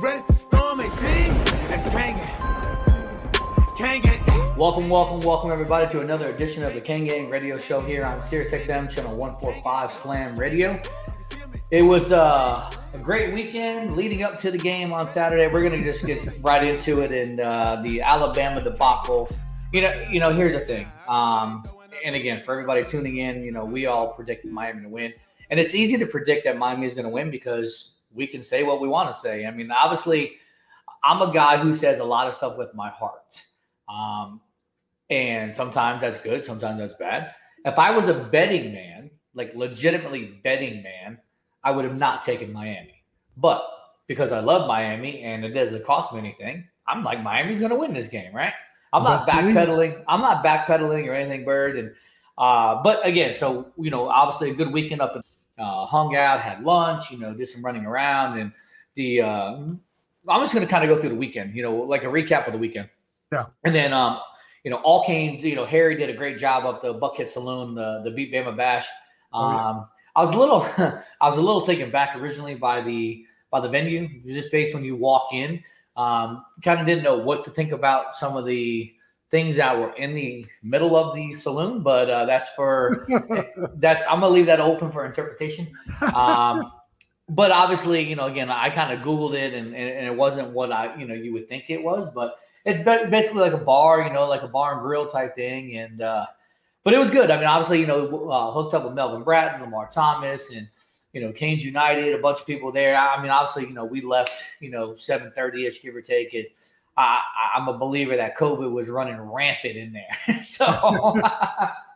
Ready to storm 18? That's. Kane gang. Welcome, welcome, welcome everybody to another edition of the Kane Gang Radio Show here on Sirius XM channel 145 Slam Radio. It was uh, a great weekend leading up to the game on Saturday. We're gonna just get right into it in uh, the Alabama debacle. You know, you know. Here's the thing. Um, and again, for everybody tuning in, you know, we all predicted Miami to win, and it's easy to predict that Miami is going to win because we can say what we want to say. I mean, obviously, I'm a guy who says a lot of stuff with my heart. Um, and sometimes that's good, sometimes that's bad. If I was a betting man, like legitimately betting man, I would have not taken Miami. But because I love Miami and it doesn't cost me anything, I'm like Miami's going to win this game, right? I'm not Best believe it. backpedaling. I'm not backpedaling or anything, Bird. And uh, but again, so you know, obviously a good weekend up. Uh, hung out, had lunch, you know, did some running around, and the. Uh, I'm just going to kind of go through the weekend, you know, like a recap of the weekend. Yeah. And then, um, you know, all Canes, you know, Harry did a great job up the Buckhead Saloon, the the Beat Bama Bash. Um, Oh, yeah. I was a little, I was a little taken back originally by the by the venue, just based when you walk in. Um, kind of didn't know what to think about some of the things that were in the middle of the saloon, but uh, that's for that's I'm gonna leave that open for interpretation. Um, but obviously, you know, again, I kind of Googled it and, and, and it wasn't what I, you know, you would think it was, but it's basically like a bar, you know, like a bar and grill type thing. And, uh, but it was good. I mean, obviously, you know, uh, hooked up with Melvin Bratton, Lamar Thomas, and, you know, Canes United, a bunch of people there. I mean, obviously, you know, we left, you know, 730 ish, give or take it. I, I'm a believer that COVID was running rampant in there. so,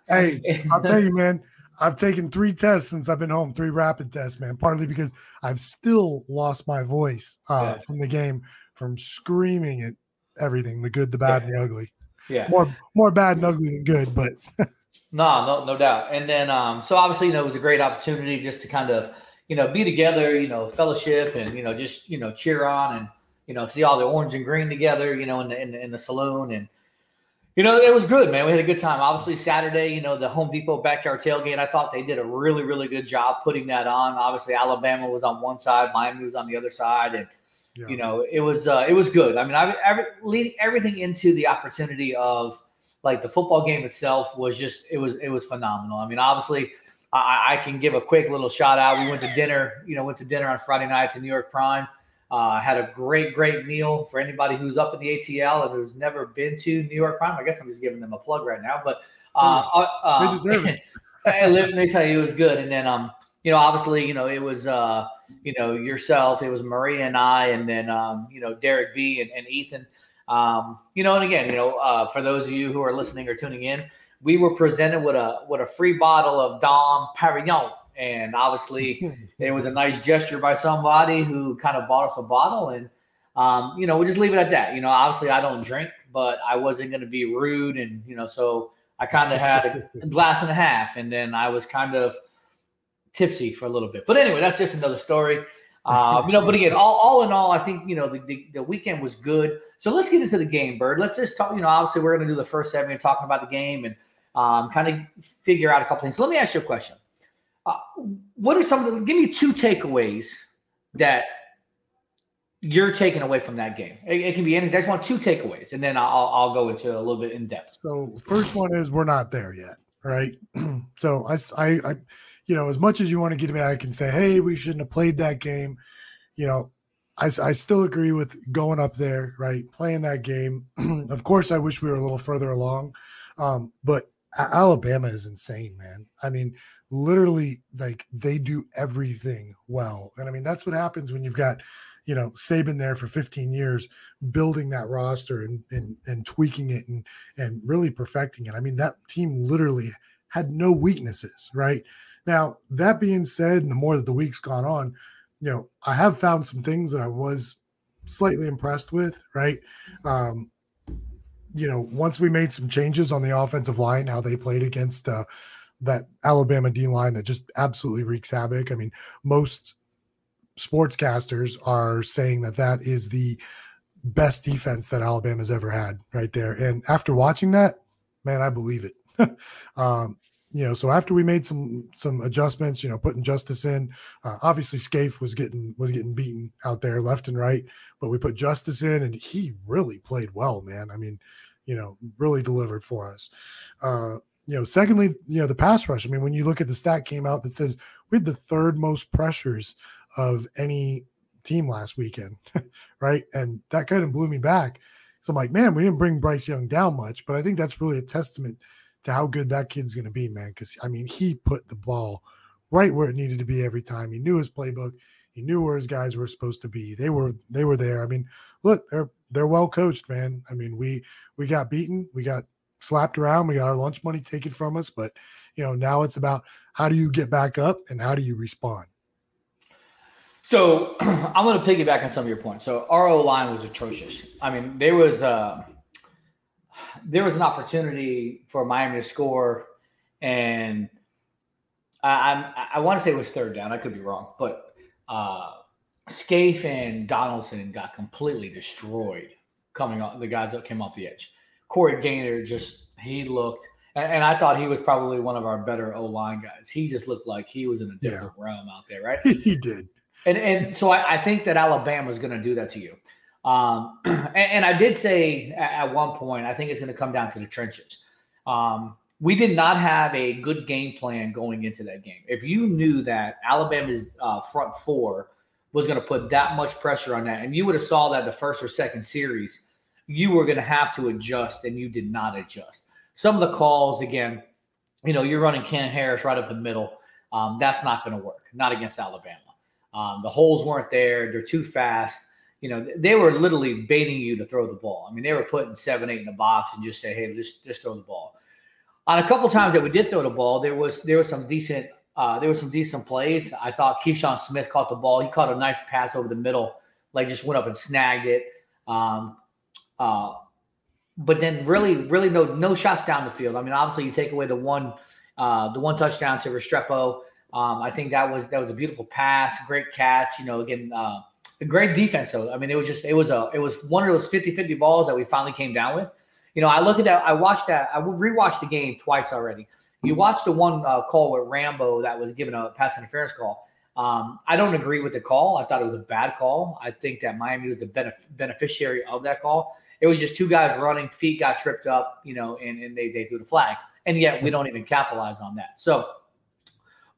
Hey, I'll tell you, man, I've taken three tests since I've been home, three rapid tests, man. Partly because I've still lost my voice uh, Yeah. from the game, from screaming at everything, the good, the bad, and the ugly. yeah. More more bad and ugly than good, but No, no, no doubt. And then, um, so obviously, you know, it was a great opportunity just to kind of, you know, be together, you know, fellowship, and you know, just you know, cheer on and you know, see all the orange and green together, you know, in the in the, in the saloon, and you know, it was good, man. We had a good time. Obviously, Saturday, you know, the Home Depot backyard tailgate. I thought they did a really, really good job putting that on. Obviously, Alabama was on one side, Miami was on the other side, and yeah. you know it was uh, it was good i mean i every, leading everything into the opportunity of like the football game itself was just it was it was phenomenal i mean obviously i, I can give a quick little shout out we went to dinner you know went to dinner on friday night to new york prime uh, had a great great meal for anybody who's up in the atl and who's never been to new york prime i guess i'm just giving them a plug right now but uh, uh, They um, deserve it. hey, let me tell you, it was good. And then, um, you know, obviously, you know, it was, uh, you know, yourself, it was Maria and I, and then, um, you know, Derek B and, and Ethan. Um, you know, and again, you know, uh, for those of you who are listening or tuning in, we were presented with a with a free bottle of Dom Perignon, and obviously, it was a nice gesture by somebody who kind of bought us a bottle, and um, you know, we just leave it at that. You know, obviously, I don't drink, but I wasn't going to be rude, and you know, so I kind of had a glass and a half, and then I was kind of tipsy for a little bit. But anyway, that's just another story. Uh, you know, but again, all, all in all, I think you know the, the, the weekend was good. So let's get into the game, Bird. Let's just talk. You know, obviously we're going to do the first segment talking about the game and um, kind of figure out a couple things. So let me ask you a question. Uh, what are some? Of the, give me two takeaways that you're taking away from that game. It, it can be anything. I just want two takeaways, and then I'll I'll go into a little bit in depth. So first one is we're not there yet, right? so I, I, you know, as much as you want to get back and say, hey, we shouldn't have played that game, you know, I still agree with going up there, right? Playing that game. of course, I wish we were a little further along, um, but Alabama is insane, man. I mean, literally, like they do everything well, and I mean that's what happens when you've got you know Saban there for 15 years, building that roster and and and tweaking it and and really perfecting it. I mean that team literally had no weaknesses, right? Now that being said, and the more that the week's gone on, you know I have found some things that I was slightly impressed with, right? Um, you know, once we made some changes on the offensive line, how they played against uh, that Alabama D line that just absolutely wreaks havoc. I mean, most sportscasters are saying that that is the best defense that Alabama's ever had right there. And after watching that, man, I believe it. um, you know, so after we made some some adjustments, you know, putting Justice in, uh, obviously Scaife was getting was getting beaten out there left and right, but we put Justice in, and he really played well, man. I mean, you know, really delivered for us. Uh, you know, secondly, you know, the pass rush. I mean, when you look at the stat came out that says we had the third most pressures of any team last weekend, right? And that kind of blew me back. So I'm like, man, we didn't bring Bryce Young down much, but I think that's really a testament to how good that kid's going to be, man. Because I mean, he put the ball right where it needed to be every time. He knew his playbook. He knew where his guys were supposed to be. They were they were there. I mean, look, they're they're well coached, man. I mean, we we got beaten, we got slapped around, we got our lunch money taken from us, but you know, now it's about how do you get back up and how do you respond. So I'm going to piggyback on some of your points. So our O line was atrocious. I mean, there was uh, there was an opportunity for Miami to score, and I, I, I want to say it was third down. I could be wrong, but uh, Scaife and Donaldson got completely destroyed coming off the guys that came off the edge. Corey Gaynor just he looked, and, and I thought he was probably one of our better O line guys. He just looked like he was in a different yeah. realm out there, right? he did. And and so I, I think that Alabama is going to do that to you. Um, and, and, I did say at, at, one point, I think it's going to come down to the trenches. Um, we did not have a good game plan going into that game. If you knew that Alabama's uh, front four was going to put that much pressure on that, and you would have saw that the first or second series, you were going to have to adjust, and you did not adjust. Some of the calls, again, you know, you're running Cam Harris right up the middle. Um, that's not going to work, not against Alabama. Um, the holes weren't there; they're too fast. You know, they were literally baiting you to throw the ball. I mean, they were putting seven, eight in the box and just say, "Hey, just just throw the ball." On a couple times that we did throw the ball, there was there was some decent uh, there were some decent plays. I thought Keyshawn Smith caught the ball. He caught a nice pass over the middle, like just went up and snagged it. Um, uh, but then really, really no no shots down the field. I mean, obviously you take away the one uh, the one touchdown to Restrepo. Um, I think that was that was a beautiful pass, great catch. You know, again, uh, great defense. Though I mean, it was just it was a it was one of those 50-50 balls that we finally came down with. You know, I look at that. I watched that. I rewatched the game twice already. You watched the one uh, call with Rambo that was given a pass interference call. Um, I don't agree with the call. I thought it was a bad call. I think that Miami was the benef- beneficiary of that call. It was just two guys running, feet got tripped up, you know, and, and they, they threw the flag. And yet we don't even capitalize on that. So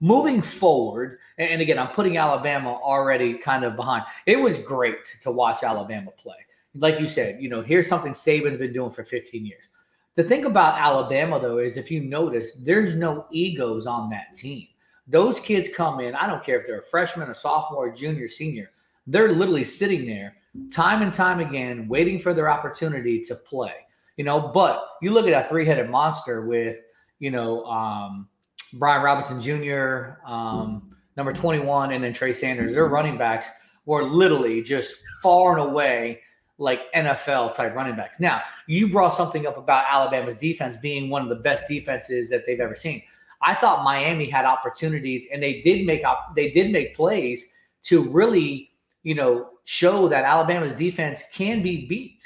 moving forward, and again, I'm putting Alabama already kind of behind. It was great to watch Alabama play. Like you said, you know, here's something Saban's been doing for 15 years. The thing about Alabama, though, is if you notice, there's no egos on that team. Those kids come in, I don't care if they're a freshman, a sophomore, junior, senior, they're literally sitting there time and time again, waiting for their opportunity to play. You know, but you look at a three headed monster with, you know, um, Brian Robinson Jr., um, number 21, and then Trey Sanders. Their running backs were literally just far and away like NFL type running backs. Now, you brought something up about Alabama's defense being one of the best defenses that they've ever seen. I thought Miami had opportunities and they did make up they did make plays to really, you know, show that Alabama's defense can be beat.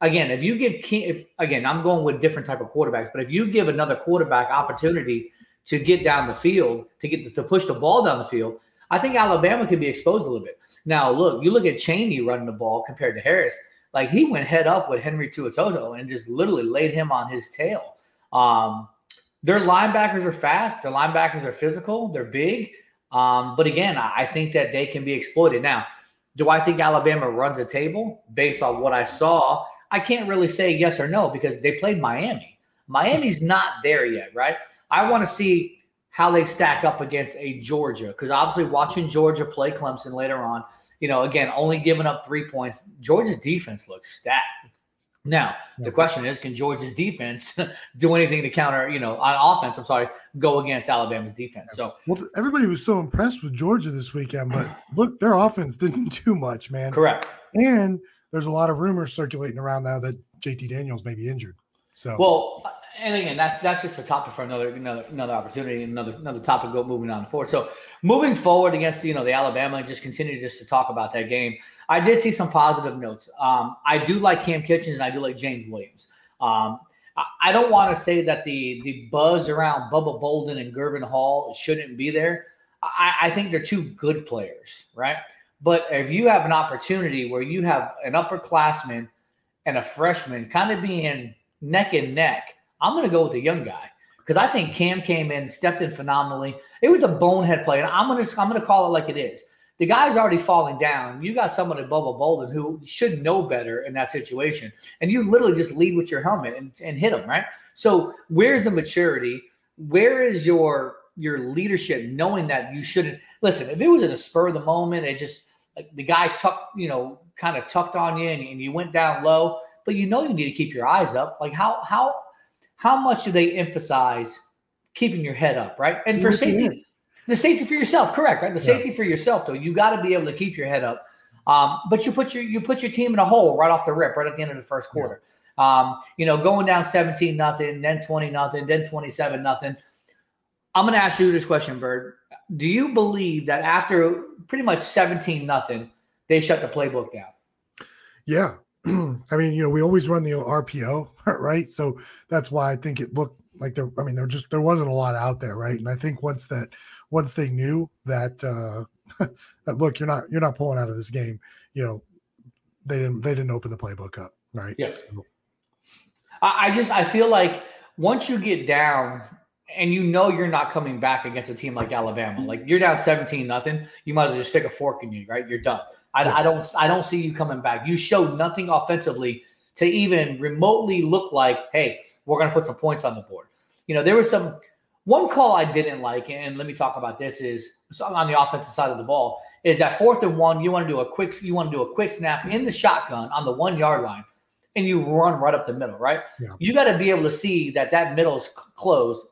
Again, if you give if again, I'm going with different type of quarterbacks, but if you give another quarterback opportunity to get down the field, to get to push the ball down the field, I think Alabama could be exposed a little bit. Now, look, you look at Chaney running the ball compared to Harris. Like he went head up with Henry To'oTo'o and just literally laid him on his tail. Um, their linebackers are fast. Their linebackers are physical. They're big. Um, but again, I think that they can be exploited. Now, do I think Alabama runs a table based on what I saw? I can't really say yes or no because they played Miami. Miami's not there yet, right? I want to see how they stack up against a Georgia because obviously watching Georgia play Clemson later on, you know, again, only giving up three points. Georgia's defense looks stacked. Now, the question is, can Georgia's defense do anything to counter, you know, on offense, I'm sorry, go against Alabama's defense? So, Well, everybody was so impressed with Georgia this weekend, but look, their offense didn't do much, man. correct. And there's a lot of rumors circulating around now that JT Daniels may be injured. So Well, uh, and again, that's that's just a topic for another another another opportunity, another another topic. Go moving on forward. So moving forward against you know the Alabama, just continue just to talk about that game. I did see some positive notes. Um, I do like Cam Kitchens, and I do like James Williams. Um, I, I don't want to say that the the buzz around Bubba Bolden and Gurvan Hall shouldn't be there. I, I think they're two good players, right? But if you have an opportunity where you have an upperclassman and a freshman kind of being neck and neck, I'm going to go with the young guy because I think Cam came in, stepped in phenomenally. It was a bonehead play, and I'm going to I'm going to call it like it is. The guy's already falling down. You got someone at Bubba Bolden who should know better in that situation, and you literally just lead with your helmet and, and hit him right. So where's the maturity? Where is your your leadership, knowing that you shouldn't listen? If it was in a spur of the moment, it just like the guy tucked, you know, kind of tucked on you, and, and you went down low but you know you need to keep your eyes up. Like how how how much do they emphasize keeping your head up, right? And for safety, the safety for yourself, correct, right? The Yeah. safety for yourself, though, you got to be able to keep your head up. Um, but you put your you put your team in a hole right off the rip, right at the end of the first quarter. Um, you know, going down 17 nothing, then 20 nothing, then 27 nothing. I'm going to ask you this question, Bird. Do you believe that after pretty much 17 nothing, they shut the playbook down? Yeah. I mean, you know, we always run the RPO, right? So that's why I think it looked like there, I mean, there just, there wasn't a lot out there, right? And I think once that, once they knew that, uh, that look, you're not, you're not pulling out of this game, you know, they didn't, they didn't open the playbook up, right? Yeah. So, I, just I feel like once you get down and you know you're not coming back against a team like Alabama, like you're down 17 nothing, you might as well just stick a fork in you, right? You're done. I, Yeah. I don't I don't see you coming back. You showed nothing offensively to even remotely look like, hey, we're gonna put some points on the board. You know, there was some one call I didn't like, and let me talk about this is so on the offensive side of the ball, is that fourth and one, you want to do a quick, you want to do a quick snap in the shotgun on the one yard line, and you run right up the middle, right? Yeah. You got to be able to see that that middle's closed,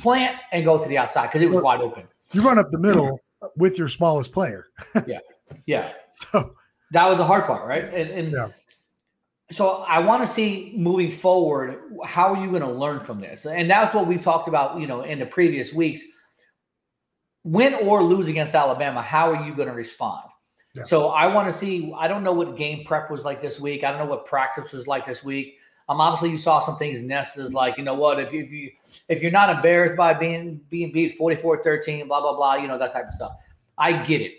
plant and go to the outside because it was wide open. you run up the middle with your smallest player. Yeah, yeah, So, that was the hard part, right? And, and Yeah. So I want to see moving forward, how are you going to learn from this? And that's what we've talked about, you know, in the previous weeks. Win or lose against Alabama, how are you going to respond? Yeah. So I want to see. I don't know what game prep was like this week. I don't know what practice was like this week. Um, obviously you saw some things. Ness is like, you know what? If you if you if you're not embarrassed by being being beat 44-13, blah blah blah, you know that type of stuff. I get it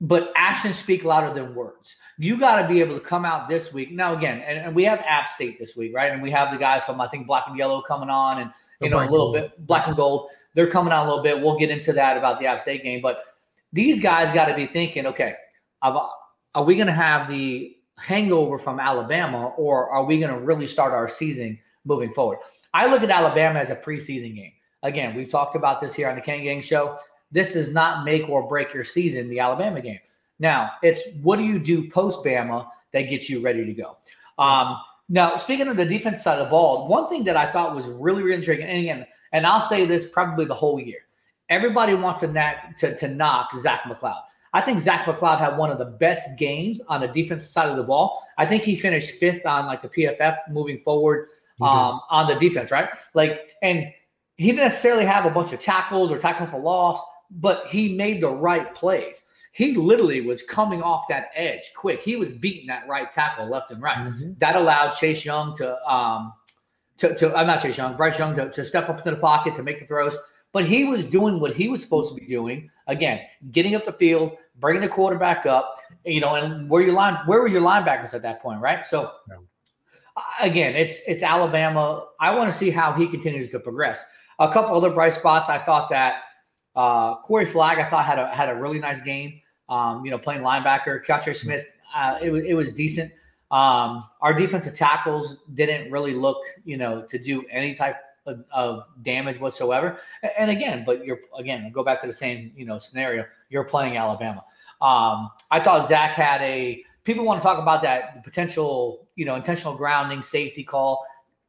but actions speak louder than words. You got to be able to come out this week. Now, again, and, and we have App State this week, right? And we have the guys from I think Black and Yellow coming on, and you The know a little and bit Black and Gold. They're coming on a little bit. We'll get into that about the App State game, but these guys got to be thinking, okay, I've, are we going to have the hangover from Alabama, or are we going to really start our season moving forward? I look at Alabama as a preseason game. Again, we've talked about this here on the Kane Gang Show. This does not make or break your season, the Alabama game. Now, it's what do you do post Bama that gets you ready to go? Um, now, speaking of the defense side of the ball, one thing that I thought was really, really intriguing, and again, and I'll say this probably the whole year. Everybody wants to knock, to, to knock Zach McCloud. I think Zach McCloud had one of the best games on the defensive side of the ball. I think he finished fifth on like the PFF moving forward um, on the defense, right? Like, and he didn't necessarily have a bunch of tackles or tackle for loss, but he made the right plays. He literally was coming off that edge quick. He was beating that right tackle left and right. Mhm. That allowed Chase Young to um to, to I'm not Chase Young, Bryce Young to, to step up into the pocket to make the throws. But he was doing what he was supposed to be doing. Again, getting up the field, bringing the quarterback up, you know, and where your line, where was your linebackers at that point, right? So Yeah. again, it's it's Alabama. I want to see how he continues to progress. A couple other bright spots. I thought that uh, Corey Flagg, I thought had a had a really nice game. Um, you know, playing linebacker. Keontra Smith, uh, it was it was decent. Um, our defensive tackles didn't really look, you know, to do any type of, of damage whatsoever. And again, but you're again go back to the same you know scenario. You're playing Alabama. Um, I thought Zach had a people want to talk about that potential, you know, intentional grounding, safety call.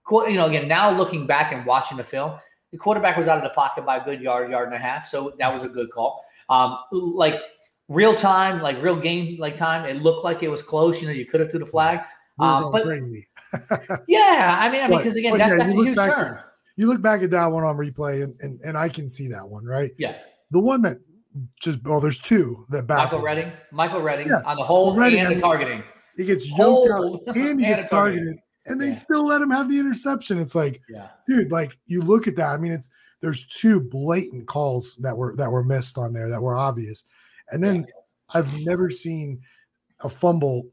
You know, again, now looking back and watching the film, the quarterback was out of the pocket by a good yard, yard and a half, so that was a good call. Um, like real time, like real game, like time, it looked like it was close. You know, you could have threw the flag. Um, but yeah, I mean, I mean, because again, that, yeah, that's a huge turn. You look back at that one on replay, and, and and I can see that one, right? Yeah. The one that just well, there's two that back. Michael Redding, Michael Redding yeah. on the whole Redding, and the targeting. He gets yoked out and he gets targeted, and they yeah. still let him have the interception. It's like, yeah. dude, like you look at that. I mean, it's there's two blatant calls that were that were missed on there that were obvious, and then yeah. I've never seen a fumble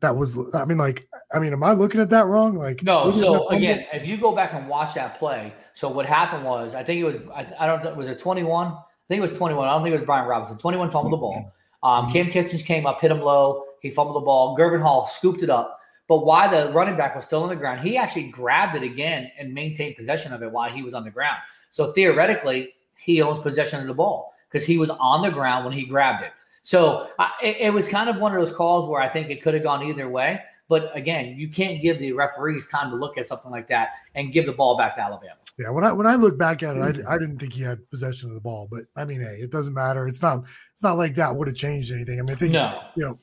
that was. I mean, like, I mean, am I looking at that wrong? Like, no. So again, if you go back and watch that play, so what happened was, I think it was, I, I don't, was it 21? I think it was 21. I don't think it was Brian Robinson. 21 fumbled the ball. Um, Cam Kitchens came up, hit him low. He fumbled the ball. Gurvan Hall scooped it up. But why the running back was still on the ground, he actually grabbed it again and maintained possession of it while he was on the ground. So theoretically, he owns possession of the ball because he was on the ground when he grabbed it. So uh, it, it, was kind of one of those calls where I think it could have gone either way. But again, you can't give the referees time to look at something like that and give the ball back to Alabama. Yeah, when I when I look back at it, I, I didn't think he had possession of the ball. But I mean, hey, it doesn't matter. It's not it's not like that would have changed anything. I mean, I think no. you know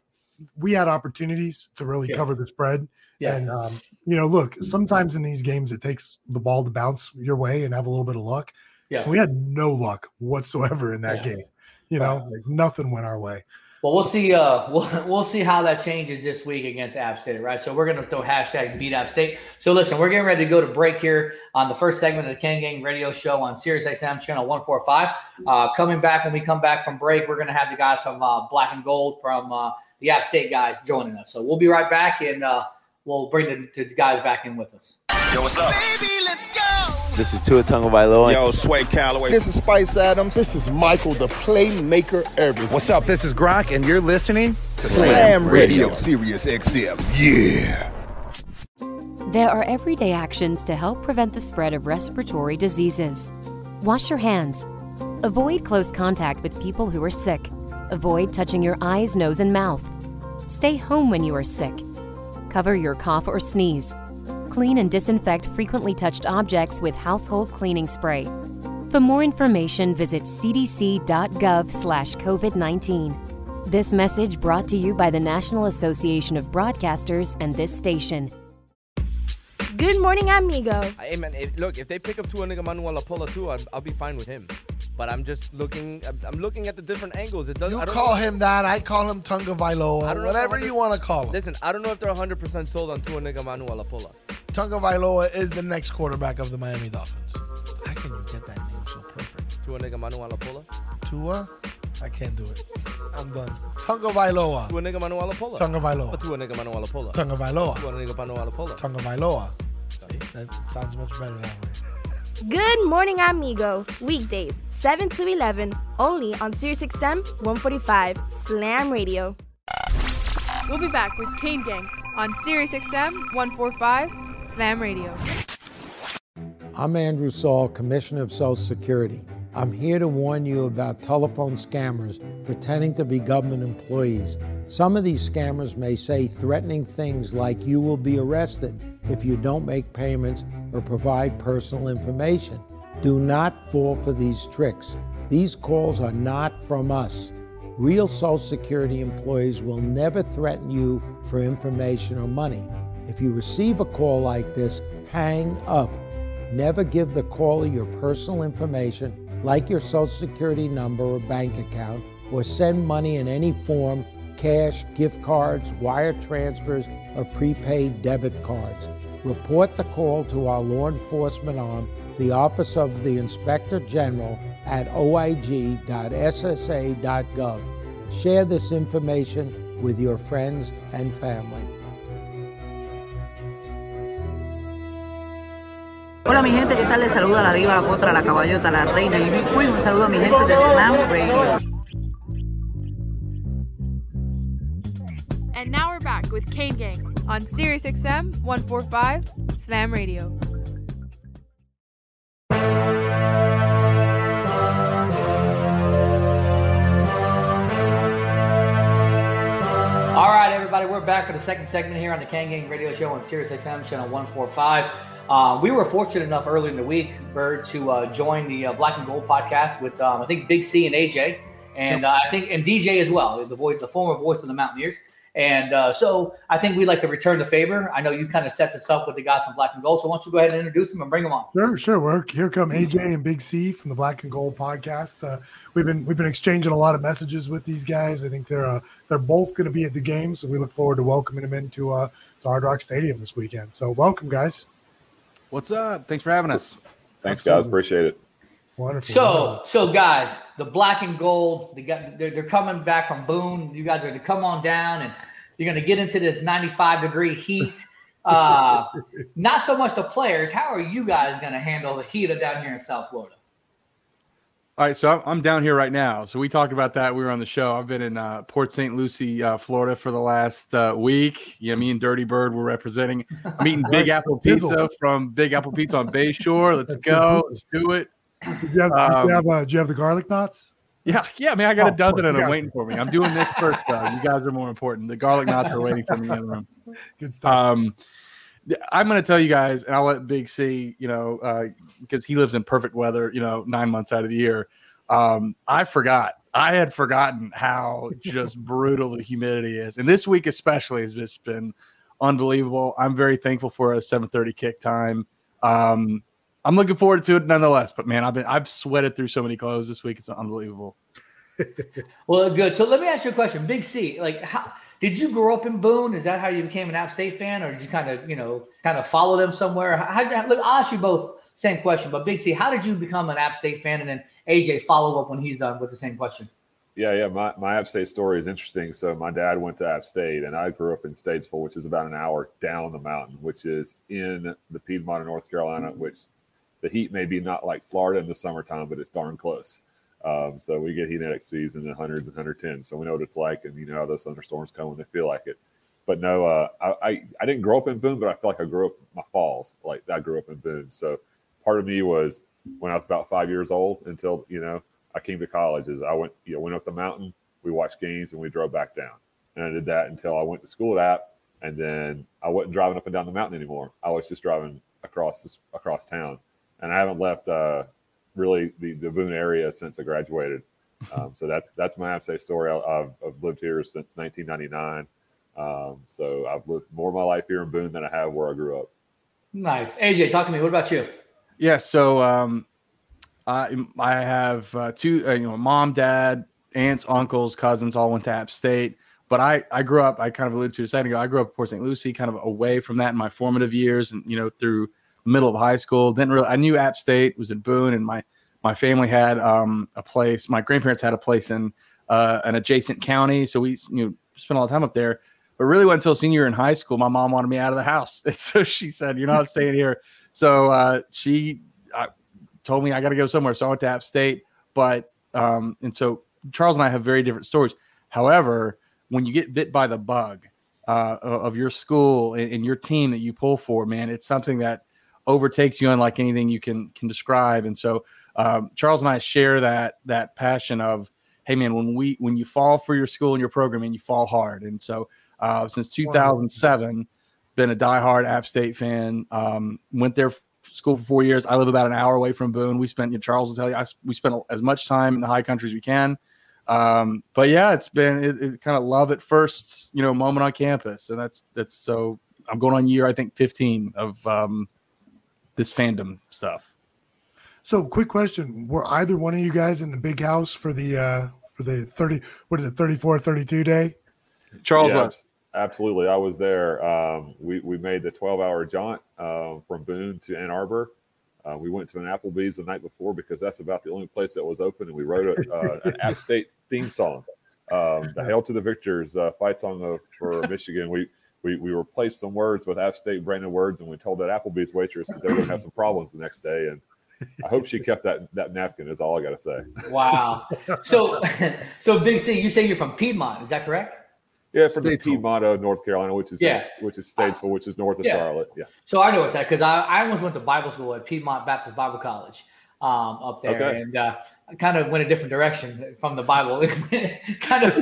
we had opportunities to really yeah. cover the spread. Yeah. And um, you know, look, sometimes in these games it takes the ball to bounce your way and have a little bit of luck. Yeah. And we had no luck whatsoever in that yeah. game. You know, right. like nothing went our way. Well, we'll see. Uh, we'll we'll see how that changes this week against App State, right? So we're gonna throw hashtag beat App State. So listen, we're getting ready to go to break here on the first segment of the Kane Gang Radio Show on Sirius XM channel one four five. Uh, coming back when we come back from break, we're gonna have the guys from uh, Black and Gold from uh, the App State guys joining us. So we'll be right back and uh, we'll bring the, the guys back in with us. Yo, what's up? Baby, let's go. This is Tua Tagovailoa. Yo, Sway Calloway. This is Spice Adams. This is Michael, the playmaker everything. What's up? This is Gronk, and you're listening to Slam, Slam Radio. Radio. Sirius XM. Yeah. There are everyday actions to help prevent the spread of respiratory diseases. Wash your hands. Avoid close contact with people who are sick. Avoid touching your eyes, nose, and mouth. Stay home when you are sick. Cover your cough or sneeze. Clean and disinfect frequently touched objects with household cleaning spray. For more information, visit cdc.gov/covid19. This message brought to you by the National Association of Broadcasters and this station. Good morning, amigo. Hey man, if, look, if they pick up Tua Nigga Manuel Apola too, I'll, I'll be fine with him but I'm just looking. I'm looking at the different angles. It doesn't. You call him that. I call him Tunga Vailoa. Whatever you want to call him. Listen, I don't know if they're 100 percent sold on Tua Nigamanualapola. Tunga Vailoa is the next quarterback of the Miami Dolphins. How can you get that name so perfect? Tua Nigamanualapola. Tua. I can't do it. I'm done. Tunga Vailoa. Tua Nigamanualapola. Tunga Vailoa. Tua Nigamanualapola. Tunga Vailoa. Tua Nigamanualapola. Tunga Vailoa. See, that sounds much better that way. Good morning, amigo. Weekdays, 7 to 11, only on SiriusXM 145 Slam Radio. We'll be back with Kane Gang on SiriusXM 145 Slam Radio. I'm Andrew Saul, Commissioner of Social Security. I'm here to warn you about telephone scammers pretending to be government employees. Some of these scammers may say threatening things like you will be arrested if you don't make payments or provide personal information. Do not fall for these tricks. These calls are not from us. Real Social Security employees will never threaten you for information or money. If you receive a call like this, hang up. Never give the caller your personal information, like your Social Security number or bank account, or send money in any form cash, gift cards, wire transfers, or prepaid debit cards report the call to our law enforcement arm, the Office of the Inspector General at oig.ssa.gov. Share this information with your friends and family. Hola mi gente, ¿qué tal? Les saluda la diva, la potra, la caballota, la reina y Un saludo a mi gente de Slam Radio. Now back with Kane Gang on Sirius XM 145 Slam Radio. All right, everybody, we're back for the second segment here on the Kane Gang Radio Show on Sirius XM channel 145. Uh, we were fortunate enough early in the week, Bird, to uh, join the uh, Black and Gold podcast with um, I think Big C and AJ, and uh, I think and DJ as well, the voice, the former voice of the Mountaineers. And uh, so I think we'd like to return the favor. I know you kind of set this up with the guys from Black and Gold, so why don't you go ahead and introduce them and bring them on? Sure, sure. We're, here come AJ and Big C from the Black and Gold podcast. Uh, we've been we've been exchanging a lot of messages with these guys. I think they're uh, they're both going to be at the game, so we look forward to welcoming them into uh, to Hard Rock Stadium this weekend. So welcome, guys. What's up? Thanks for having us. Thanks, guys. Appreciate it. Wonderful. So, so guys, the black and gold, they got, they're, they're coming back from Boone. You guys are to come on down, and you're going to get into this 95 degree heat. Uh, not so much the players. How are you guys going to handle the heat of down here in South Florida? All right, so I'm, I'm down here right now. So we talked about that. We were on the show. I've been in uh, Port St. Lucie, uh, Florida, for the last uh, week. Yeah, me and Dirty Bird were representing. I'm eating Big Apple Pizza from Big Apple Pizza on Bayshore. Let's go. Let's do it. Did you have, did Um, you have, uh, did you have the garlic knots? Yeah, yeah, man. I got Oh, a dozen yeah. I'm waiting for me. I'm doing this first, though. You guys are more important. The garlic knots are waiting for me in the room. Good stuff. Um, I'm going to tell you guys, and I'll let Big C, you know, because he lives in perfect weather, you know, nine months out of the year. Um, I forgot. I had forgotten how just brutal the humidity is, and this week especially has just been unbelievable. I'm very thankful for a 7:30 kick time. Um, I'm looking forward to it nonetheless. But man, I've been I've sweated through so many clothes this week. It's unbelievable. Well, good. So let me ask you a question. Big C, like, how did you grow up in Boone? Is that how you became an App State fan, or did you kind of, you know, kind of follow them somewhere? How, how, look, I'll ask you both same question, but Big C, how did you become an App State fan, and then AJ follow up when he's done with the same question? Yeah, yeah. My, my App State story is interesting. So my dad went to App State, and I grew up in Statesville, which is about an hour down the mountain, which is in the Piedmont of North Carolina, which the heat may be not like Florida in the summertime, but it's darn close. Um, so we get heat index seas in hundreds and hundred tens. So we know what it's like, and you know how those thunderstorms come when they feel like it. But no, uh, I, I I didn't grow up in Boone, but I feel like I grew up my falls. Like I grew up in Boone. So part of me was when I was about five years old until you know I came to college. Is I went you know went up the mountain, we watched games, and we drove back down. And I did that until I went to school at App, and then I wasn't driving up and down the mountain anymore. I was just driving across this across town, and I haven't left uh, really the, the Boone area since I graduated. Um, so that's that's my App State story. I, I've, I've lived here since 1999. Um, so I've lived more of my life here in Boone than I have where I grew up. Nice. AJ, talk to me. What about you? Yeah, so um, I I have uh, two, uh, you know, mom, dad, aunts, uncles, cousins, all went to App State. But I I grew up. I kind of alluded to a second ago. I grew up in Port St. Lucie, kind of away from that in my formative years, and you know through the middle of high school. Didn't really. I knew App State was in Boone, and my my family had um, a place. My grandparents had a place in uh, an adjacent county, so we you know spent a lot of time up there. But really, went until senior year in high school. My mom wanted me out of the house, and so she said, "You're not staying here." So uh, she uh, told me I got to go somewhere. So I went to App State. But um, and so Charles and I have very different stories. However, when you get bit by the bug uh, of your school and, and your team that you pull for, man, it's something that overtakes you unlike anything you can can describe. And so um, Charles and I share that that passion of, hey man, when we when you fall for your school and your program and you fall hard. And so uh, since 2007, been a diehard App State fan. Um, went there f- school for four years. I live about an hour away from Boone. We spent, you know, Charles will tell you, I, we spent as much time in the high country as we can. Um, but yeah, it's been it, it kind of love at first, you know, moment on campus, and that's that's so. I'm going on year I think 15 of um, this fandom stuff. So, quick question: Were either one of you guys in the big house for the uh for the thirty? What is it? 34, 32 day? Charles Yeah, was. Absolutely, I was there. Um, we we made the twelve hour jaunt um, from Boone to Ann Arbor. Uh, we went to an Applebee's the night before because that's about the only place that was open, and we wrote a, uh, an App State theme song, um, the "Hail to the Victors" uh, fight song of, for Michigan. We we we replaced some words with App State branded words, and we told that Applebee's waitress that they were going to have some problems the next day, and I hope she kept that that napkin. Is all I got to say. Wow. So, so Big C, you say you're from Piedmont. Is that correct? Yeah, from the Piedmont of North Carolina, which is Yeah. which is Statesville, which is north of Yeah. Charlotte. Yeah. So I know it's that because I, I almost went to Bible school at Piedmont Baptist Bible College. Um, up there, Okay. and uh, kind of went a different direction from the Bible. kind of,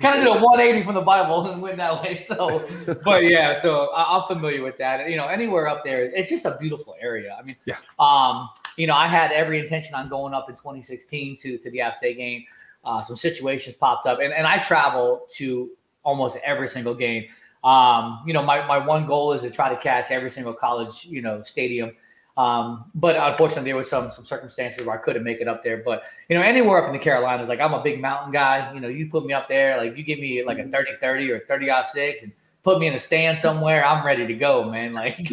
kind of did a 180 from the Bible and went that way. So, but yeah, so I'm familiar with that. You know, anywhere up there, it's just a beautiful area. I mean, Yeah. um, you know, I had every intention on going up in 2016 to to the App State game. Uh, some situations popped up, and, and I travel to almost every single game. Um, you know, my, my one goal is to try to catch every single college, you know, stadium. Um, but unfortunately, there was some some circumstances where I couldn't make it up there. But you know, anywhere up in the Carolinas, like I'm a big mountain guy. You know, you put me up there, like you give me like a 30-30 or 30 6 and put me in a stand somewhere, I'm ready to go, man. Like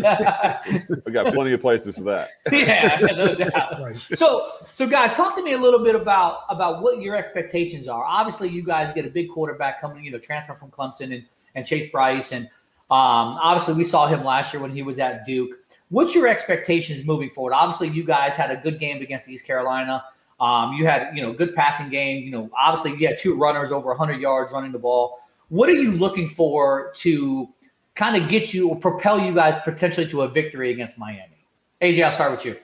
We got plenty of places for that. yeah, no doubt. So, so guys, talk to me a little bit about about what your expectations are. Obviously, you guys get a big quarterback coming, you know, transfer from Clemson and and Chase Brice, and um, obviously we saw him last year when he was at Duke. What's your expectations moving forward? Obviously, you guys had a good game against East Carolina. Um, you had, you know, good passing game. You know, obviously you had two runners over 100 yards running the ball. What are you looking for to kind of get you or propel you guys potentially to a victory against Miami? AJ, I'll start with you.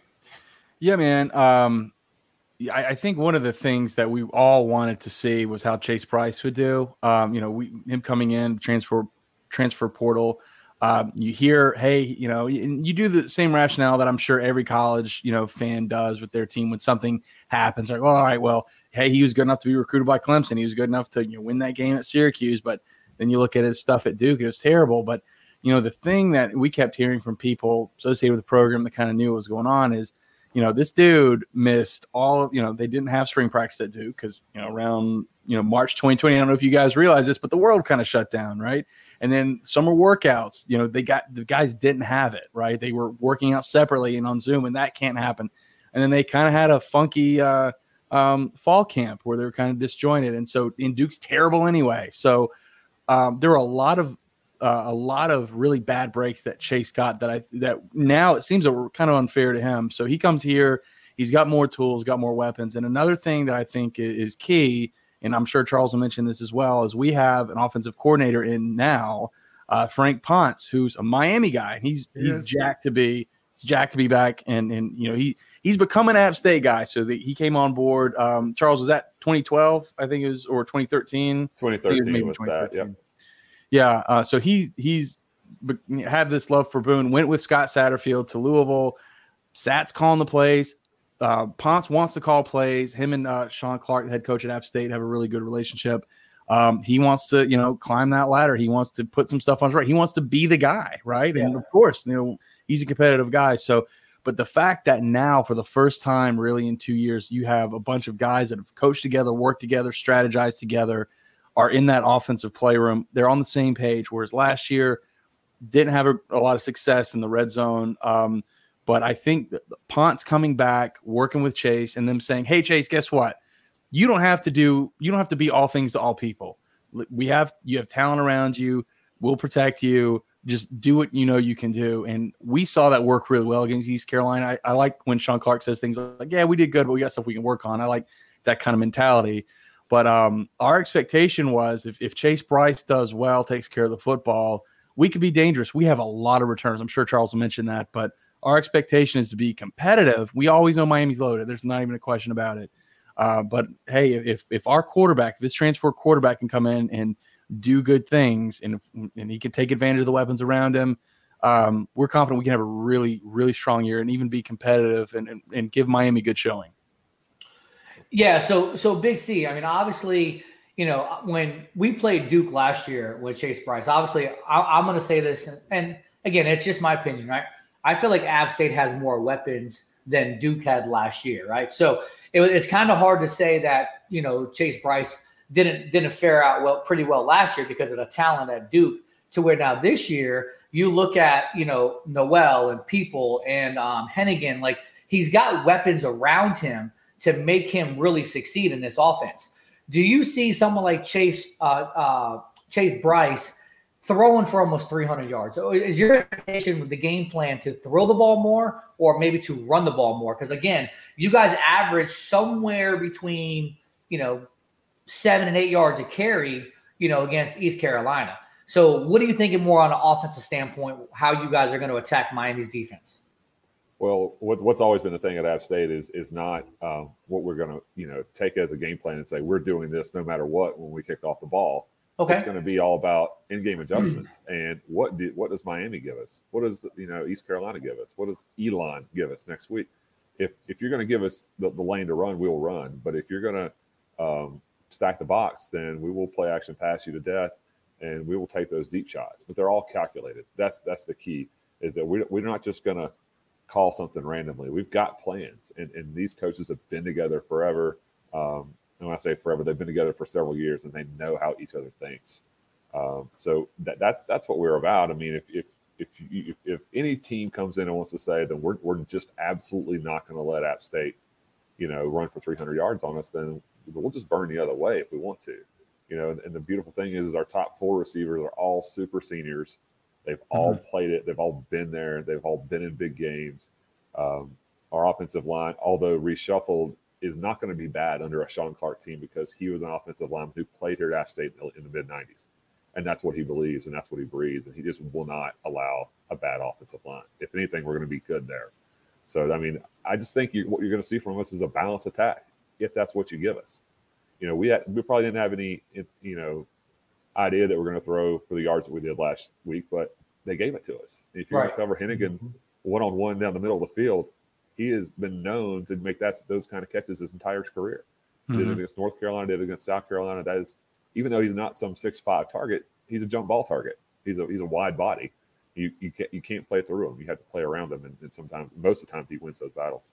Yeah, man. Um, I, I think one of the things that we all wanted to see was how Chase Brice would do. Um, you know, we him coming in transfer transfer portal. Um, you hear, hey, you know, and you do the same rationale that I'm sure every college, you know, fan does with their team when something happens. Like, well, all right, well, hey, he was good enough to be recruited by Clemson. He was good enough to you know, win that game at Syracuse, but then you look at his stuff at Duke, it was terrible. But you know, the thing that we kept hearing from people associated with the program that kind of knew what was going on is, you know, this dude missed all. You know, they didn't have spring practice at Duke because you know around you know March 2020. I don't know if you guys realize this, but the world kind of shut down, right? And then summer workouts, you know, they got the guys didn't have it, right? They were working out separately and on Zoom, and that can't happen. And then they kind of had a funky uh, um, fall camp where they were kind of disjointed, and so in Duke's terrible anyway. So um, there were a lot of uh, a lot of really bad breaks that Chase got that I that now it seems that were kind of unfair to him. So he comes here, he's got more tools, got more weapons, and another thing that I think is key, and I'm sure Charles will mention this as well, is we have an offensive coordinator in now, uh, Frank Ponce, who's a Miami guy, he's he's Yes. jacked to be he's jacked to be back, and and you know he he's become an App State guy, so that he came on board. Um, Charles was that 2012, I think it was, or 2013. I think was 2013 maybe was that, yep. yeah. Uh, so he he's be- had this love for Boone. Went with Scott Satterfield to Louisville. Sat's calling the plays. Uh, Ponce wants to call plays. Him and uh, Shawn Clark, the head coach at App State, have a really good relationship. Um, he wants to, you know, climb that ladder. He wants to put some stuff on his right. He wants to be the guy, right? And of course, you know, he's a competitive guy. So, but the fact that now, for the first time, really in two years, you have a bunch of guys that have coached together, worked together, strategized together, are in that offensive playroom. They're on the same page. Whereas last year, didn't have a, a lot of success in the red zone. Um, but I think Ponce coming back, working with Chase, and them saying, "Hey, Chase, guess what? You don't have to do. You don't have to be all things to all people. We have you have talent around you. We'll protect you. Just do what you know you can do." And we saw that work really well against East Carolina. I, I like when Shawn Clark says things like, "Yeah, we did good, but we got stuff we can work on." I like that kind of mentality. But um, our expectation was if, if Chase Brice does well, takes care of the football, we could be dangerous. We have a lot of returns. I'm sure Charles will mention that, but our expectation is to be competitive. We always know Miami's loaded. There's not even a question about it. Uh, but hey, if if our quarterback, if this transfer quarterback can come in and do good things, and and he can take advantage of the weapons around him, um, we're confident we can have a really really strong year and even be competitive and and, and give Miami good showing. Yeah, so so Big C. I mean, obviously, you know, when we played Duke last year with Chase Brice, obviously, I, I'm going to say this, and, and again, it's just my opinion, right? I feel like App State has more weapons than Duke had last year, right? So it, it's kind of hard to say that you know Chase Brice didn't didn't fare out well pretty well last year because of the talent at Duke. To where now this year you look at you know Noel and people and um, Hennigan, like he's got weapons around him to make him really succeed in this offense. Do you see someone like Chase uh, uh, Chase Brice throwing for almost 300 yards? So Is your expectation with the game plan to throw the ball more or maybe to run the ball more? Because again, you guys average somewhere between you know seven and eight yards a carry, you know, against East Carolina. So what are you thinking more on an offensive standpoint? How you guys are going to attack Miami's defense? Well, what, what's always been the thing at App State is is not um, what we're going to you know take as a game plan and say we're doing this no matter what when we kick off the ball. Okay. It's going to be all about in-game adjustments and what do, what does Miami give us? What does you know East Carolina give us? What does Elon give us next week? If if you're going to give us the, the lane to run, we'll run. But if you're going to um, stack the box, then we will play action pass you to death, and we will take those deep shots. But they're all calculated. That's that's the key. Is that we, we're not just going to call something randomly. We've got plans, and, and these coaches have been together forever. Um, and when I say forever, they've been together for several years, and they know how each other thinks. Um, so that, that's that's what we're about. I mean, if if if, you, if if any team comes in and wants to say that we're we're just absolutely not going to let App State, you know, run for 300 yards on us, then we'll just burn the other way if we want to. You know, and, and the beautiful thing is, is our top four receivers are all super seniors. They've all played it. They've all been there. They've all been in big games. Um, our offensive line, although reshuffled, is not going to be bad under a Shawn Clark team because he was an offensive lineman who played here at App State in the mid 90s. And that's what he believes and that's what he breathes. And he just will not allow a bad offensive line. If anything, we're going to be good there. So, I mean, I just think you, what you're going to see from us is a balanced attack if that's what you give us. You know, we had, we probably didn't have any, you know, idea that we're going to throw for the yards that we did last week, but they gave it to us. If you're Right. going to cover Hennigan one on one down the middle of the field, he has been known to make that those kind of catches his entire career. Did Mhm. it against North Carolina, did it against South Carolina. That is, even though he's not some six five target, he's a jump ball target. He's a he's a wide body. You you can't you can't play through him. You have to play around him, and, and sometimes most of the time he wins those battles.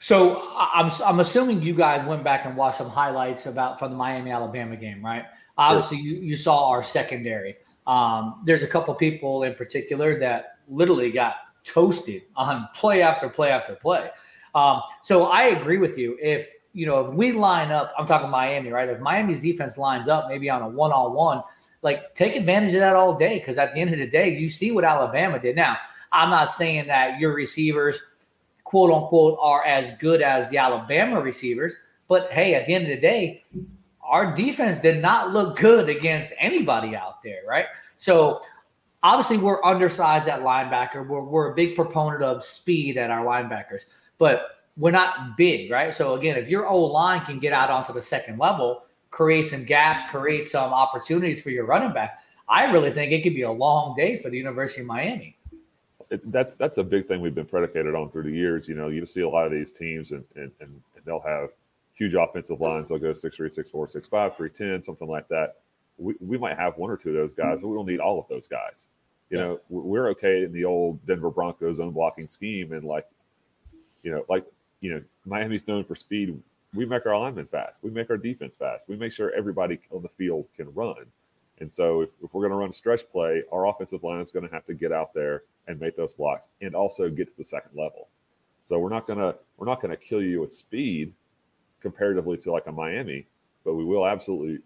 So I'm I'm assuming you guys went back and watched some highlights about from the Miami Alabama game, right? Obviously, you, you saw our secondary. Um, there's a couple people in particular that literally got toasted on play after play after play. Um, so I agree with you. If you know if we line up, I'm talking Miami, right? If Miami's defense lines up, maybe on a one on one, like take advantage of that all day because at the end of the day, you see what Alabama did. Now, I'm not saying that your receivers quote unquote are as good as the Alabama receivers. But hey, at the end of the day, our defense did not look good against anybody out there, right? So obviously we're undersized at linebacker. We're, we're a big proponent of speed at our linebackers, but we're not big, right? So again, if your O line can get out onto the second level, create some gaps, create some opportunities for your running back, I really think it could be a long day for the University of Miami. it, that's that's a big thing we've been predicated on through the years. You know, you see a lot of these teams, and and, and they'll have huge offensive lines. They'll go six three, six four, six five, three ten, something like that. We, we might have one or two of those guys, but we don't need all of those guys. You know, we- we're okay in the old Denver Broncos zone blocking scheme, and like, you know, like you know, Miami's known for speed. We make our linemen fast. We make our defense fast. We make sure everybody on the field can run. And so, if, if we're going to run a stretch play, our offensive line is going to have to get out there and make those blocks, and also get to the second level. So we're not going to we're not going to kill you with speed comparatively to like a Miami, but we will absolutely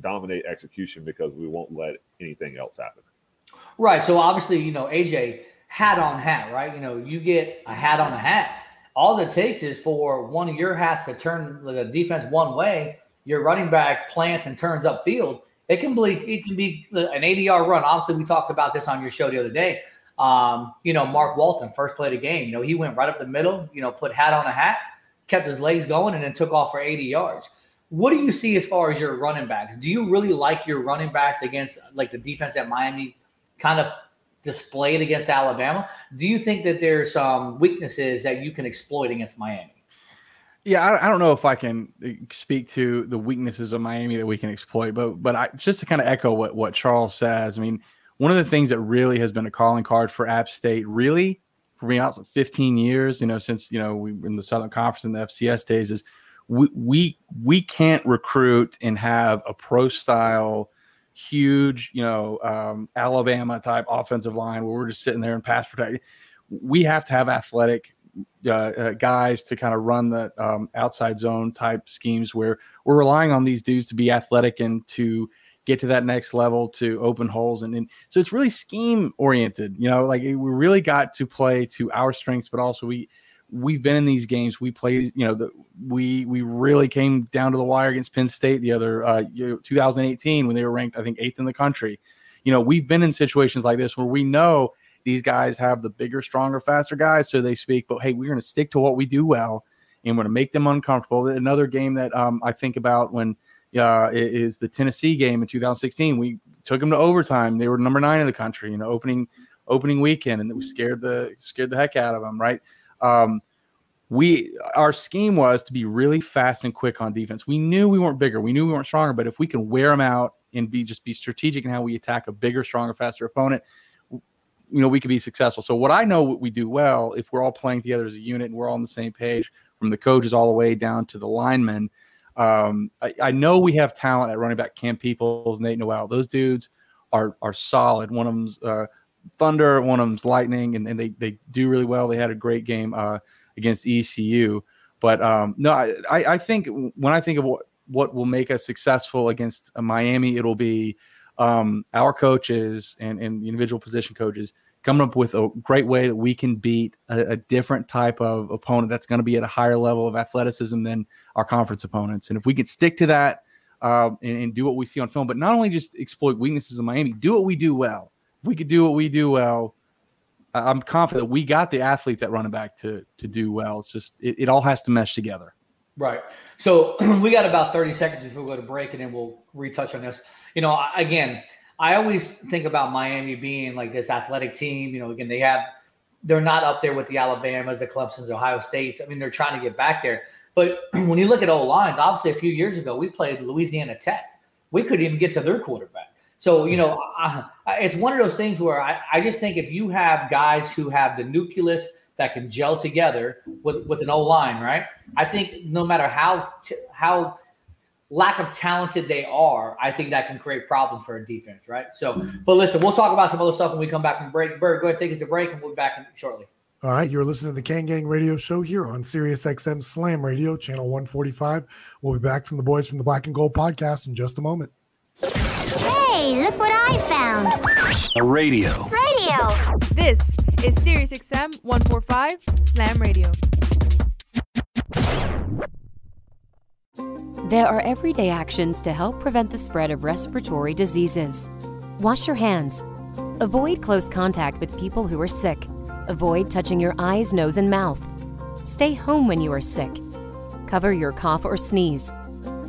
dominate execution because we won't let anything else happen. Right. So obviously, you know, AJ hat on hat, right? You know, you get a hat on a hat. All it takes is for one of your hats to turn the defense one way. Your running back plants and turns upfield. It can be it can be an 80 yard run. Obviously, we talked about this on your show the other day. Um, you know, Mark Walton first played a game. You know, he went right up the middle. You know, put hat on a hat, kept his legs going, and then took off for 80 yards. What do you see as far as your running backs? Do you really like your running backs against like the defense that Miami kind of displayed against Alabama? Do you think that there's some weaknesses that you can exploit against Miami? Yeah, I, I don't know if I can uh, speak to the weaknesses of Miami that we can exploit, but but I, just to kind of echo what what Charles says. I mean, one of the things that really has been a calling card for App State, really for me, out 15 years, you know, since you know we were in the Southern Conference and the FCS days, is we we we can't recruit and have a pro style huge, you know, um, Alabama type offensive line where we're just sitting there and pass protect. We have to have athletic uh, uh, guys to kind of run the um, outside zone type schemes where we're relying on these dudes to be athletic and to get to that next level to open holes and, and so it's really scheme oriented you know like we really got to play to our strengths but also we we've been in these games we played you know the, we we really came down to the wire against penn state the other uh, 2018 when they were ranked i think eighth in the country you know we've been in situations like this where we know these guys have the bigger, stronger, faster guys, so they speak. But hey, we're going to stick to what we do well, and we're going to make them uncomfortable. Another game that um, I think about when uh, is the Tennessee game in 2016. We took them to overtime. They were number nine in the country, you know, opening opening weekend, and we scared the scared the heck out of them, right? Um, we our scheme was to be really fast and quick on defense. We knew we weren't bigger, we knew we weren't stronger, but if we can wear them out and be just be strategic in how we attack a bigger, stronger, faster opponent, you know, we could be successful. So what I know what we do well, if we're all playing together as a unit and we're all on the same page, from the coaches all the way down to the linemen. Um, I, I, know we have talent at running back. Cam Peoples, Nate Noel, those dudes are are solid. One of them's uh, Thunder, one of them's Lightning, and, and they they do really well. They had a great game uh, against ECU. But um, no, I, I think when I think of what what will make us successful against Miami, it'll be um, our coaches and, and the individual position coaches coming up with a great way that we can beat a, a different type of opponent that's going to be at a higher level of athleticism than our conference opponents. And if we can stick to that uh, and, and, do what we see on film, but not only just exploit weaknesses in Miami, do what we do well. We could do what we do well, I'm confident we got the athletes at running back to to do well. It's just it, it all has to mesh together. Right. So we got about 30 seconds before we go to break, and then we'll retouch on this. You know, again, I always think about Miami being like this athletic team. You know, again, they have they're not up there with the Alabamas, the Clemson's, Ohio States. I mean, they're trying to get back there. But when you look at old lines, obviously a few years ago we played Louisiana Tech. We couldn't even get to their quarterback. So you know, I, it's one of those things where I, I just think if you have guys who have the nucleus that can gel together with with an O line, right? I think no matter how t- how lack of talented they are, I think that can create problems for a defense, right? So, but listen, we'll talk about some other stuff when we come back from break. Bird, go ahead, take us to break, and we'll be back shortly. All right, you're listening to the Kane Gang Radio Show here on Sirius XM Slam Radio, channel 145. We'll be back from the boys from the Black and Gold podcast in just a moment. Hey, look what I found! A radio. Radio. This is Sirius XM 145 Slam Radio. There are everyday actions to help prevent the spread of respiratory diseases. Wash your hands. Avoid close contact with people who are sick. Avoid touching your eyes, nose, and mouth. Stay home when you are sick. Cover your cough or sneeze.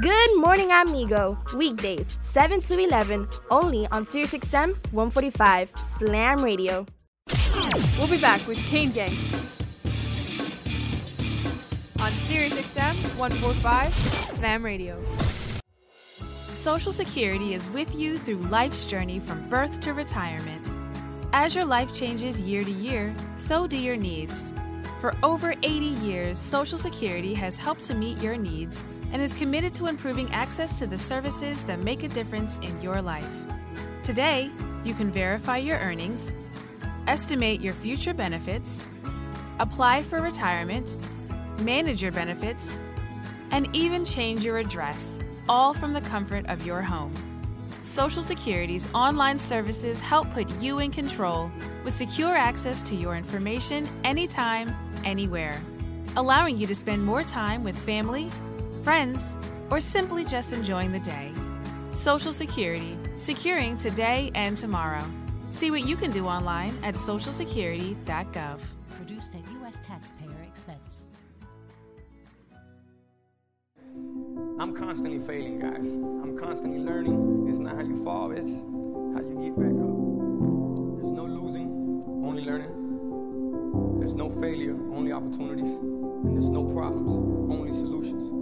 Good morning, amigo. Weekdays, 7 to 11, only on SiriusXM 145 Slam Radio. We'll be back with Kane Gang on Sirius XM 145 Slam Radio. Social Security is with you through life's journey from birth to retirement. As your life changes year to year, so do your needs. For over 80 years, Social Security has helped to meet your needs and is committed to improving access to the services that make a difference in your life. Today, you can verify your earnings, estimate your future benefits, apply for retirement, manage your benefits, and even change your address, all from the comfort of your home. Social Security's online services help put you in control with secure access to your information anytime, anywhere, allowing you to spend more time with family, friends, or simply just enjoying the day. Social Security, securing today and tomorrow. See what you can do online at socialsecurity.gov. Produced at U.S. taxpayer expense. I'm constantly failing, guys. I'm constantly learning. It's not how you fall, it's how you get back up. There's no losing, only learning. There's no failure, only opportunities. And there's no problems, only solutions.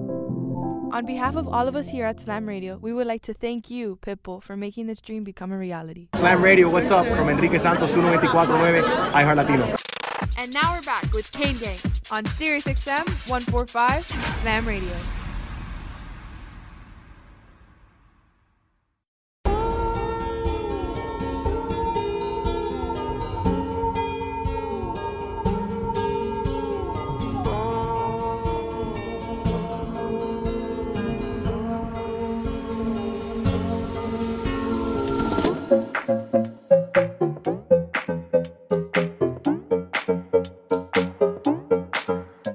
On behalf of all of us here at Slam Radio, we would like to thank you, Pitbull, for making this dream become a reality. Slam Radio, what's up? From Enrique Santos, 1249, iHeart Latino. And now we're back with Kane Gang on Sirius XM 145 Slam Radio.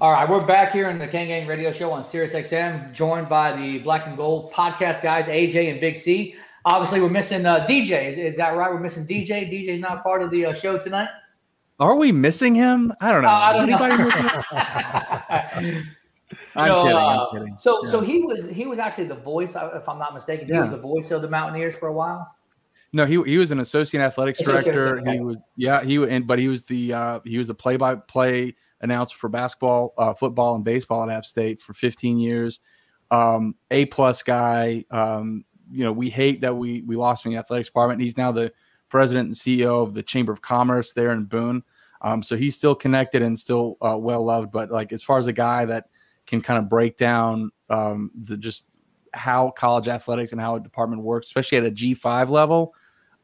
All right, we're back here in the Kane Gang Radio Show on Sirius XM, joined by the Black and Gold podcast guys, AJ and Big C. Obviously, we're missing uh, DJ. Is, is that right? We're missing DJ. DJ's not part of the uh, show tonight. Are we missing him? I don't know. Uh, I don't know. I'm No, kidding. uh, I'm kidding. So, Yeah. so he was he was actually the voice, uh, if I'm not mistaken. He Yeah. was the voice of the Mountaineers for a while. No, he he was an associate athletics Associate, director. okay. He was yeah, he and but he was the uh he was the play by play announcer for basketball, uh, football, and baseball at App State for 15 years. Um, a plus guy. Um, you know, we hate that we we lost him in the athletics department. He's now the president and CEO of the Chamber of Commerce there in Boone. Um, so he's still connected and still uh, well loved. But like as far as a guy that can kind of break down um, the just how college athletics and how a department works, especially at a G5 level.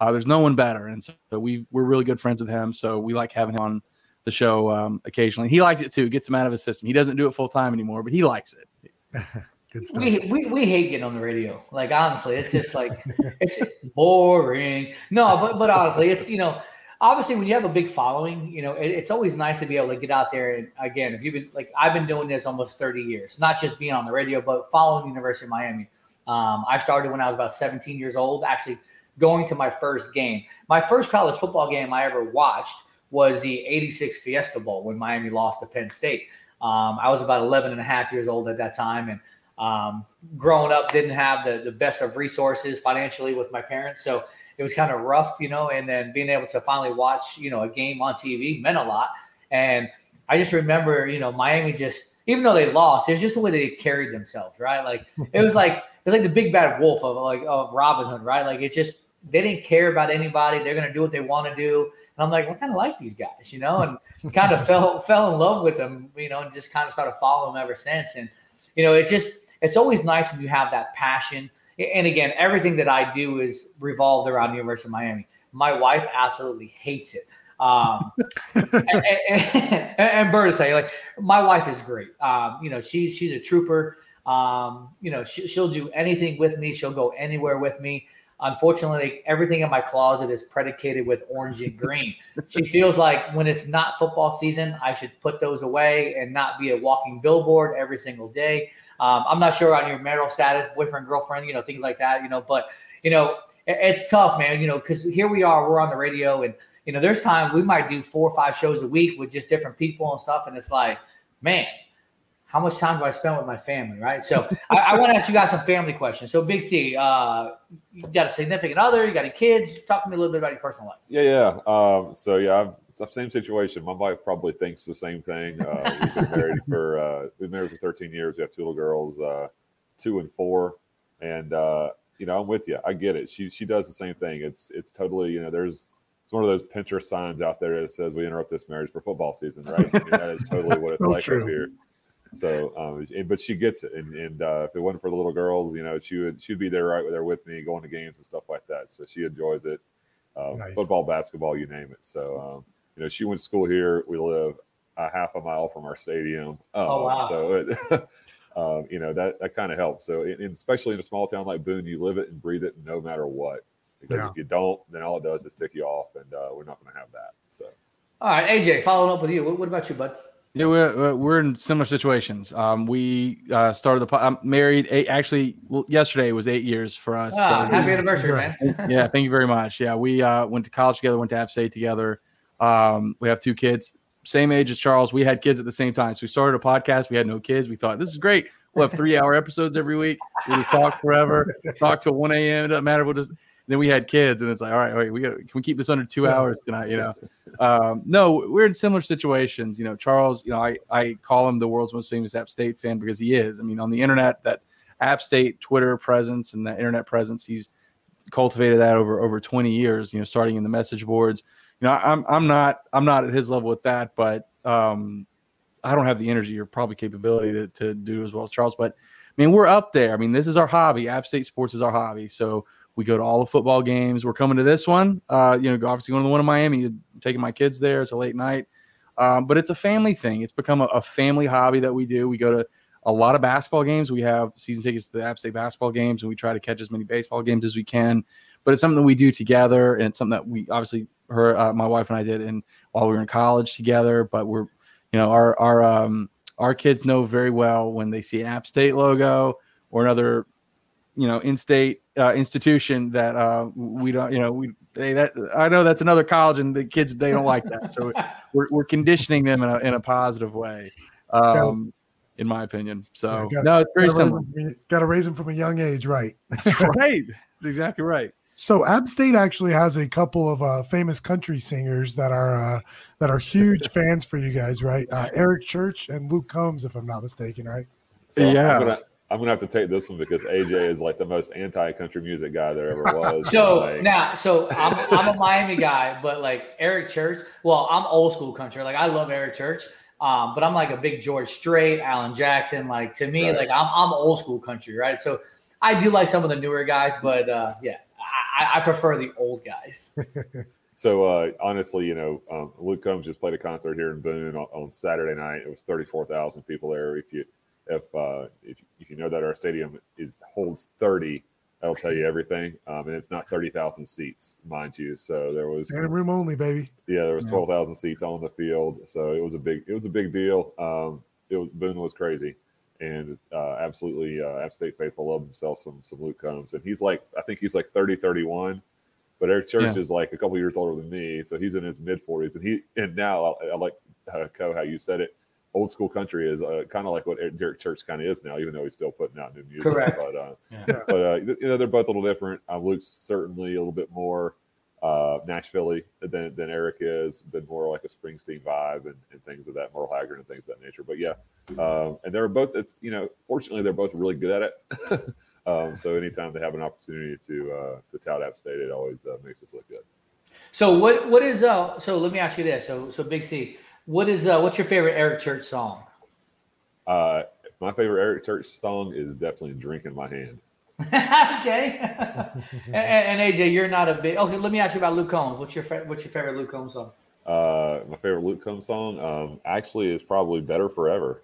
Uh, there's no one better, and so we we're really good friends with him. So we like having him on the show um, occasionally. He likes it too. Gets him out of his system. He doesn't do it full time anymore, but he likes it. Good We, we we hate getting on the radio. Like honestly, it's just like it's boring. No, but but honestly, it's you know, obviously when you have a big following, you know, it, it's always nice to be able to get out there and again, if you've been like I've been doing this almost 30 years, not just being on the radio, but following the University of Miami. Um, I started when I was about 17 years old, actually going to my first game. My first college football game I ever watched was the 86 Fiesta Bowl when Miami lost to Penn State. Um, I was about 11 and a half years old at that time. And um, growing up, didn't have the, the best of resources financially with my parents. So it was kind of rough, you know, and then being able to finally watch, you know, a game on TV meant a lot. And I just remember, you know, Miami just, even though they lost, it was just the way they carried themselves, right? Like it was like, it was like the big bad wolf of like of Robin Hood, right? Like it's just, they didn't care about anybody. They're going to do what they want to do. I'm like, I kind of like these guys, you know, and kind of fell fell in love with them, you know, and just kind of started following them ever since. And you know, it's just it's always nice when you have that passion. And again, everything that I do is revolved around the University of Miami. My wife absolutely hates it. Um, and, and, and, Berta say like my wife is great. Um, you know, she's she's a trooper. Um, you know, she, she'll do anything with me. She'll go anywhere with me. Unfortunately, everything in my closet is predicated with orange and green. she feels like when it's not football season, I should put those away and not be a walking billboard every single day. Um, I'm not sure on your marital status, boyfriend, girlfriend, you know, things like that, you know, but, you know, it- it's tough, man, you know, because here we are, we're on the radio and, you know, there's times we might do four or five shows a week with just different people and stuff. And it's like, man, how much time do I spend with my family, right? So I, I want to ask you guys some family questions. So Big C, uh, you got a significant other, you got any kids? Talk to me a little bit about your personal life. Yeah, yeah. Um, so yeah, I've, same situation. My wife probably thinks the same thing. Uh, we've been married for uh, we've been married for 13 years. We have two little girls, uh, two and four, and uh, you know I'm with you. I get it. She she does the same thing. It's it's totally you know there's it's one of those Pinterest signs out there that says we interrupt this marriage for football season, right? I mean, that is totally what it's So like true. up here. So, um, and- but she gets it, and, and uh, if it wasn't for the little girls, you know, she would she'd be there right there with me, going to games and stuff like that. So she enjoys it, uh, Nice. football, basketball, you name it. So, um, you know, she went to school here. We live a half a mile from our stadium. Oh, Um, wow. So, it, um, you know, that that kind of helps. So, and and especially in a small town like Boone, you live it and breathe it, no matter what. Because Yeah. if you don't, then all it does is tick you off, and uh, we're not going to have that. So. All right, AJ, following up with you. What, what about you, bud? Yeah, we're, we're in similar situations. Um, we uh, started the. po- I'm married. Eight, actually, well, yesterday was eight years for us. Ah, so- happy anniversary, man. yeah, thank you very much. Yeah, we uh, went to college together, went to App State together. Um, we have two kids, same age as Charles. We had kids at the same time, so we started a podcast. We had no kids. We thought this is great. We'll have three-hour episodes every week. We just talk forever, talk till one a.m. It doesn't matter. We'll just. Then we had kids, and it's like, all right, wait, we got. Can we keep this under two hours tonight? You know, um, no, we're in similar situations. You know, Charles. You know, I I call him the world's most famous App State fan because he is. I mean, on the internet, that App State Twitter presence and that internet presence, he's cultivated that over over 20 years you know starting in the message boards you know i'm i'm not i'm not at his level with that but um i don't have the energy or probably capability to, to do as well as charles but i mean we're up there i mean this is our hobby app state sports is our hobby so we go to all the football games we're coming to this one uh you know obviously going to the one in miami taking my kids there it's a late night um, but it's a family thing it's become a, a family hobby that we do we go to a lot of basketball games. We have season tickets to the App State basketball games, and we try to catch as many baseball games as we can. But it's something that we do together, and it's something that we obviously her, uh, my wife and I did, and while we were in college together. But we're, you know, our our um our kids know very well when they see an App State logo or another, you know, in-state uh, institution that uh, we don't, you know, we they that I know that's another college, and the kids they don't like that, so we're we're conditioning them in a in a positive way. Um, in my opinion. So Yeah, no, it's very similar. Got to raise them from a young age, right? That's right. That's exactly right. So App State actually has a couple of uh, famous country singers that are uh, that are huge fans for you guys, right? Uh, Eric Church and Luke Combs, if I'm not mistaken, right? So Yeah. I'm gonna, I'm gonna have to take this one because AJ is like the most anti-country music guy there ever was. So Like, now, so I'm, I'm a Miami guy, but like Eric Church, well, I'm old school country. Like I love Eric Church, um, but I'm like a big George Strait, Alan Jackson. Like to me, Right. like I'm, I'm old school country, right? So I do like some of the newer guys, but uh, yeah, I, I prefer the old guys. So uh, honestly, you know, um, Luke Combs just played a concert here in Boone on, on Saturday night. It was thirty four thousand people there. If you if uh, if, if you know that our stadium is holds thirty, that'll tell you everything. Um, and it's not thirty thousand seats, mind you. So there was Standing room only, baby. yeah, there was Yeah. twelve thousand seats on the field. So it was a big it was a big deal. Um, it was Boone was crazy. And uh, absolutely, uh, App State faithful love himself some some Luke Combs, and he's like I think he's like 30, 31. But Eric Church Yeah. is like a couple years older than me, so he's in his mid forties, and he and now I, I like uh, Co how you said it. Old school country is uh, kind of like what Eric Derek Church kind of is now, even though he's still putting out new music. Correct. But uh, Yeah. but uh, you know they're both a little different. Uh, Luke's certainly a little bit more uh, Nashville than than Eric is, been more like a Springsteen vibe and, and things of that, Merle Haggard and things of that nature. But yeah, um, and they're both. It's you know, fortunately they're both really good at it. um, so anytime they have an opportunity to uh, to tout App State, it always uh, makes us look good. So what what is uh? So let me ask you this. So so Big C, what is uh? What's your favorite Eric Church song? Uh, my favorite Eric Church song is definitely "Drink in My Hand." okay. and, and AJ, you're not a big. Okay, let me ask you about Luke Combs. What's your fa- what's your favorite Luke Combs song? Uh, my favorite Luke Combs song um, actually is probably "Better Forever."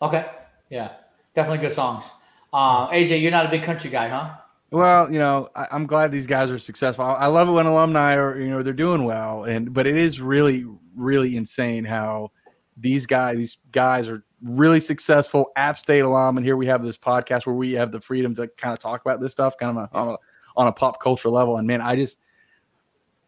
Okay, yeah, definitely good songs. Um, AJ, you're not a big country guy, huh? Well, you know, I, I'm glad these guys are successful. I, I love it when alumni are, you know, they're doing well, and but it is really, really insane how these guys, these guys are really successful App State alum, and here we have this podcast where we have the freedom to kind of talk about this stuff, kind of on a, on a pop culture level. And man, I just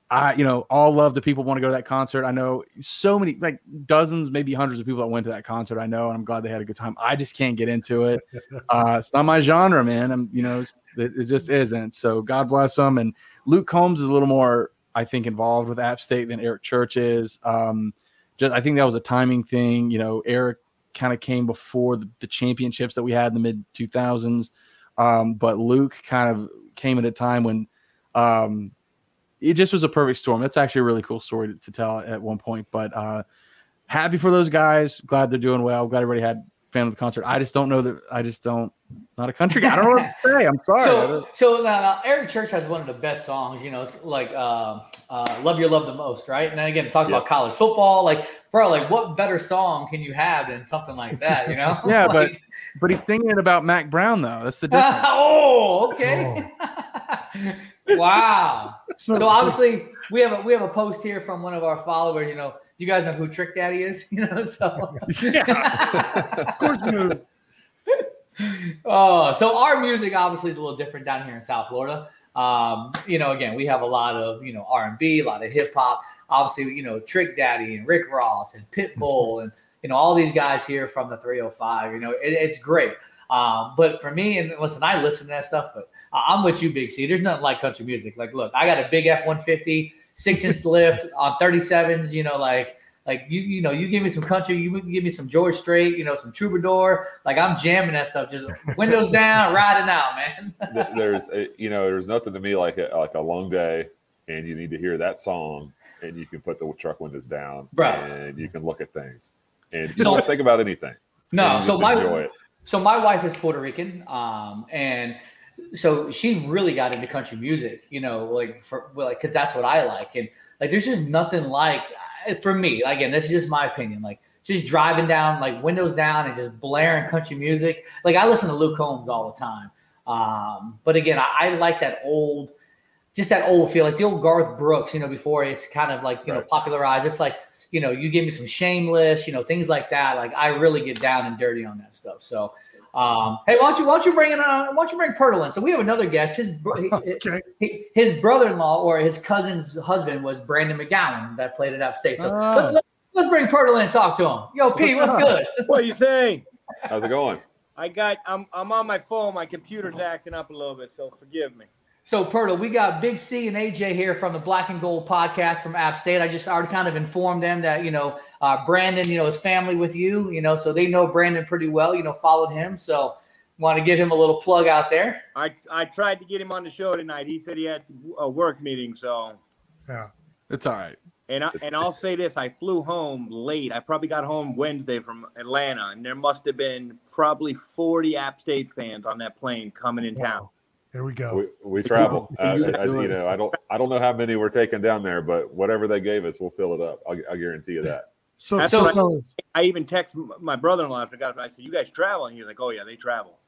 I, you know, all love the people want to go to that concert. I know so many, like dozens, maybe hundreds of people that went to that concert. I know, and I'm glad they had a good time. I just can't get into it. Uh, it's not my genre, man. I'm, you know, it, it just isn't. So God bless them. And Luke Combs is a little more, I think, involved with App State than Eric Church is. Um, just, I think that was a timing thing. You know, Eric kind of came before the, the championships that we had in the mid 2000s, um, but Luke kind of came at a time when. Um, it just was a perfect storm. That's actually a really cool story to, to tell at one point. But uh, happy for those guys. Glad they're doing well. Glad everybody had fan of the concert. I just don't know that. I just don't. Not a country guy. I don't know what to say. I'm sorry. So, so uh, Eric Church has one of the best songs. You know, it's like uh, uh, "Love Your Love the Most," right? And then again, it talks Yeah. about college football. Like, bro, like what better song can you have than something like that? You know? yeah, but Like- but he's singing it about Mack Brown though. That's the difference. oh, okay. wow. So- So, obviously we have a we have a post here from one of our followers. You know, you guys know who Trick Daddy is. You know, so of course you know. Oh, so our music obviously is a little different down here in South Florida. Um, you know, again, we have a lot of you know R and B, a lot of hip hop. Obviously, you know Trick Daddy and Rick Ross and Pitbull and you know all these guys here from the 305. You know, it, it's great. Um, but for me, and listen, I listen to that stuff, but I'm with you, Big C. There's nothing like country music. Like, look, I got a big F 150, six inch lift on 37s. You know, like like you you know you give me some country, you give me some George Strait, you know, some Troubadour. Like I'm jamming that stuff, just windows down, riding out, man. There's a, you know there's nothing to me like a, like a long day and you need to hear that song and you can put the truck windows down Right. and you can look at things and you So- don't think about anything No, so my enjoy it so my wife is Puerto Rican, um, and so she really got into country music, you know, like for like because that's what I like, and like there's just nothing like for me. Again, this is just my opinion. Like just driving down, like windows down, and just blaring country music. Like I listen to Luke Combs all the time, um, but again, I, I like that old. Just that old feel, like the old Garth Brooks, you know, before it's kind of like, you know, popularized. It's like, you know, you give me some shameless, you know, things like that. Like I really get down and dirty on that stuff. So, um, hey, why don't you why don't you bring in uh, why don't you bring Pirtle in? So we have another guest. His bro- he- he- his brother-in-law or his cousin's husband was Brandon McGowan that played at App State. So Ah. let's, let's, let's bring Pirtle in and talk to him. Yo, P, what's good? What are you saying? how's it going I got. I'm. I'm on my phone. My computer's acting up a little bit, so forgive me. So Pirtle, we got Big C and AJ here from the Black and Gold podcast from App State. I just already kind of informed them that you know uh, Brandon, you know, his family with you, you know, so they know Brandon pretty well. You know, followed him, so want to give him a little plug out there. I I tried to get him on the show tonight. He said he had a work meeting, so yeah, it's all right. And I, and I'll say this: I flew home late. I probably got home Wednesday from Atlanta, and there must have been probably 40 App State fans on that plane coming in town. Here we go. we, we travel uh, you- I, you I- do you it. know i don't i don't know how many we're taking down there but whatever they gave us we'll fill it up i'll, I'll guarantee you that So, That's so I, I even text my brother-in-law. I forgot. I said, "You guys travel?" And he's like, "Oh yeah, they travel."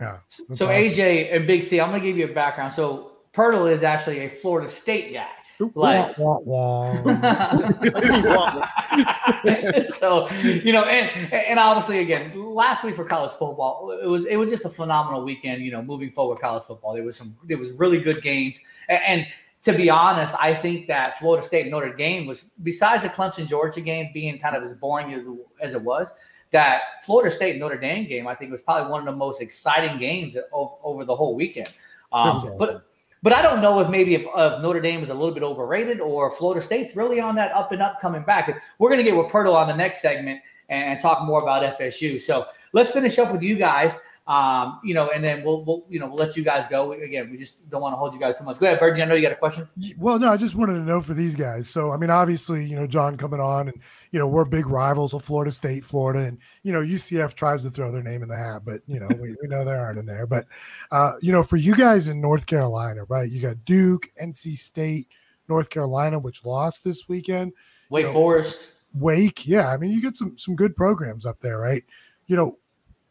Yeah. So AJ and Big C, I'm gonna give you a background. So Pirtle is actually a Florida State guy. Like so you know and and obviously again last week for college football it was it was just a phenomenal weekend you know moving forward college football. There was some there was really good games. And, and to be honest i think that florida state notre dame was besides the clemson georgia game being kind of as boring as, as it was that florida state notre dame game i think was probably one of the most exciting games of, over the whole weekend. Um, was but but I don't know if maybe if, if Notre Dame is a little bit overrated or Florida State's really on that up and up coming back. We're going to get with Pirtle on the next segment and talk more about FSU. So let's finish up with you guys. Um, you know, and then we'll, we'll, you know, we'll let you guys go. Again, we just don't want to hold you guys too much. Go ahead, Birdie. I know you got a question. Well, no, I just wanted to know for these guys. So, I mean, obviously, you know, John coming on, and you know, we're big rivals of Florida State, Florida, and you know, UCF tries to throw their name in the hat, but you know, we, we know they aren't in there. But uh, you know, for you guys in North Carolina, right? You got Duke, NC State, North Carolina, which lost this weekend. Wake You know, Forest. Wake, yeah. I mean, you get some some good programs up there, right? You know,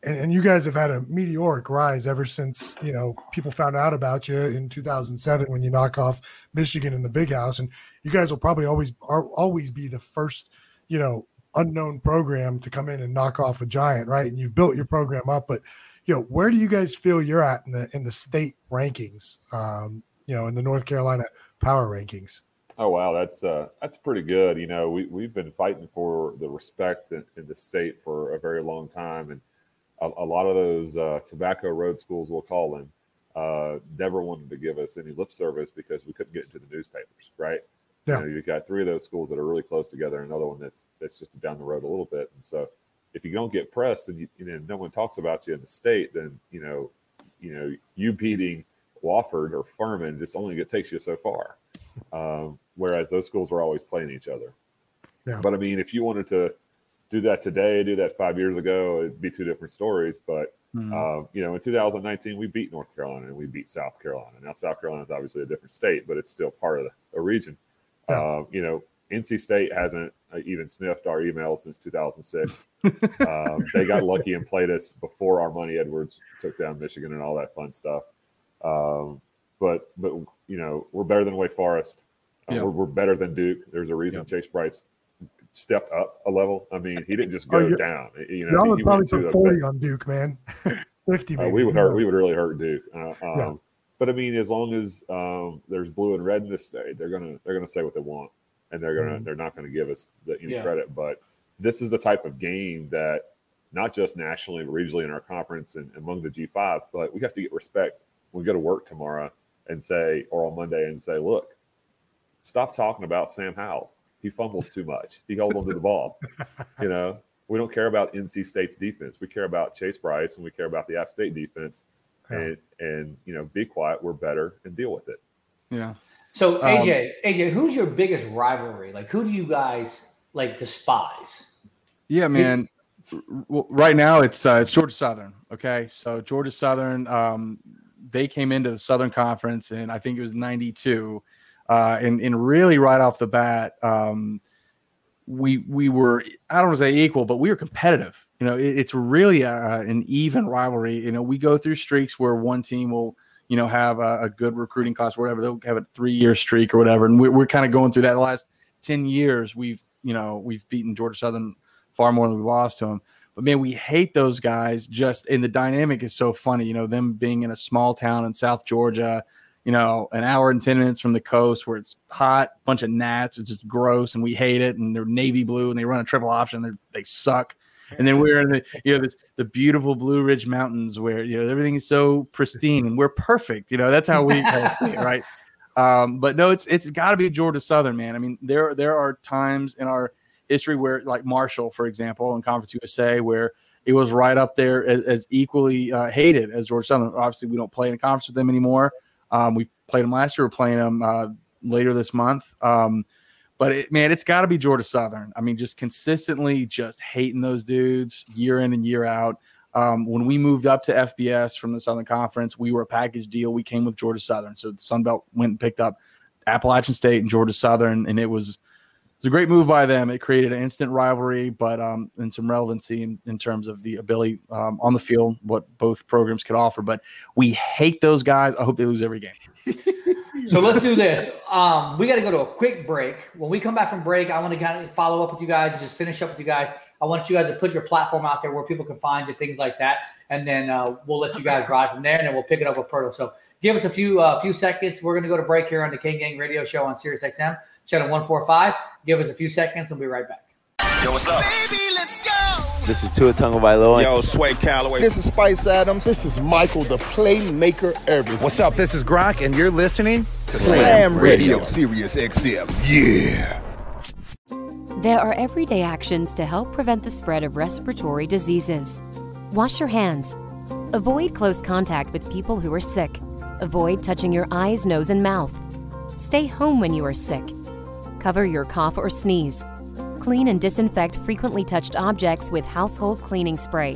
and, and you guys have had a meteoric rise ever since you know people found out about you in 2007 when you knock off Michigan in the Big House, and you guys will probably always are, always be the first you know unknown program to come in and knock off a giant, right? And you've built your program up, but you know where do you guys feel you're at in the in the state rankings? Um, you know, in the North Carolina power rankings. Oh wow, that's uh, that's pretty good. You know, we we've been fighting for the respect in, in the state for a very long time, and a, a lot of those uh, tobacco road schools, we'll call them, uh, never wanted to give us any lip service because we couldn't get into the newspapers, right? Yeah. You know, you've got three of those schools that are really close together, another one that's that's just down the road a little bit, and so if you don't get press and you, you know no one talks about you in the state, then you know, you know, you beating Wofford or Furman just only it takes you so far. Um, whereas those schools are always playing each other. Yeah. But I mean, if you wanted to do that today, do that five years ago, it'd be two different stories. But Mhm. uh, you know, in 2019, we beat North Carolina and we beat South Carolina. Now, South Carolina is obviously a different state, but it's still part of the, a region. Uh, you know, NC State hasn't uh, even sniffed our emails since 2006. um, they got lucky and played us before Armanti Edwards took down Michigan and all that fun stuff. Um, but but you know, we're better than Wake Forest. Uh, Yeah. we're, we're better than Duke. There's a reason Chase Brice stepped up a level. I mean, he didn't just Oh, go you- down. You know, Y'all he would probably put 40 on Duke, man. 50 uh, we would hurt. We would really hurt Duke. Uh, um, Yeah. But I mean, as long as um, there's blue and red in this state, they're gonna they're gonna say what they want, and they're gonna Mhm. they're not gonna give us the, any Yeah. credit. But this is the type of game that not just nationally, but regionally in our conference and among the G5, but we have to get respect when we go to work tomorrow and say, or on Monday and say, look, stop talking about Sam Howell. He fumbles too much. He holds onto the ball. You know, we don't care about NC State's defense. We care about Chase Brice and we care about the App State defense. And and you know, be quiet. We're better and deal with it. Yeah. So Um, AJ, AJ, who's your biggest rivalry? Like, who do you guys like despise? Yeah, man. R- Right now, it's uh, it's Georgia Southern. Okay, so Georgia Southern, um, they came into the Southern Conference, and I think it was '92, uh, and and really right off the bat, um, we we were I don't want to say equal, but we were competitive. You know, it, it's really a, an even rivalry. You know, we go through streaks where one team will you know have a, a good recruiting class, or whatever. They'll have a three year streak or whatever, and we, we're kind of going through that. The last ten years, we've you know we've beaten Georgia Southern far more than we lost to them. But man, we hate those guys. Just and the dynamic is so funny. You know, them being in a small town in South Georgia, you know, an hour and ten minutes from the coast where it's hot, bunch of gnats, it's just gross, and we hate it. And they're navy blue, and they run a triple option. They they suck. And then we're in the you know this the beautiful Blue Ridge Mountains where you know everything is so pristine and we're perfect. You know that's how we kind of see it, right. Um, but no, it's it's got to be Georgia Southern, man. I mean, there there are times in our history where, like Marshall, for example, in Conference USA, where it was right up there as, as equally uh, hated as Georgia Southern. Obviously, we don't play in a conference with them anymore. Um, we played them last year. We're playing them uh, later this month. Um, but it, man, it's got to be Georgia Southern. I mean, just consistently just hating those dudes year in and year out. Um, when we moved up to FBS from the Southern Conference, we were a package deal. We came with Georgia Southern, so the Sun Belt went and picked up Appalachian State and Georgia Southern, and it was it's a great move by them. It created an instant rivalry, but um, and some relevancy in, in terms of the ability um, on the field, what both programs could offer. But we hate those guys. I hope they lose every game. So let's do this. Um, we got to go to a quick break. When we come back from break, I want to kind of follow up with you guys and just finish up with you guys. I want you guys to put your platform out there where people can find you, things like that, and then uh, we'll let you guys ride from there, and then we'll pick it up with Pirtle. So give us a few uh, few seconds. We're going to go to break here on the Kane Gang Radio Show on Sirius XM, channel one four five. Give us a few seconds. We'll be right back. Yo, what's up? Baby, let's go. This is Tua Tagovailoa. Yo, Sway Calloway. This is Spice Adams. This is Michael, the playmaker everything. What's up? This is Gronk, and you're listening to Slam Radio. Radio Sirius XM. Yeah. There are everyday actions to help prevent the spread of respiratory diseases. Wash your hands. Avoid close contact with people who are sick. Avoid touching your eyes, nose, and mouth. Stay home when you are sick. Cover your cough or sneeze. Clean and disinfect frequently touched objects with household cleaning spray.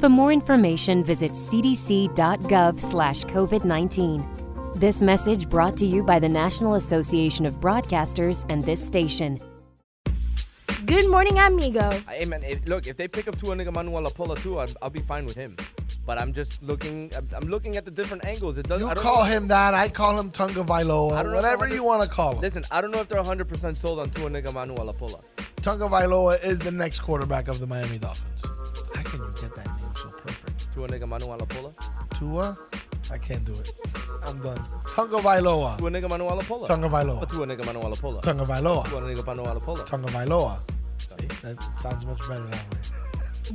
For more information, visit cdc.gov/covid19. This message brought to you by the National Association of Broadcasters and this station. Good morning, amigo. Hey man, if, look, if they pick up Tua Nigga Manuel Lapola too, I'll, I'll be fine with him. But I'm just looking. I'm, I'm looking at the different angles. It doesn't. You I don't call know- him that. I call him Tunga I Vailoa. don't know if Whatever you want to call him. Listen, I don't know if they're 100 percent sold on Tua Nigga Manuel Lapola. Tunga Vailoa is the next quarterback of the Miami Dolphins. How can you get that name so perfect? Tua Nigga Manuel Lapola. Tua I can't do it. I'm done. Tonga Vailoa. To a nigga Manuela Pola. Tonga Vailoa. To a nigga Manuela Pola. Tonga Vailoa. To a nigga Manuela Pola. Tonga Vailoa. See, that sounds much better that way.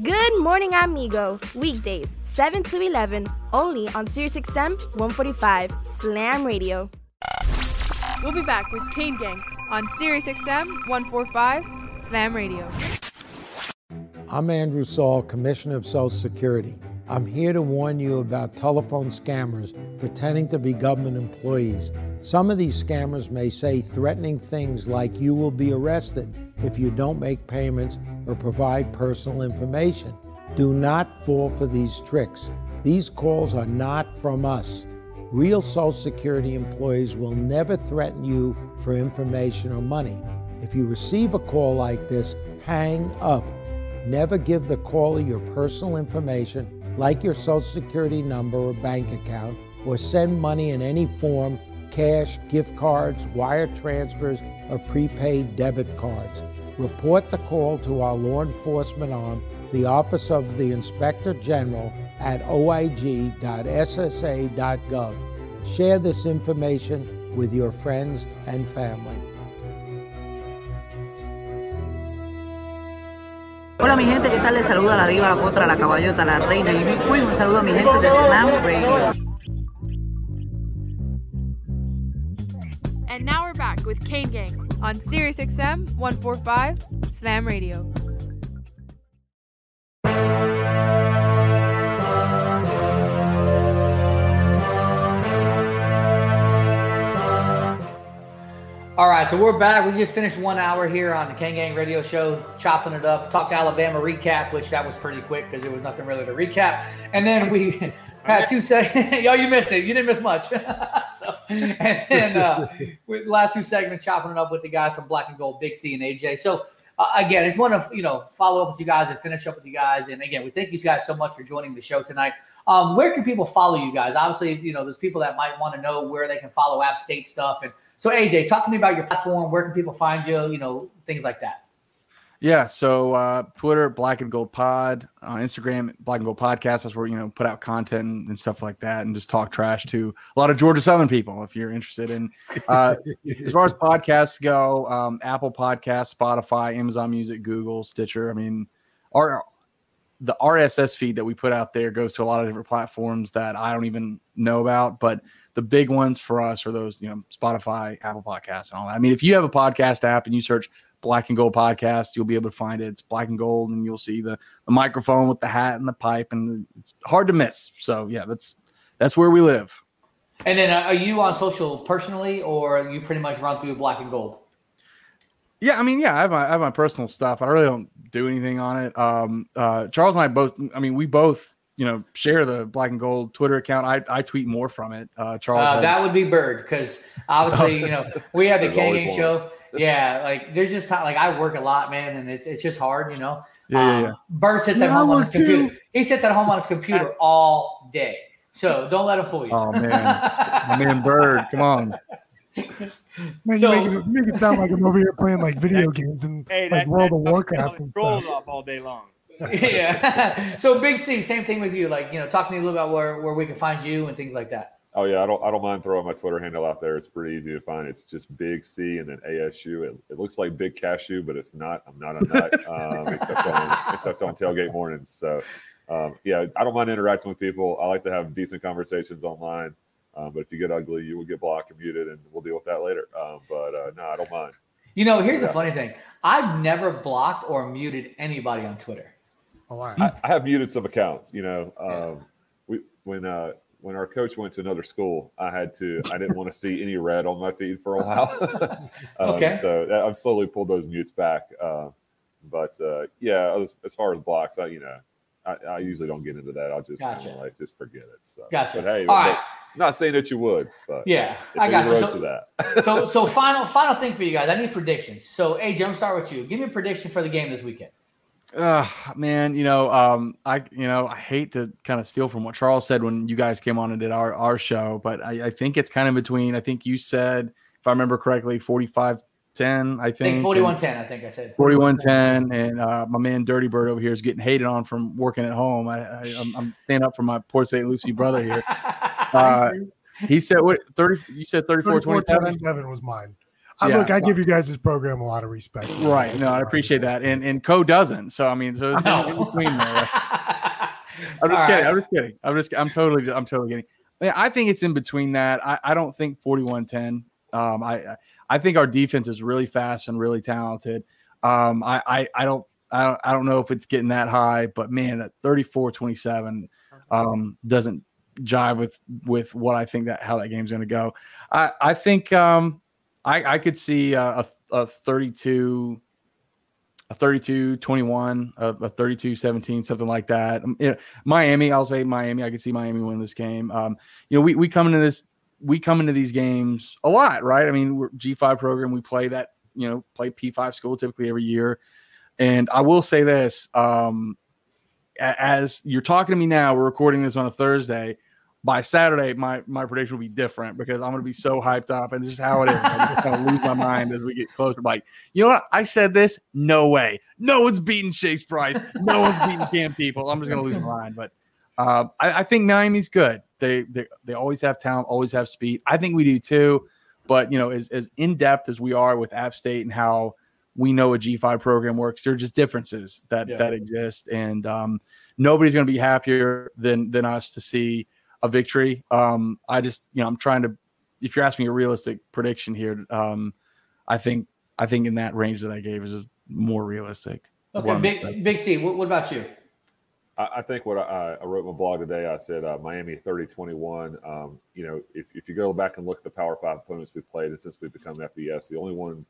Good morning, amigo. Weekdays, 7 to 11, only on SiriusXM 145 Slam Radio. We'll be back with Kane Gang on SiriusXM 145 Slam Radio. I'm Andrew Saul, Commissioner of Social Security. I'm here to warn you about telephone scammers pretending to be government employees. Some of these scammers may say threatening things like you will be arrested if you don't make payments or provide personal information. Do not fall for these tricks. These calls are not from us. Real Social Security employees will never threaten you for information or money. If you receive a call like this, hang up. Never give the caller your personal information, like your Social Security number or bank account, or send money in any form cash, gift cards, wire transfers, or prepaid debit cards. Report the call to our law enforcement arm, the Office of the Inspector General, at oig.ssa.gov. Share this information with your friends and family. Hola mi gente, ¿qué tal? Les saluda la diva, la potra, la caballota, la reina y Big Queen. Un saludo a mi gente de Slam Radio. And now we're back with Kane Gang on SiriusXM 145 Slam Radio. Right, so we're back. We just finished one hour here on the Kane Gang Radio Show, chopping it up. Talked Alabama recap, which that was pretty quick because there was nothing really to recap. And then we had two seconds. Yo, you missed it. You didn't miss much. so, and then uh, with last two segments, chopping it up with the guys from Black and Gold, Big C and AJ. So uh, again, I just want to you know follow up with you guys and finish up with you guys. And again, we thank you guys so much for joining the show tonight. Um, where can people follow you guys? Obviously, you know, there's people that might want to know where they can follow App State stuff and so AJ, talk to me about your platform. Where can people find you? You know, things like that. Yeah, so uh, Twitter, Black and Gold Pod, on Instagram, Black and Gold Podcast. That's where you know put out content and, and, stuff like that, and just talk trash to a lot of Georgia Southern people. If you're interested in, uh, as far as podcasts go, um, Apple Podcast, Spotify, Amazon Music, Google, Stitcher. I mean, our the RSS feed that we put out there goes to a lot of different platforms that I don't even know about, but the big ones for us are those, you know, Spotify, Apple Podcasts, and all that. I mean, if you have a podcast app and you search Black and Gold Podcast, you'll be able to find it. It's Black and Gold, and you'll see the the microphone with the hat and the pipe, and it's hard to miss. So yeah, that's that's where we live. And then, uh, are you on social personally, or you pretty much run through Black and Gold? Yeah, I mean, yeah, I have my I have my personal stuff. I really don't do anything on it. Um, uh, Charles and I both. I mean, we both you know share the black and gold twitter account i, I tweet more from it uh charles uh, that would be bird because obviously you know we have the King show yeah like there's just time, like i work a lot man and it's it's just hard you know yeah, yeah, yeah. Um, bird sits at home on his computer he sits at home on his computer all day so don't let him fool you oh man my man bird come on Man, so, you make, it, make, it, sound like I'm over here playing like video games and hey, like that, World that, of Warcraft and stuff. stuff. off all day long. yeah. so Big C, same thing with you. Like, you know, talk to me a little about where, where we can find you and things like that. Oh yeah, I don't I don't mind throwing my Twitter handle out there. It's pretty easy to find. It's just Big C and then ASU. It, it looks like Big Cashew, but it's not. I'm not a nut, um, except on except on tailgate mornings. So um, yeah, I don't mind interacting with people. I like to have decent conversations online. Um, but if you get ugly, you will get blocked or muted, and we'll deal with that later. Um, but uh, no, I don't mind. You know, here's yeah. the funny thing: I've never blocked or muted anybody on Twitter. Oh. I, I, have muted some accounts. You know, um, we when uh, when our coach went to another school, I had to. I didn't want to see any red on my feed for a while. um, okay. So I've slowly pulled those mutes back. Uh, but uh, yeah, as, as, far as blocks, I you know, I, I usually don't get into that. I'll just gotcha. like just forget it. So, gotcha. But hey, all right. Not saying that you would, but yeah, I got you. So, that. so, so final, final thing for you guys. I need predictions. So, AJ, I'm start with you. Give me a prediction for the game this weekend. Uh, man, you know, um, I, you know, I hate to kind of steal from what Charles said when you guys came on and did our, our show, but I, I think it's kind of between, I think you said, if I remember correctly, 45 10, I think. I think 41 10, I think I said. 41 10. And uh, my man Dirty Bird over here is getting hated on from working at home. I, I, am standing up for my poor St. Lucie brother here. Uh, he said what 30 you said 34 27 27 was mine. I, Yeah. look, I give you guys this program a lot of respect. right. No i appreciate that. And and co doesn't. So i mean so it's in, in between there. I'm just All kidding. right. i'm just kidding. I'm just i'm totally i'm totally kidding. I, mean, I think it's in between that. I, I don't think 41-10 um i i think our defense is really fast and really talented. Um i i, I don't I don't, I don't know if it's getting that high, but man, at 34 27 um, doesn't jive with with what I think that how that game's going to go. I I think um, I I could see a, a, a 32 a 32 21 a, a 32 17 something like that. Um, miami i'll say miami. I could see miami win this game. Um, you know we, we come into this we come into these games a lot right? I mean we're g5 program. We play that you know play p5 school typically every year. And i will say this um, as you're talking to me now we're recording this on a thursday by Saturday, my my prediction will be different because I'm going to be so hyped up, and this is how it is. I'm just going to lose my mind as we get closer. Like, you know what? I said this. No way. No one's beating Chase Brice. No one's beating Cam People. I'm just going to lose my mind. But uh, I, I think Miami's good. They, they they always have talent, always have speed. I think we do too. But you know, as as in depth as we are with App State and how we know a G5 program works, there are just differences that Yeah. that exist, and um, nobody's going to be happier than than us to see a victory. Um, I just, you know, I'm trying to. If you're asking me a realistic prediction here, um, I think I think in that range that I gave is just more realistic. Okay, big expecting. big C. What, what about you? I, I think what I, I wrote in my blog today, I said uh, Miami 30 21. Um, you know, if, if you go back and look at the Power Five opponents we played, and since we've become FBS, the only ones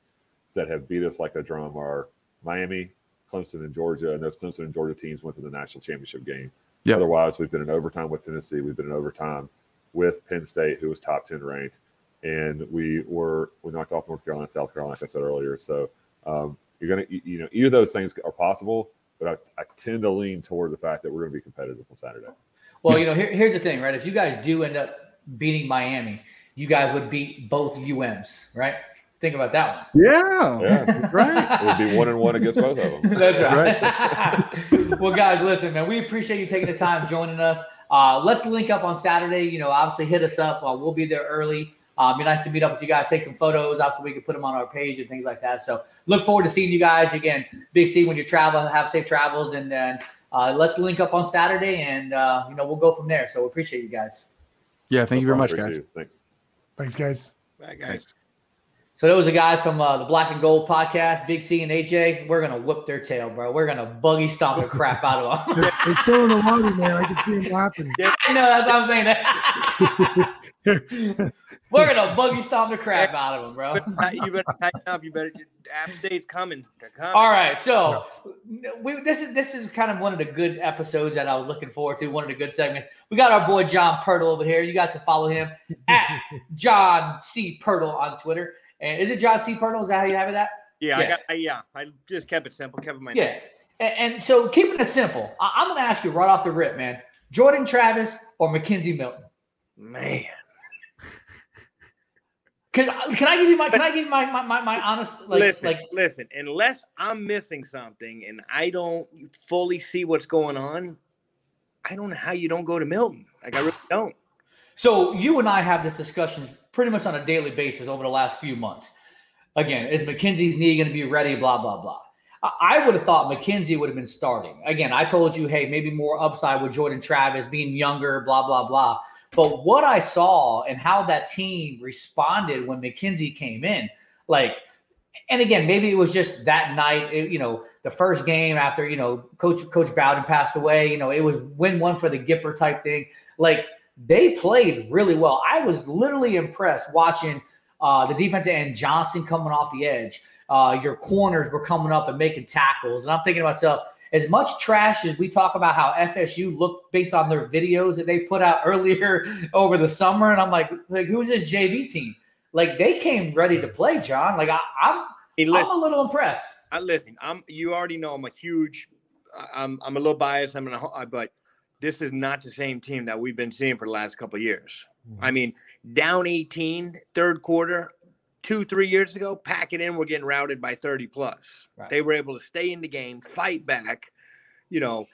that have beat us like a drum are Miami, Clemson, and Georgia. And those Clemson and Georgia teams went to the national championship game. Yep. Otherwise, we've been in overtime with Tennessee. We've been in overtime with Penn State, who was top 10 ranked. And we were, we knocked off North Carolina, South Carolina, like I said earlier. So um, you're going to, you know, either of those things are possible, but I, I tend to lean toward the fact that we're going to be competitive on Saturday. Well, you know, here, here's the thing, right? If you guys do end up beating Miami, you guys would beat both UMs, right? Think about that one. Yeah, Yeah. right. It would be one and one against both of them. That's right. well, guys, listen, man, we appreciate you taking the time joining us. Uh, let's link up on Saturday. You know, obviously hit us up. Uh, we'll be there early. Uh, be nice to meet up with you guys, take some photos. Obviously, we can put them on our page and things like that. So, look forward to seeing you guys again. Big C, when you travel, have safe travels, and then uh, let's link up on Saturday, and uh, you know we'll go from there. So, we appreciate you guys. Yeah, thank you very much, guys. you. Thanks. Thanks, guys. Bye, guys. So those are guys from uh, the Black and Gold podcast, Big C and AJ. We're gonna whip their tail, bro. We're gonna buggy stomp the crap out of them. They're, they're still in the water, man. I can see them laughing. I know that's what I'm saying. We're gonna buggy stomp the crap out of them, bro. you better tighten up. You better. App State's coming. They're coming. All right, so we, this is this is kind of one of the good episodes that I was looking forward to. One of the good segments. We got our boy John Pirtle over here. You guys can follow him at John C Pirtle on Twitter. And is it John C Pirtle? Is that how you have it? At Yeah, I Yeah. got. I, yeah, I just kept it simple. Kept it my Yeah. And, and so keeping it simple, I, I'm going to ask you right off the rip, man. Jordan Travis or McKenzie Milton? Man. Can, can I give you my can I give you my my, my, my honest like listen, like listen. Unless I'm missing something and I don't fully see what's going on, I don't know how you don't go to Milton. Like I really don't. So you and I have this discussions pretty much on a daily basis over the last few months. Again, is McKenzie's knee going to be ready? Blah blah blah. I- would have thought McKenzie would have been starting. Again, I told you, hey, maybe more upside with Jordan Travis being younger, blah blah blah. But what I saw and how that team responded when McKenzie came in, like, and again, maybe it was just that night, it- you know, the first game after, you know, Coach Coach Bowden passed away, you know, it was win one for the Gipper type thing. Like they played really well. I was literally impressed watching uh, the defense and Johnson coming off the edge. Uh, your corners were coming up and making tackles, and I'm thinking to myself, as much trash as we talk about how FSU looked based on their videos that they put out earlier over the summer, and I'm like, like who's this JV team? Like they came ready to play, John. Like I, I'm, Hey, I'm a little impressed. I listen. I'm. You already know I'm a huge. I'm. I'm a little biased. I'm gonna. But this is not the same team that we've been seeing for the last couple of years. I mean, down 18, third quarter, two, three years ago, pack it in. We're getting routed by 30 plus. Right. They were able to stay in the game, fight back. You know,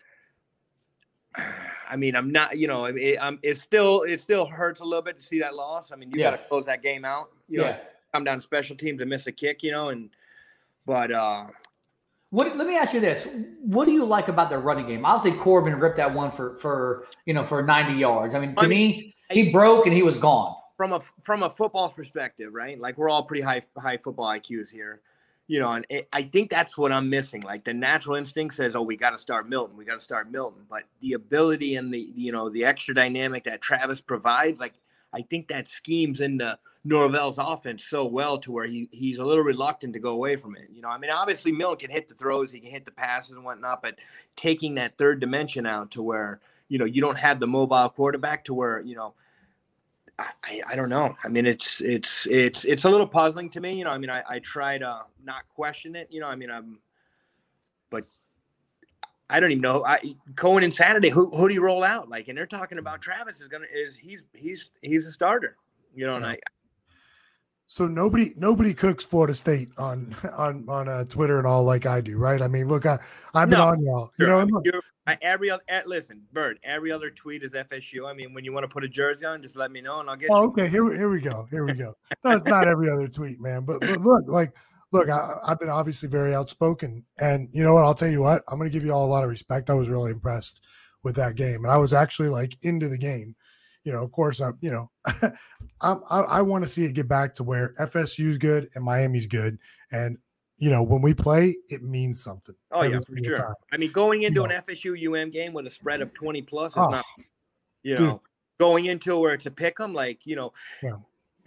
I mean, I'm not, you know, it, um, it still it still hurts a little bit to see that loss. I mean, you Yeah. got to close that game out. You know, Yeah. come down special teams and miss a kick, you know, and but uh What? Let me ask you this: What do you like about their running game? Obviously, Corbin ripped that one for for you know for 90 yards. I mean, to I mean, me, he broke and he was gone. from a from a football perspective, right? Like we're all pretty high high football IQs here, you know, and it, I think that's what I'm missing. Like the natural instinct says, "Oh, we got to start Milton. We got to start Milton." But the ability and the you know the extra dynamic that Travis provides, like I think that schemes into Norvell's offense so well to where he he's a little reluctant to go away from it. You know, I mean, obviously Milton can hit the throws, he can hit the passes and whatnot, but taking that third dimension out to where you know you don't have the mobile quarterback to where you know I, I don't know. I mean, it's it's it's it's a little puzzling to me. You know, I mean, I, I try to not question it. You know, I mean, I'm, I don't even know. I Cohen and Saturday, who who do you roll out? Like, and they're talking about Travis is gonna is he's he's he's a starter. You know, and I So nobody nobody cooks Florida State on on on uh, Twitter and all like I do, right? I mean, look, I I've been No, on y'all, you sure. know. I look, you're- I, every other eh, listen, Bird. Every other tweet is FSU. I mean, when you want to put a jersey on, just let me know and I'll get Oh, you. okay. Here, we- here we go. Here we go. No, it's not every other tweet, man. But, but look, like, look, I, I've been obviously very outspoken, and you know what? I'll tell you what. I'm going to give you all a lot of respect. I was really impressed with that game, and I was actually like into the game. You know, of course, I'm. you know, I'm, I, I want to see it get back to where FSU's good and Miami's good, and you know, when we play, it means something. Oh yeah, for sure. time. I mean, going into know. an FSU UM game with a spread of twenty plus is Oh, not, you dude. know, going into where it's a pick 'em, like you know, Yeah.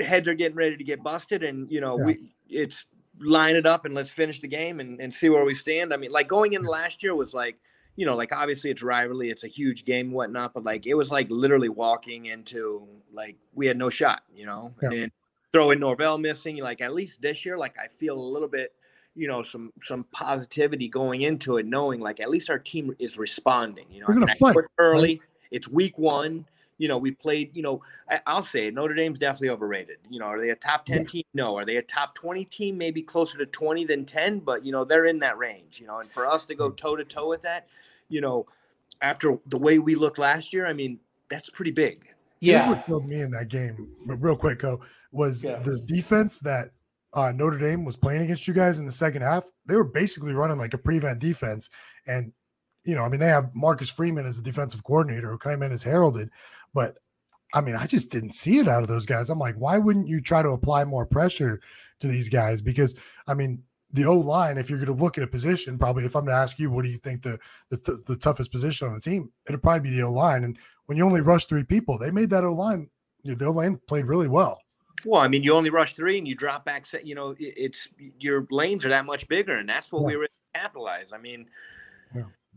heads are getting ready to get busted, and you know, Yeah. we it's line it up and let's finish the game and, and see where we stand. I mean, like going in last year was like, you know, like obviously it's rivalry, it's a huge game, whatnot, but like it was like literally walking into like we had no shot, you know, Yeah. and throwing Norvell missing, like at least this year, like I feel a little bit you know some some positivity going into it knowing like at least our team is responding you know We're gonna I know fight, early it's week one you know we played you know I, i'll say notre dame's definitely overrated. You know are they a top 10 Yeah. team? No. Are they a top 20 team? Maybe closer to 20 than 10 but you know they're in that range you know and for us to go toe to toe with that you know after the way we looked last year i mean that's pretty big. Here's what killed me in that game, but real quick, Co, was Yeah. the defense that uh, Notre Dame was playing against you guys in the second half. They were basically running like a prevent defense, and you know, I mean, they have Marcus Freeman as the defensive coordinator who came in as heralded, but I mean, I just didn't see it out of those guys. I'm like, why wouldn't you try to apply more pressure to these guys? Because I mean, the O line, if you're going to look at a position, probably if I'm going to ask you, what do you think the the, t- the toughest position on the team? It'd probably be the O line. And when you only rush three people, they made that O line. The O line played really well. Well, I mean, you only rush three and you drop back. You know, it's your lanes are that much bigger, and that's what we were able to capitalize. I mean,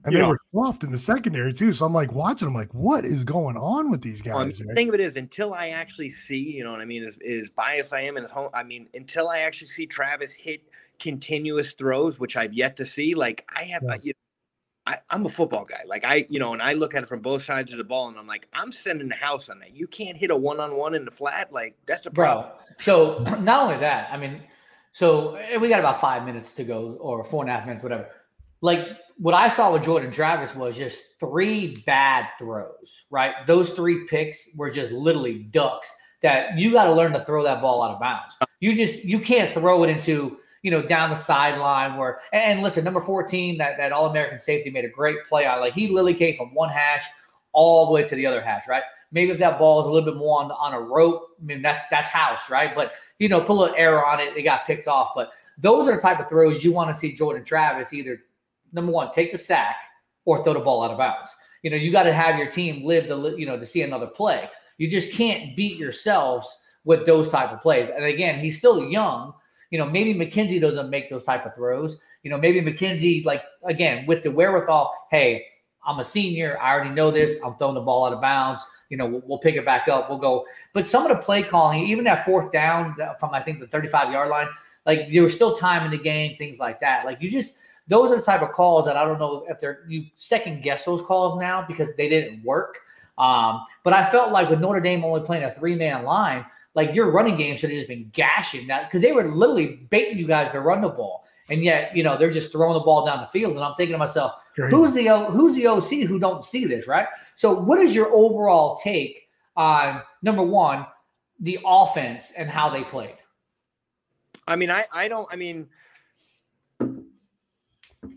And You they know- were soft in the secondary too. So I'm like watching them, like, what is going on with these well, I mean, guys? the right? thing of it is, until I actually see, you know what I mean, is, is biased I am in his home. I mean, until I actually see Travis hit continuous throws, which I've yet to see. Like I have, Yeah. you I, I'm a football guy. Like I, you know, and I look at it from both sides of the ball, and I'm like, I'm sending the house on that. You can't hit a one-on-one in the flat. Like that's a problem. bro. So not only that, I mean, so eh, we got about five minutes to go, or four and a half minutes, whatever. Like what I saw with Jordan Travis was just three bad throws, right? Those three picks were just literally ducks that you got to learn to throw that ball out of bounds. You just you can't throw it into you know down the sideline where. And listen, number fourteen, that that All American safety made a great play on. Like he literally came from one hash all the way to the other hash, right? Maybe if that ball is a little bit more on, on a rope, I mean that's that's housed right? But you know, put a little error on it, it got picked off. But those are the type of throws you want to see Jordan Travis either number one, take the sack or throw the ball out of bounds. You know, you got to have your team live to you know to see another play. You just can't beat yourselves with those type of plays. And again, he's still young. You know, maybe McKenzie doesn't make those type of throws. You know, maybe McKenzie, like again, with the wherewithal, hey, I'm a senior. I already know this. I'm throwing the ball out of bounds. You know, we'll, we'll pick it back up. We'll go. But some of the play calling, even that fourth down uh, from I think the 35 yard line, like you were still time in the game, things like that. Like you just those are the type of calls that I don't know if they're you second guess those calls now because they didn't work. Um, but I felt like with Notre Dame only playing a three man line, like your running game should have just been gashing that because they were literally baiting you guys to run the ball. and yet you know they're just throwing the ball down the field. And I'm thinking to myself, Crazy. who's the O- who's the OC who don't see this, right? So, what is your overall take on number one, the offense and how they played? I mean, I I don't. I mean,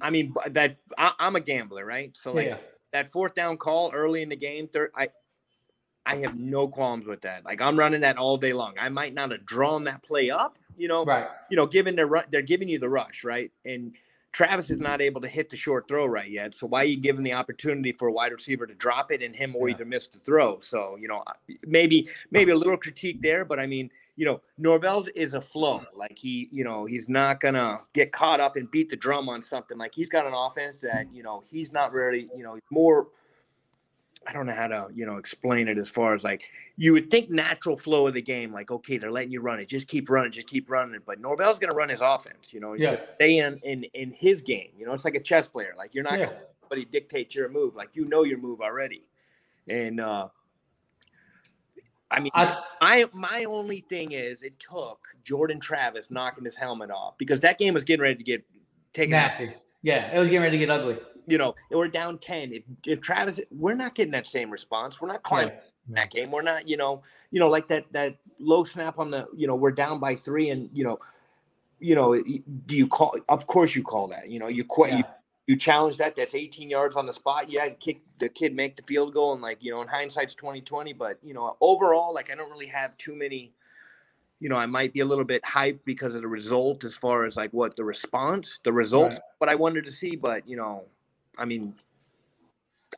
I mean that I, I'm a gambler, right? So like Yeah. that fourth down call early in the game, third, I I have no qualms with that. Like I'm running that all day long. I might not have drawn that play up, you know, right? You know, given the ru- they're giving you the rush, right? And Travis is not able to hit the short throw right yet. So why are you giving the opportunity for a wide receiver to drop it and him or either miss the throw? So you know, maybe maybe a little critique there, but I mean, you know, Norvell's is a flow. Like he, you know, he's not gonna get caught up and beat the drum on something. Like he's got an offense that you know he's not really, you know, more. I don't know how to, you know, explain it as far as like you would think natural flow of the game, like okay, they're letting you run it, just keep running, just keep running it. But Norvell's gonna run his offense, you know, Yeah. stay in in in his game. You know, it's like a chess player. Like you're not Yeah. gonna let somebody dictate your move. Like you know your move already. And uh I mean, I, my only thing is it took Jordan Travis knocking his helmet off because that game was getting ready to get taken out. Nasty. Yeah, it was getting ready to get ugly. You know, we're down ten. If, if Travis, we're not getting that same response. We're not climbing in that game. We're not, you know, you know, like that that low snap on the, you know, we're down by three, and you know, you know, do you call? Of course, you call that. You know, you quit. You, you challenge that. That's 18 yards on the spot. Yeah, kick the kid make the field goal, and like you know, in hindsight's 2020. But you know, overall, like I don't really have too many. You know, I might be a little bit hyped because of the result, as far as like what the response, the results, Right. what I wanted to see. But you know, I mean,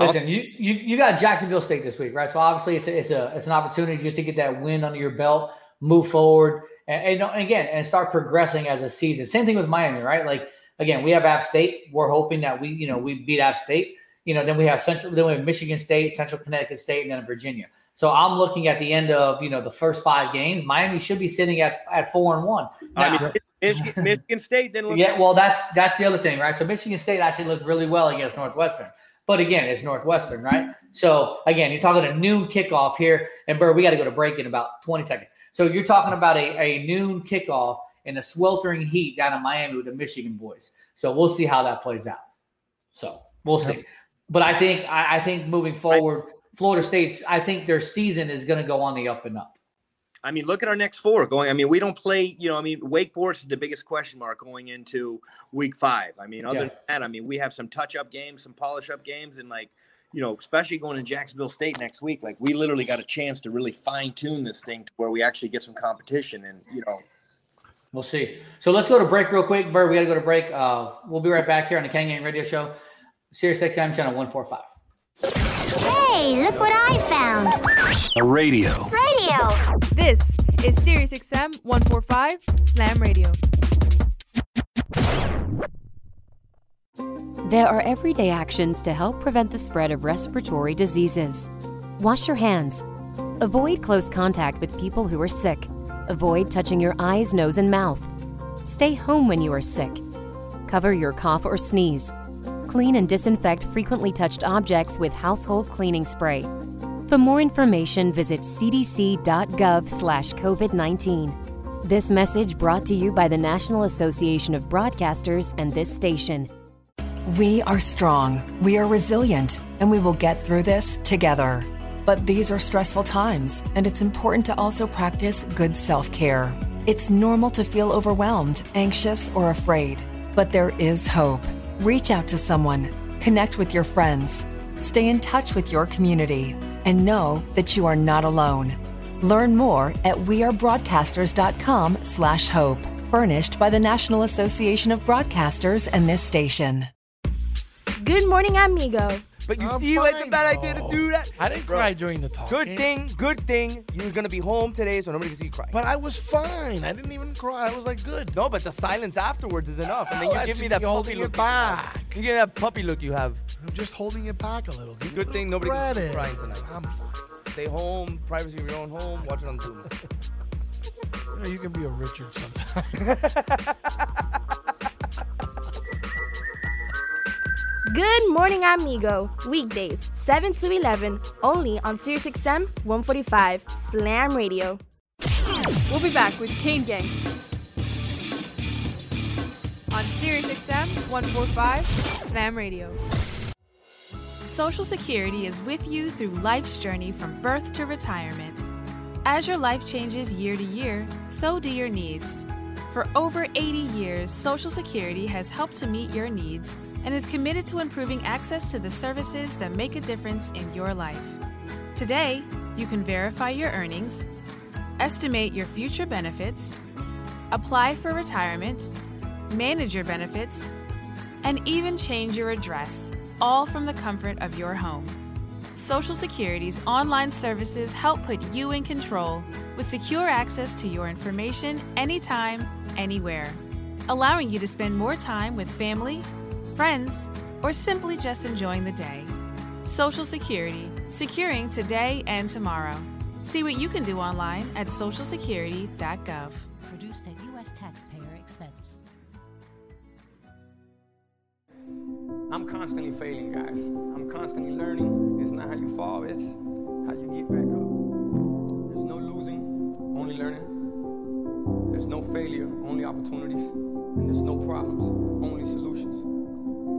Listen, you, you you got Jacksonville State this week, right? So obviously it's a, it's a it's an opportunity just to get that win under your belt, move forward, and, and, and again and start progressing as a season. Same thing with Miami, right? Like again, we have App State. We're hoping that we you know we beat App State. You know, then we have Central, then we have Michigan State, Central Connecticut State, and then Virginia. So I'm looking at the end of you know the first five games. Miami should be sitting at at four and one. I mean, Michigan, Michigan State didn't look. yeah, well, that's that's the other thing, right? So Michigan State actually looked really well against Northwestern, but again, it's Northwestern, right? So again, you're talking a noon kickoff here, and Burr, we got to go to break in about 20 seconds. So you're talking about a, a noon kickoff in the sweltering heat down in Miami with the Michigan boys. So we'll see how that plays out. So we'll see. But I think I, I think moving forward, Florida State's I think their season is going to go on the up and up. I mean, look at our next four going. I mean, we don't play, you know, I mean, Wake Forest is the biggest question mark going into week five. I mean, other Yeah. than that, I mean, we have some touch up games, some polish up games, and like, you know, especially going to Jacksonville State next week, like we literally got a chance to really fine tune this thing to where we actually get some competition. And, you know, We'll see. So let's go to break real quick. Bird, we got to go to break. Uh, we'll be right back here on the Kane Gang Radio Show, Sirius XM channel 145. Hey, look what I found. A radio. Radio. This is Sirius XM 145 Slam Radio. There are everyday actions to help prevent the spread of respiratory diseases. Wash your hands. Avoid close contact with people who are sick. Avoid touching your eyes, nose, and mouth. Stay home when you are sick. Cover your cough or sneeze. Clean and disinfect frequently touched objects with household cleaning spray. For more information, visit cdc.gov/covid19. This message brought to you by the National Association of Broadcasters and this station. We are strong, we are resilient, and we will get through this together. But these are stressful times, and it's important to also practice good self care. It's normal to feel overwhelmed, anxious, or afraid, but there is hope. Reach out to someone, connect with your friends, stay in touch with your community, and know that you are not alone. Learn more at wearebroadcasters.com slash hope, furnished by the National Association of Broadcasters and this station. Good morning, amigo. But you see why it's a bad idea to do oh. that? I didn't Bro, cry during the talk. Good thing, good thing you're gonna be home today, so nobody can see you cry. But I was fine. I didn't even cry. I was like, good. No, but the silence afterwards is enough, and then Oh, you give me that puppy look. back. You get that puppy look you have. I'm just holding it back a little. Give me a Good thing nobody can see you credit. crying tonight. I'm fine. Stay home, privacy of your own home. Watch it on Zoom. You, know, you can be a Richard sometime. Good morning, amigo. Weekdays, 7 to 11, only on Sirius XM 145 Slam Radio. We'll be back with Kane Gang. on SiriusXM 145 Slam Radio. Social Security is with you through life's journey from birth to retirement. As your life changes year to year, so do your needs. For over 80 years, Social Security has helped to meet your needs and is committed to improving access to the services that make a difference in your life. Today, you can verify your earnings, estimate your future benefits, apply for retirement, manage your benefits, and even change your address, all from the comfort of your home. Social Security's online services help put you in control with secure access to your information anytime, anywhere, allowing you to spend more time with family, friends, or simply just enjoying the day. Social Security, securing today and tomorrow. See what you can do online at socialsecurity.gov. Produced at U.S. taxpayer expense. I'm constantly failing, guys. I'm constantly learning. It's not how you fall, it's how you get back up. There's no losing, only learning. There's no failure, only opportunities. And there's no problems, only solutions.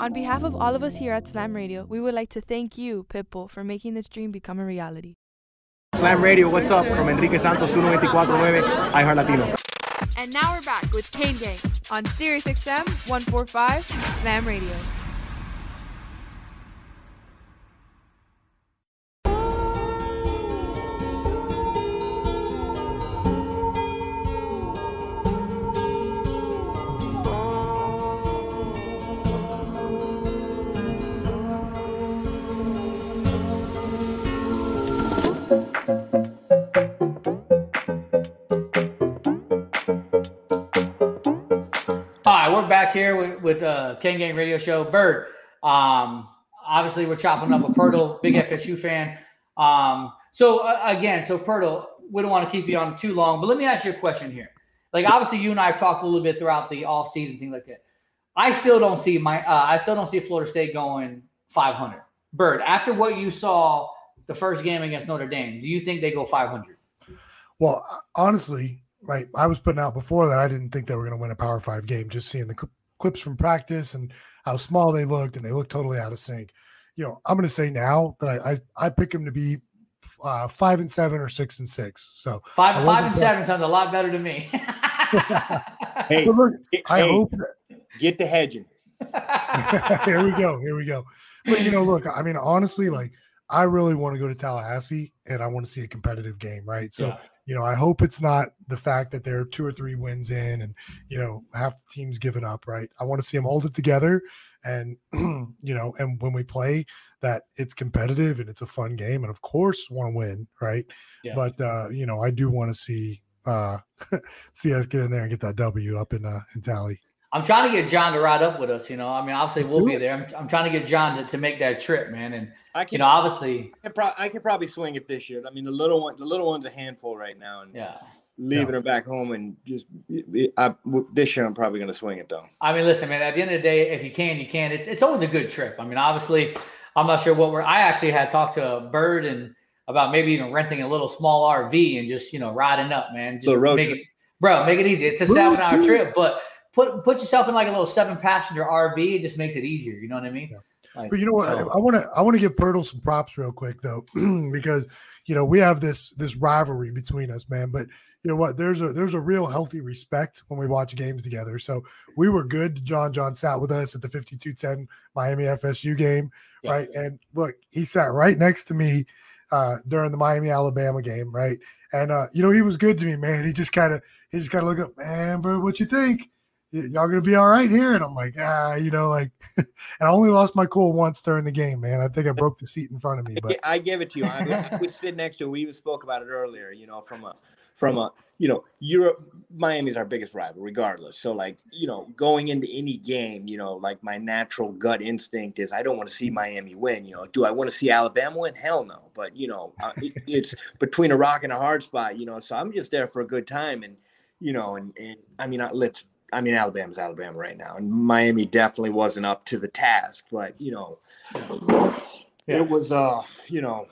On behalf of all of us here at Slam Radio, we would like to thank you, Pitbull, for making this dream become a reality. Slam Radio, what's up? From Enrique Santos, 1949, iHeart Latino. And now we're back with Kane Gang on SiriusXM 145 Slam Radio. All right, we're back here with, with uh, Kane Gang Radio Show. Bird, um, obviously we're chopping up a Pirtle, big FSU fan. Um, so uh, again, so Pirtle, we don't want to keep you on too long, but let me ask you a question here. Like obviously you and I have talked a little bit throughout the off season, things like that. I still don't see my, uh, I still don't see Florida State going 500. Bird, after what you saw the first game against Notre Dame, do you think they go 500? Well, honestly, right, I was putting out before that I didn't think they were going to win a Power Five game. Just seeing the cl- clips from practice and how small they looked, and they looked totally out of sync. You know, I'm going to say now that I I, I pick them to be uh, five and seven or six and six. So Five, five and that- seven sounds a lot better to me. Hey, look, I hey, hope get the hedging. here we go. Here we go. But you know, look, I mean, honestly, like I really want to go to Tallahassee and I want to see a competitive game, right? So, Yeah. you know, I hope it's not the fact that they're two or three wins in and you know half the team's given up, right? I want to see them hold it together, and you know, and when we play, that it's competitive and it's a fun game, and of course, want to win, right? Yeah. But uh, you know, I do want to see uh see us get in there and get that W up in uh in Tally. I'm trying to get John to ride up with us. You know, I mean, obviously we'll be mm-hmm. there. I'm, I'm trying to get John to, to make that trip, man. And I can, you know, obviously, I can, pro- I could probably swing it this year. I mean, the little one, the little one's a handful right now, and yeah. leaving her back home and just I, this year I'm probably going to swing it though. I mean, listen, man. At the end of the day, if you can, you can. It's it's always a good trip. I mean, obviously, I'm not sure what we're. I actually had talked to a Bird and about maybe even renting a little small RV and just you know riding up, man. Just road make trip. it, bro. Make it easy. It's a seven hour trip, but put put yourself in like a little seven passenger RV. It just makes it easier. You know what I mean? Like, But you know what? so- I want to I want to give Pirtle some props real quick though, because you know we have this this rivalry between us, man. But you know what? There's a there's a real healthy respect when we watch games together. So we were good. John John sat with us at the 52-10 Miami FSU game, right? And look, he sat right next to me uh, during the Miami Alabama game, right? And uh, you know, he was good to me, man. He just kind of he just kind of looked up, man, bro, what you think? Y'all gonna be all right here? And I'm like, ah, you know, like, and I only lost my cool once during the game, man. I think I broke the seat in front of me, but I give it to you. I, I sitting next to you. We even spoke about it earlier. You know, from a from a you know, Europe, Miami's our biggest rival, regardless. So like you know, going into any game, you know, like my natural gut instinct is I don't want to see Miami win. You know, do I want to see Alabama win? Hell no. But you know, uh, it, it's between a rock and a hard spot. You know, so I'm just there for a good time, and you know, and, and I mean, uh, let's. I mean, Alabama's Alabama right now, and Miami definitely wasn't up to the task. But you know, it was uh you know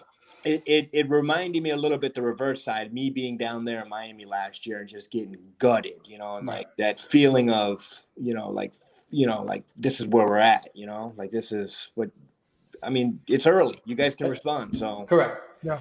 it, it it reminded me a little bit the reverse side me being down there in miami last year and just getting gutted you know and like that feeling of you know like you know like this is where we're at you know like this is what i mean it's early you guys can respond so Correct. Yeah.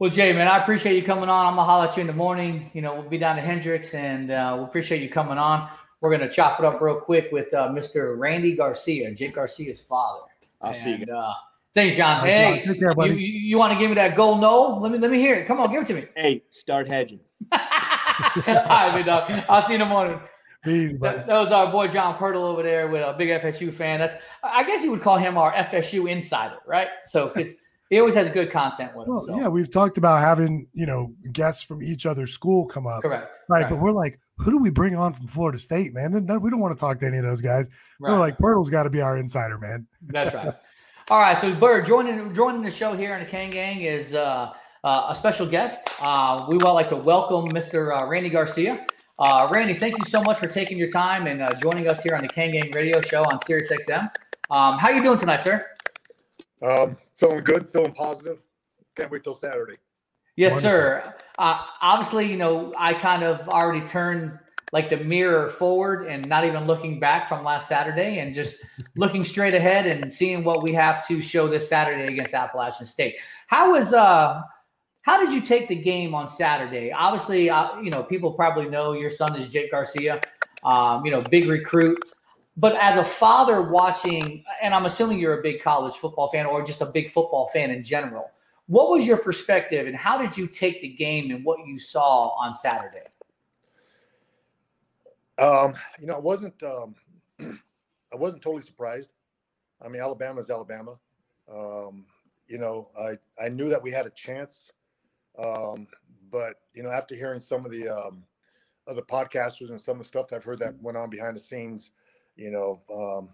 Well, Jay, man, I appreciate you coming on. I'm gonna holler at you in the morning. You know, we'll be down to Hendrix, and uh, we appreciate you coming on. We're gonna chop it up real quick with uh, Mr. Randy Garcia, Jake Garcia's father. I'll see you And, uh, thanks, John. All right, Hey, John. Take care, you, buddy. you, want to give me that goal? No, let me let me hear it. Come on, give it to me. hey start hedging All right, big dog. I'll see you in the morning. Easy, buddy. That, that was our boy John Pirtle over there with a big FSU fan. That's I guess you would call him our FSU insider, right? So because he always has good content with him. Well, so. yeah, we've talked about having you know guests from each other's school come up, Correct. right? Right. But we're like, who do we bring on from Florida State, man? Then we don't want to talk to any of those guys. Right. We're like, Pirtle's got to be our insider, man. That's right. All right, so Bird joining joining the show here on the Kane Gang is uh, uh, a special guest. Uh, we would like to welcome Mr. Uh, Randy Garcia. Uh, Randy, thank you so much for taking your time and uh, joining us here on the Kane Gang Radio Show on Sirius XM. Um, how are you doing tonight, sir? Um, feeling good, feeling positive. Can't wait till Saturday. Yes, sir. Uh, obviously, you know, I kind of already turned like the mirror forward and not even looking back from last Saturday and just looking straight ahead and seeing what we have to show this Saturday against Appalachian State. How was uh how did you take the game on Saturday? Obviously, uh, you know, people probably know your son is Jake Garcia, um, you know, big recruit. But as a father watching, and I'm assuming you're a big college football fan or just a big football fan in general, what was your perspective and how did you take the game and what you saw on Saturday? Um, you know, I wasn't um, I wasn't totally surprised. I mean, Alabama is Alabama. Um, you know, I I knew that we had a chance, um, but you know, after hearing some of the um, other podcasters and some of the stuff I've heard that went on behind the scenes, you know, um,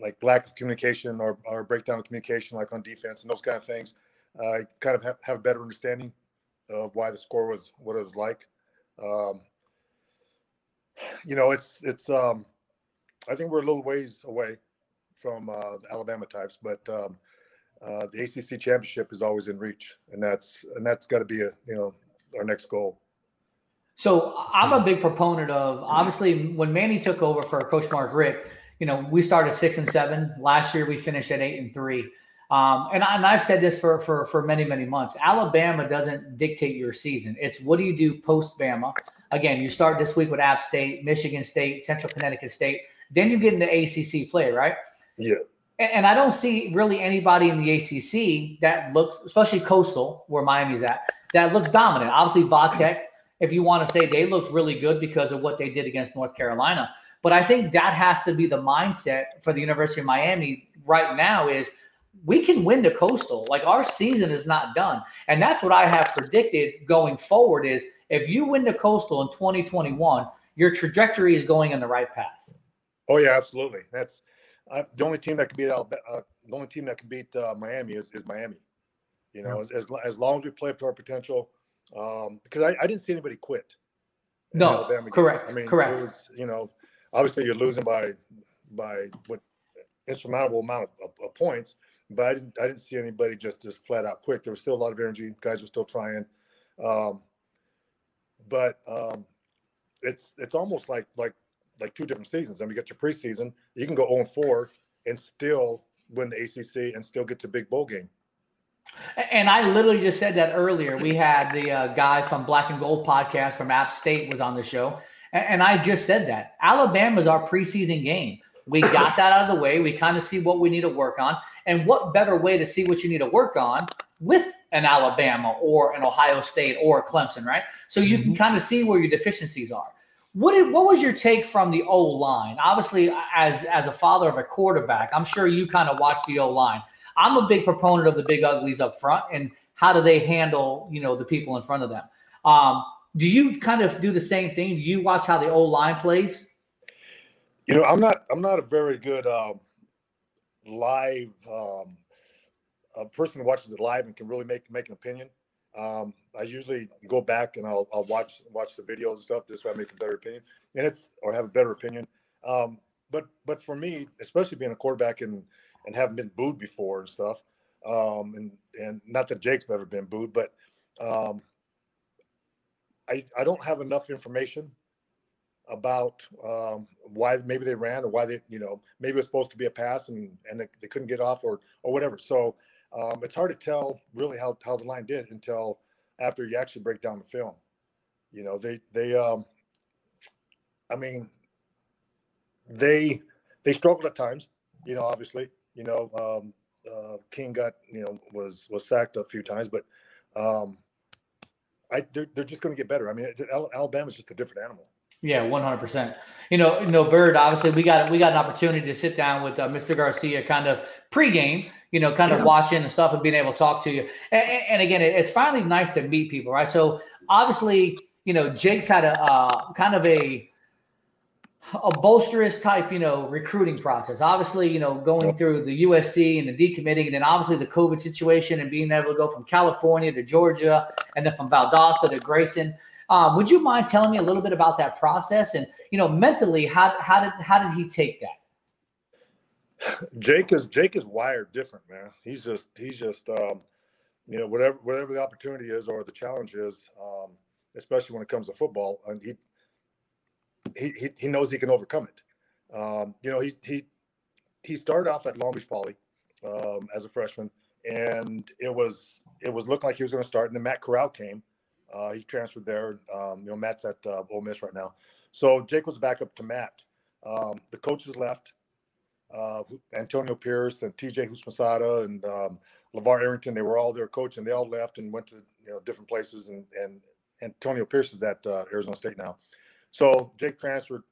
like lack of communication or, or breakdown of communication, like on defense and those kind of things, I kind of have, have a better understanding of why the score was what it was like. Um, you know, it's it's. Um, I think we're a little ways away from uh, the Alabama types, but um, uh, the ACC championship is always in reach, and that's and that's got to be a you know our next goal. So I'm a big proponent of obviously when Manny took over for Coach Mark Richt, you know, we started six and seven. Last year we finished at eight and three. Um, and, I, and I've said this for, for for many many months. Alabama doesn't dictate your season. It's what do you do post Bama? Again, you start this week with App State, Michigan State, Central Connecticut State. Then you get into ACC play, right? Yeah. And, and I don't see really anybody in the ACC that looks, especially Coastal, where Miami's at, that looks dominant. Obviously, Va Tech, if you want to say they looked really good because of what they did against North Carolina. But I think that has to be the mindset for the University of Miami right now is we can win the coastal. Like our season is not done. And that's what I have predicted going forward is if you win the coastal in 2021, your trajectory is going in the right path. Oh yeah, absolutely. That's uh, the only team that can beat Alabama. Uh, the only team that can beat uh, Miami is, is Miami. You know, as, as as long as we play up to our potential, um, because I, I didn't see anybody quit. No, Alabama game. correct, I mean, correct. It was you know, obviously you're losing by by what insurmountable amount of, of, of points, but I didn't I didn't see anybody just just flat out quit. There was still a lot of energy. Guys were still trying. Um, but um, it's it's almost like like like two different seasons. I mean, you got your preseason, you can go 0 and 4 and still win the ACC and still get to big bowl game. And I literally just said that earlier. We had the uh, guys from Black and Gold podcast from App State was on the show, and, and I just said that Alabama's our preseason game. We got that out of the way. We kind of see what we need to work on. And what better way to see what you need to work on with an Alabama or an Ohio State or Clemson, right? So you can kind of see where your deficiencies are. What did, what was your take from the O line? Obviously, as as a father of a quarterback, I'm sure you kind of watched the O line. I'm a big proponent of the big uglies up front and how do they handle you know the people in front of them. Um, do you kind of do the same thing? Do you watch how the old line plays? You know, I'm not I'm not a very good um, live um, a person who watches it live and can really make make an opinion. Um, I usually go back and I'll, I'll watch watch the videos and stuff. This way, I make a better opinion, and it's or have a better opinion. Um, but but for me, especially being a quarterback and and haven't been booed before and stuff, um, and and not that Jake's ever been booed, but um, I I don't have enough information about um, why maybe they ran or why they you know maybe it was supposed to be a pass and and they, they couldn't get off or or whatever. So um, it's hard to tell really how, how the line did until after you actually break down the film. You know, they they um, I mean, they they struggled at times. You know, obviously, you know, um, uh, King got you know was was sacked a few times, but um, I they're, they're just going to get better. I mean, Alabama's just a different animal. Yeah, one hundred percent. You know, you know, Bird. Obviously, we got we got an opportunity to sit down with uh, Mr. Garcia, kind of pregame. You know, kind of watching and stuff, and being able to talk to you. And, and again, it's finally nice to meet people, right? So obviously, you know, Jake's had a uh, kind of a a bolsterous type, you know, recruiting process. Obviously, you know, going through the USC and the decommitting, and then obviously the COVID situation and being able to go from California to Georgia, and then from Valdosta to Grayson. Um, would you mind telling me a little bit about that process and you know mentally how how did how did he take that? Jake is Jake is wired different, man. He's just he's just um, you know whatever whatever the opportunity is or the challenge is, um, especially when it comes to football, and he he he, knows he can overcome it. Um, you know he he he started off at Long Beach Poly um, as a freshman, and it was it was looking like he was going to start, and then Matt Corral came uh, he transferred there. Um, you know, Matt's at uh, Ole Miss right now. So Jake was back up to Matt. Um, the coaches left. Uh, Antonio Pierce and TJ Houshmandzadeh and um, LeVar Arrington, they were all there coaching. They all left and went to you know different places. And and Antonio Pierce is at uh, Arizona State now. So Jake transferred.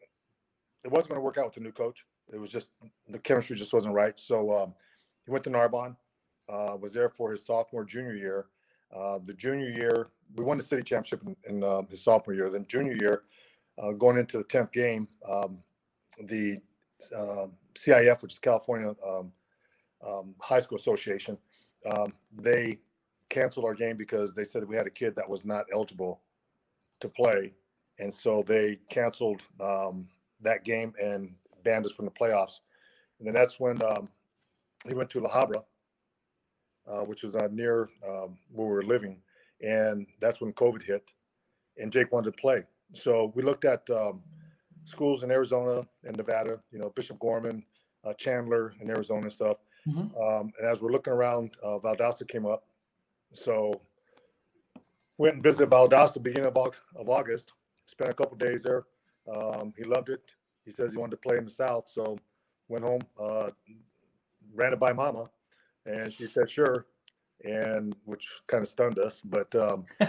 It wasn't going to work out with the new coach. It was just the chemistry just wasn't right. So um, he went to Narbonne. Uh, was there for his sophomore junior year. Uh, the junior year, we won the city championship in, in uh, his sophomore year. Then junior year, uh, going into the tenth game, um, the um, CIF, which is California um, um, High School Association, um, they canceled our game because they said we had a kid that was not eligible to play, and so they canceled um, that game and banned us from the playoffs. And then that's when he went to La Habra uh, which was uh, near um, where we were living. And that's when COVID hit, and Jake wanted to play. So we looked at um, schools in Arizona and Nevada, you know, Bishop Gorman, uh, Chandler in Arizona and stuff. Mm-hmm. Um, and as we're looking around, uh, Valdosta came up. So went and visited Valdosta beginning of, of August, spent a couple days there. Um, he loved it. He says he wanted to play in the South. So went home, uh, ran it by mama and she said, sure. And which kind of stunned us. But um,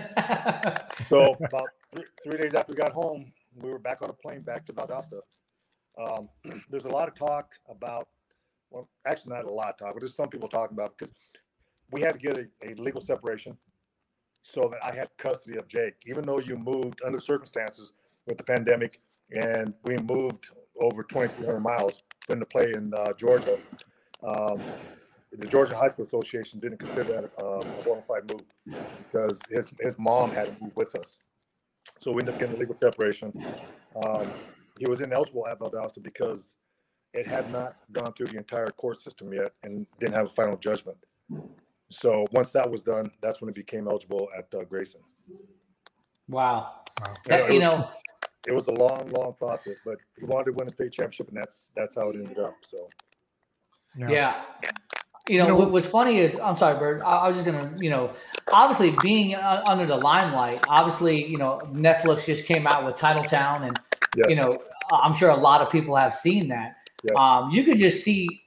so about three, three, days after we got home, we were back on a plane back to Valdosta. Um, there's a lot of talk about, well, actually, not a lot of talk, but there's some people talking about because we had to get a, a legal separation so that I had custody of Jake, even though you moved under circumstances with the pandemic and we moved over 2,300 miles then to play in uh, Georgia. Um, the Georgia High School Association didn't consider that um, a bona fide move because his his mom had to move with us. So we ended up getting a legal separation. Um, he was ineligible at Valdosta because it had not gone through the entire court system yet and didn't have a final judgment. So once that was done, that's when it became eligible at uh, Grayson. Wow. wow. That, you know, it was a long, long process, but he wanted to win a state championship, and that's that's how it ended up. So. yeah. yeah. You know, you know what, what's funny is, I'm sorry, Bird. I, I was just gonna, you know, obviously being uh, under the limelight. Obviously, you know, Netflix just came out with Titletown, and yes. you know, I'm sure a lot of people have seen that. um, you could just see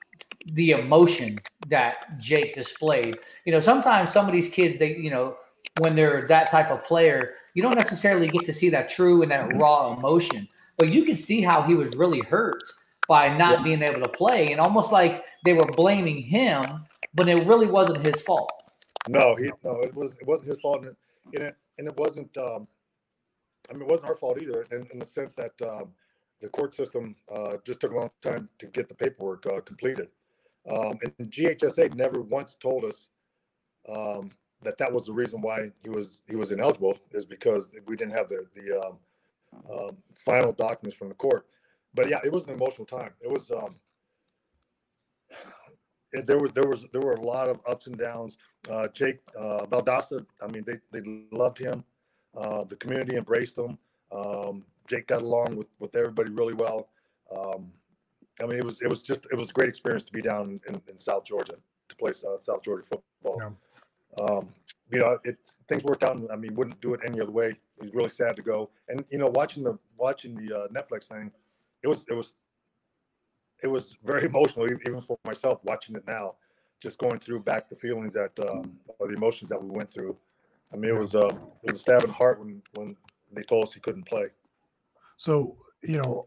the emotion that Jake displayed. You know, sometimes some of these kids, they, you know, when they're that type of player, you don't necessarily get to see that true and that raw emotion, but you can see how he was really hurt by not Yeah. being able to play and almost like they were blaming him, but it really wasn't his fault. No, he no, it was it wasn't his fault, and it and it, wasn't. Um, I mean, it wasn't our fault either, in, in the sense that um, the court system uh, just took a long time to get the paperwork uh, completed, um, and GHSA never once told us um, that that was the reason why he was he was ineligible is because we didn't have the the um, um, final documents from the court. But yeah, it was an emotional time. It was. Um, it, there was there was there were a lot of ups and downs. Uh, Jake uh, Valdosta, I mean, they they loved him. Uh, the community embraced him. Um, Jake got along with with everybody really well. Um, I mean, it was it was just it was a great experience to be down in, in South Georgia to play South, South Georgia football. Um, you know, it things worked out. I mean, wouldn't do it any other way. It was really sad to go. And you know, watching the watching the uh, Netflix thing, it was it was it was very emotional, even for myself watching it now. Just going through back the feelings that um, or the emotions that we went through. I mean, it was uh, it was a stab in the heart when when they told us he couldn't play. So you know,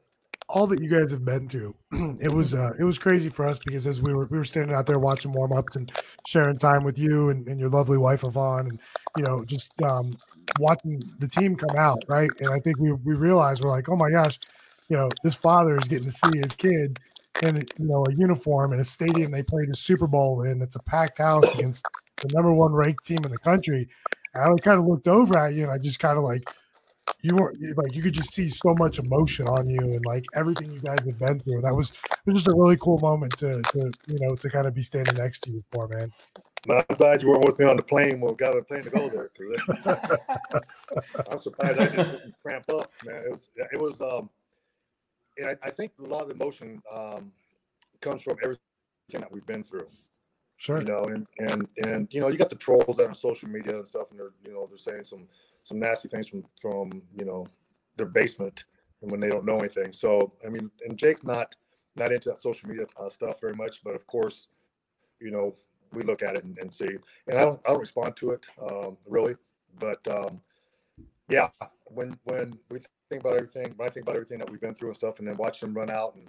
all that you guys have been through, it was uh, it was crazy for us because as we were we were standing out there watching warm ups and sharing time with you and, and your lovely wife Yvonne, and you know just um, watching the team come out, right? And I think we we realized we're like, oh my gosh, you know, this father is getting to see his kid in you know a uniform in a stadium they play the Super Bowl in. It's a packed house against the number one ranked team in the country. And I kind of looked over at you and I just kind of like you weren't like you could just see so much emotion on you and like everything you guys have been through. That was it was just a really cool moment to to you know to kind of be standing next to you for, man. But I'm glad you weren't with me on the plane when we got on the plane to go there. I'm surprised I didn't cramp up, man. It was it was um, and I, I think a lot of the emotion um comes from everything that we've been through. Sure. You know, and and and you know, you got the trolls that are on social media and stuff, and they're you know they're saying some some nasty things from from you know their basement and when they don't know anything. So I mean, and Jake's not not into that social media uh, stuff very much, but of course, you know, we look at it and, and see. And I don't I don't respond to it um, really, but um, yeah, when when we think about everything, when I think about everything that we've been through and stuff, and then watch them run out and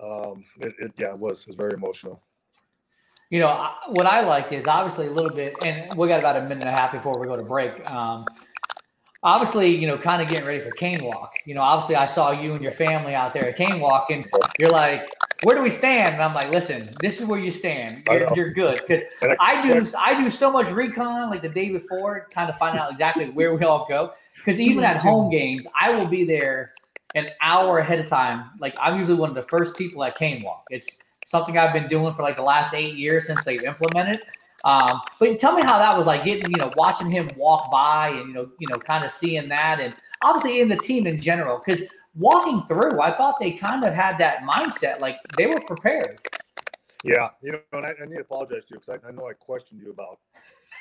um, it, it yeah, it was it was very emotional. You know, I- what I like is obviously a little bit, and we got about a minute and a half before we go to break. Um, obviously, you know, kind of getting ready for Cane Walk. You know, obviously, I saw you and your family out there at Cane Walk, and you're like, "Where do we stand?" And I'm like, "Listen, this is where you stand. You're, you're good." Because I do, I do so much recon like the day before, kind of find out exactly where we all go. Because even at home games, I will be there an hour ahead of time. Like I'm usually one of the first people at Cane Walk. It's something I've been doing for like the last eight years since they've implemented. Um, but tell me how that was like getting, you know, watching him walk by and you know, you know, kind of seeing that, and obviously in the team in general. Because walking through, I thought they kind of had that mindset, like they were prepared. Yeah, you know, and I, I need to apologize to you because I, I know I questioned you about.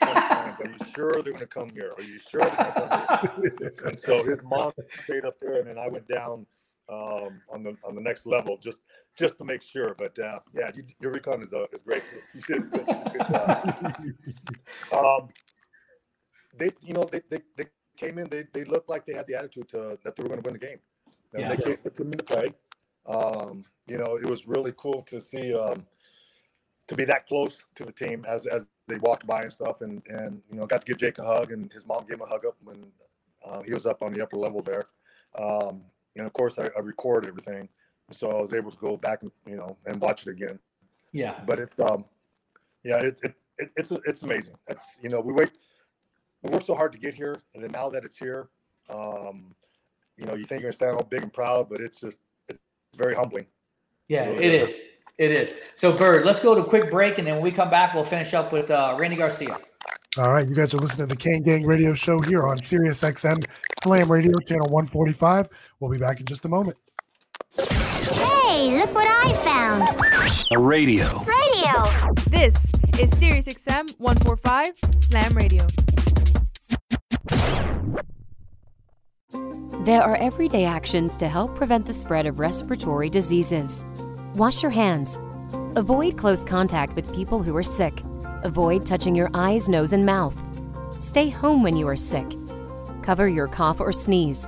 Are you sure they're going to come here? Are you sure? They're gonna come here?" and so his mom stayed up there, and then I went down um, on the on the next level just just to make sure. But uh, yeah, you, your recon is uh, is great. You did a good, good job. um, they, you know, they, they, they came in. They, they looked like they had the attitude to that they were going to win the game. And Yeah. They came them into play. Um, you know, it was really cool to see um, to be that close to the team as as they walked by and stuff, and and you know, got to give Jake a hug, and his mom gave him a hug up when uh, he was up on the upper level there. Um, and of course, I, I recorded everything, so I was able to go back and you know and watch it again. Yeah. But it's um, yeah, it's it, it, it's it's amazing. It's you know we wait, we worked so hard to get here, and then now that it's here, um, you know, you think you're gonna stand all big and proud, but it's just it's very humbling. Yeah, Really it is. is. It is. So, Bird, let's go to a quick break, and then when we come back, we'll finish up with uh, Randy Garcia. All right, you guys are listening to the Kane Gang Radio Show here on Sirius XM Slam Radio Channel 145. We'll be back in just a moment. Hey, look what I found. A radio. Radio. This is Sirius XM 145 Slam Radio. There are everyday actions to help prevent the spread of respiratory diseases. Wash your hands. Avoid close contact with people who are sick. Avoid touching your eyes, nose, and mouth. Stay home when you are sick. Cover your cough or sneeze.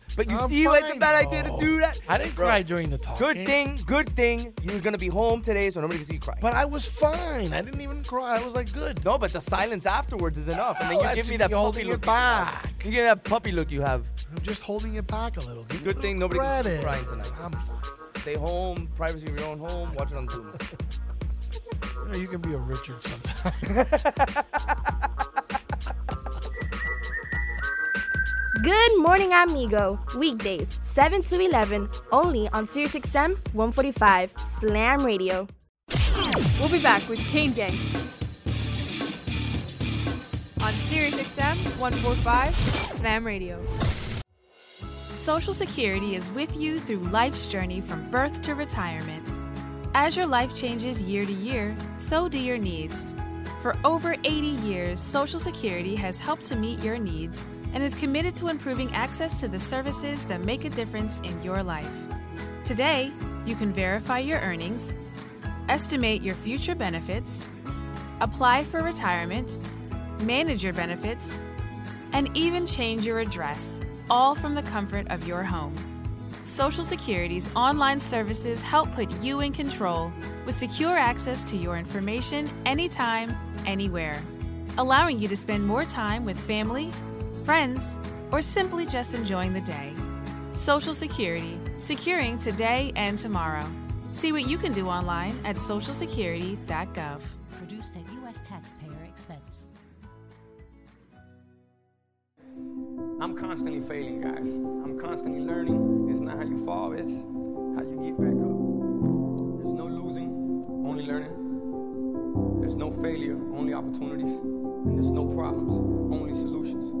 But you see why it's a bad idea to do that? I didn't Bro, cry during the talk. Good thing, good thing you're gonna be home today, so nobody can see you cry. But I was fine. I didn't even cry. I was like, good. No, but the silence afterwards is enough, and then you give me that puppy look. back. You get that puppy look you have. I'm just holding it back a little. Give Good a thing little nobody can see credit. crying tonight. I'm fine. Stay home, privacy of your own home. Watch it on Zoom. You, know, you can be a Richard sometime. Good morning, amigo. Weekdays, 7 to 11, only on SiriusXM 145 Slam Radio. We'll be back with Kane Gang on Sirius XM 145 Slam Radio. Social Security is with you through life's journey from birth to retirement. As your life changes year to year, so do your needs. For over 80 years, Social Security has helped to meet your needs and is committed to improving access to the services that make a difference in your life. Today, you can verify your earnings, estimate your future benefits, apply for retirement, manage your benefits, and even change your address, all from the comfort of your home. Social Security's online services help put you in control with secure access to your information anytime, anywhere, allowing you to spend more time with family, friends, or simply just enjoying the day. Social Security, securing today and tomorrow. See what you can do online at socialsecurity.gov. Produced at U.S. taxpayer expense. I'm constantly failing, guys. I'm constantly learning. It's not how you fall, it's how you get back up. There's no losing, only learning. There's no failure, only opportunities. And there's no problems, only solutions.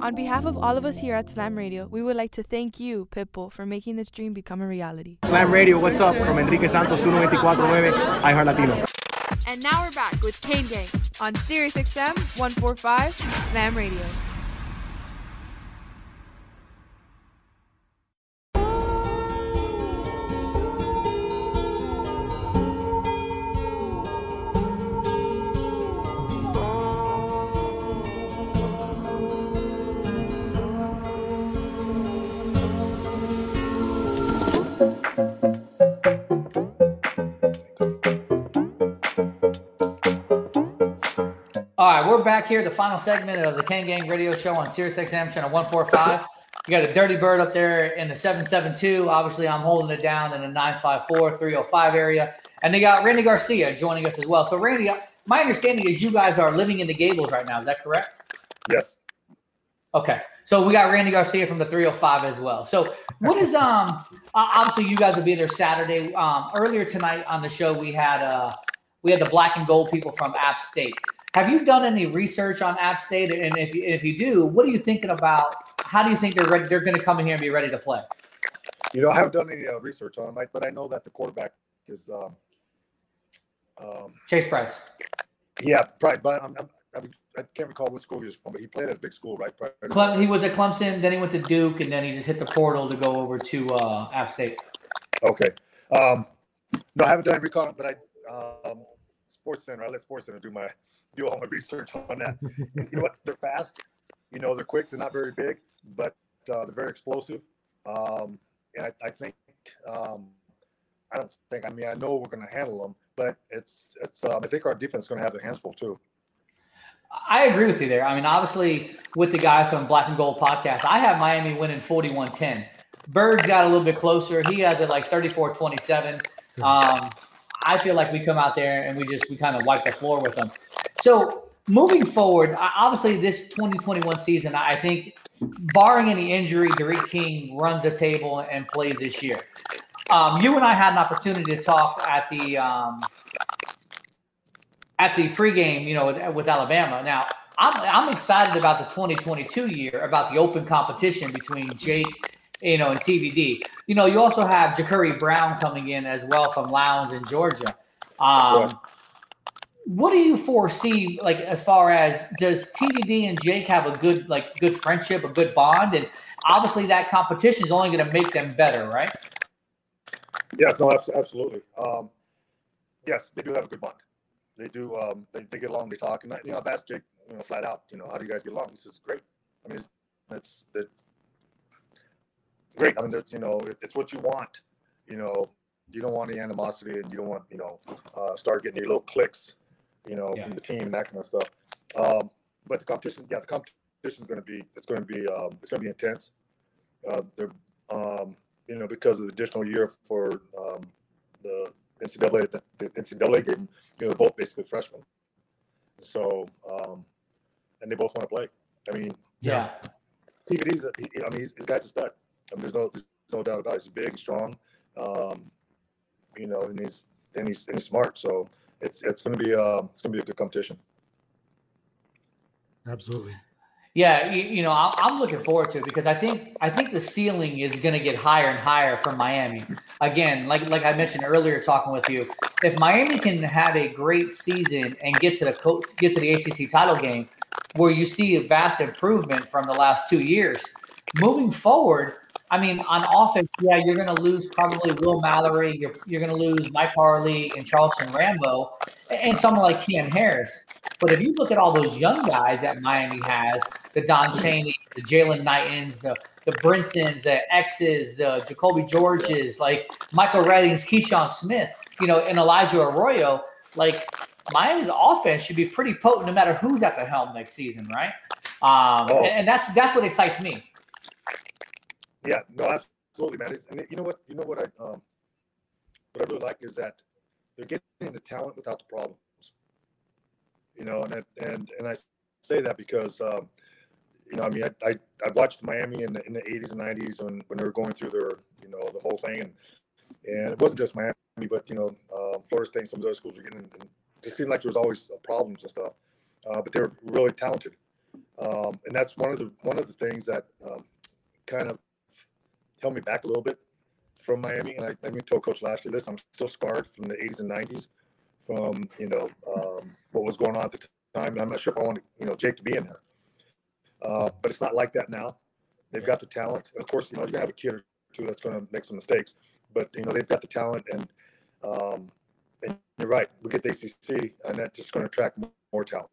On behalf of all of us here at Slam Radio, we would like to thank you, Pitbull, for making this dream become a reality. Slam Radio, what's up? From Enrique Santos, 1249, iHeart Latino. And now we're back with Kane Gang on Sirius XM 145 Slam Radio. All right, we're back here, the final segment of the Kane Gang Radio Show on Sirius XM channel 145. You got a dirty bird up there in the 772. Obviously, I'm holding it down in the 954, 305 area. And they got Randy Garcia joining us as well. So, Randy, my understanding is you guys are living in the Gables right now. Is that correct? Yes. Okay. So we got Randy Garcia from the 305 as well. So what is um obviously you guys will be there Saturday. Um earlier tonight on the show we had uh we had the black and gold people from App State. Have you done any research on App State? And if you, if you do, what are you thinking about? How do you think they're ready, they're going to come in here and be ready to play? You know, I haven't done any uh, research on him, but I know that the quarterback is um, um, Chase Brice. Yeah, probably. But I'm, I'm, I can't recall what school he was from, but he played at a big school, right? Clem, he was at Clemson, then he went to Duke, and then he just hit the portal to go over to uh, App State. Okay. Um, no, I haven't done any recon, but I um, Sports Center. I let Sports Center do my do all my research on that. You know what? They're fast. You know, they're quick. They're not very big, but uh, they're very explosive. Um, and I, I think um, I don't think. I mean, I know we're going to handle them, but it's it's. Um, I think our defense is going to have their hands full too. I agree with you there. I mean, obviously, with the guys from Black and Gold podcast, I have Miami winning 41 10. Bird's got a little bit closer. He has it like 34 27. Um, I feel like we come out there and we just, we kind of wipe the floor with them. So, moving forward, obviously, this 2021 season, I think, barring any injury, D'Eriq King runs the table and plays this year. Um, you and I had an opportunity to talk at the um, at the pregame, you know, with, with Alabama. Now, I'm I'm excited about the 2022 year, about the open competition between Jake, you know, and TVD. You know, you also have Jacurri Brown coming in as well from Lowndes in Georgia. Um. What do you foresee, like as far as does TVD and Jake have a good, like, good friendship, a good bond, and obviously that competition is only going to make them better, right? Yes, no, absolutely. Um, yes, they do have a good bond. They do. Um, they, they get along. They talk, and I, you know, I've asked Jake, you know, flat out, you know, how do you guys get along? He says, great. I mean, it's it's, it's great. I mean, that's you know, it, it's what you want. You know, you don't want any animosity, and you don't want you know, uh, start getting your little clicks, you know, from the team and that kind of stuff. Um, but the competition, yeah, the competition is going to be it's going to be um, it's going to be intense. Uh, they're um, you know, because of the additional year for um, the NCAA, the, the NCAA game, you know, they're both basically freshmen. So, um, and they both want to play. I mean, Yeah. TVD's, a, he, I mean, he's, he's guy's a stud. I mean, there's no, there's no doubt about it. He's big, strong, um, you know, and he's, and he's, and he's smart. So it's, it's going to be, uh, it's going to be a good competition. Absolutely. Yeah, you, you know, I- I'm looking forward to it because I think I think the ceiling is going to get higher and higher for Miami. Again, like like I mentioned earlier, talking with you, if Miami can have a great season and get to the co- get to the ACC title game, where you see a vast improvement from the last two years, moving forward. I mean, on offense, yeah, you're going to lose probably Will Mallory. You're, you're going to lose Mike Harley and Charleston Rambo and- someone like Cam Harris. But if you look at all those young guys that Miami has, the Don Chaney, the Jaylan Knightons, the the Brinsons, the X's, the Jacoby Georges, like Michael Reddings, Keyshawn Smith, you know, and Elijah Arroyo, like Miami's offense should be pretty potent no matter who's at the helm next season, right? Um, Oh. and, and that's that's what excites me. Yeah, no, absolutely, man. It's, and you know what, you know what I, um, what I really like is that they're getting the talent without the problems. You know, and and and I say that because, um, you know, I mean, I, I I watched Miami in the in the eighties and nineties when when they were going through their, you know, the whole thing, and and it wasn't just Miami, but you know, um, Florida State, some of those schools were getting, and it just seemed like there was always uh, problems and stuff, uh, but they were really talented, um, and that's one of the one of the things that um, kind of held me back a little bit from Miami. And I, I even told Coach last year, listen, I'm still scarred from the 80s and 90s from, you know, um, what was going on at the time. And I'm not sure if I want, you know, Jake to be in there. Uh, but it's not like that now. They've got the talent. And of course, you know, you're to have a kid or two that's going to make some mistakes. But, you know, they've got the talent. And, um, and you're right. We get the ACC, and that's just going to attract more, talent.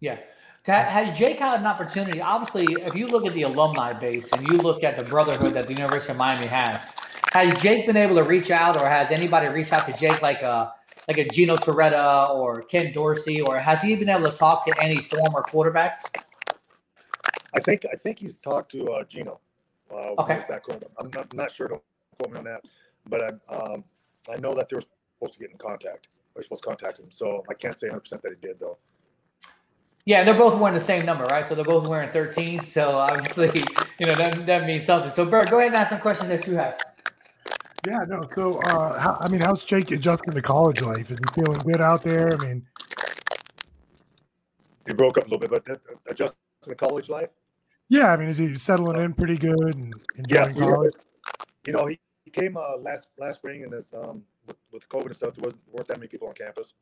Yeah. Has Jake had an opportunity? Obviously, if you look at the alumni base and you look at the brotherhood that the University of Miami has, has Jake been able to reach out, or has anybody reached out to Jake like a like a Gino Torretta or Ken Dorsey, or has he been able to talk to any former quarterbacks? I think I think he's talked to uh, Gino. Uh, Okay. back home. I'm not, I'm not sure. Don't quote me on that. But I um, I know that they were supposed to get in contact. They were supposed to contact him. So I can't say 100 percent that he did though. Yeah, they're both wearing the same number, right? So they're both wearing 13. So obviously, you know, that, that means something. So, Bert, go ahead and ask some questions that you have. Yeah, no. So, uh, how, I mean, how's Jake adjusting to college life? Is he feeling good out there? I mean, he broke up a little bit, but adjusting to college life. Yeah, I mean, is he settling in pretty good and enjoying Yes, college? you know, he, he came uh, last last spring, and it's um with, with COVID and stuff, there wasn't weren't that many people on campus.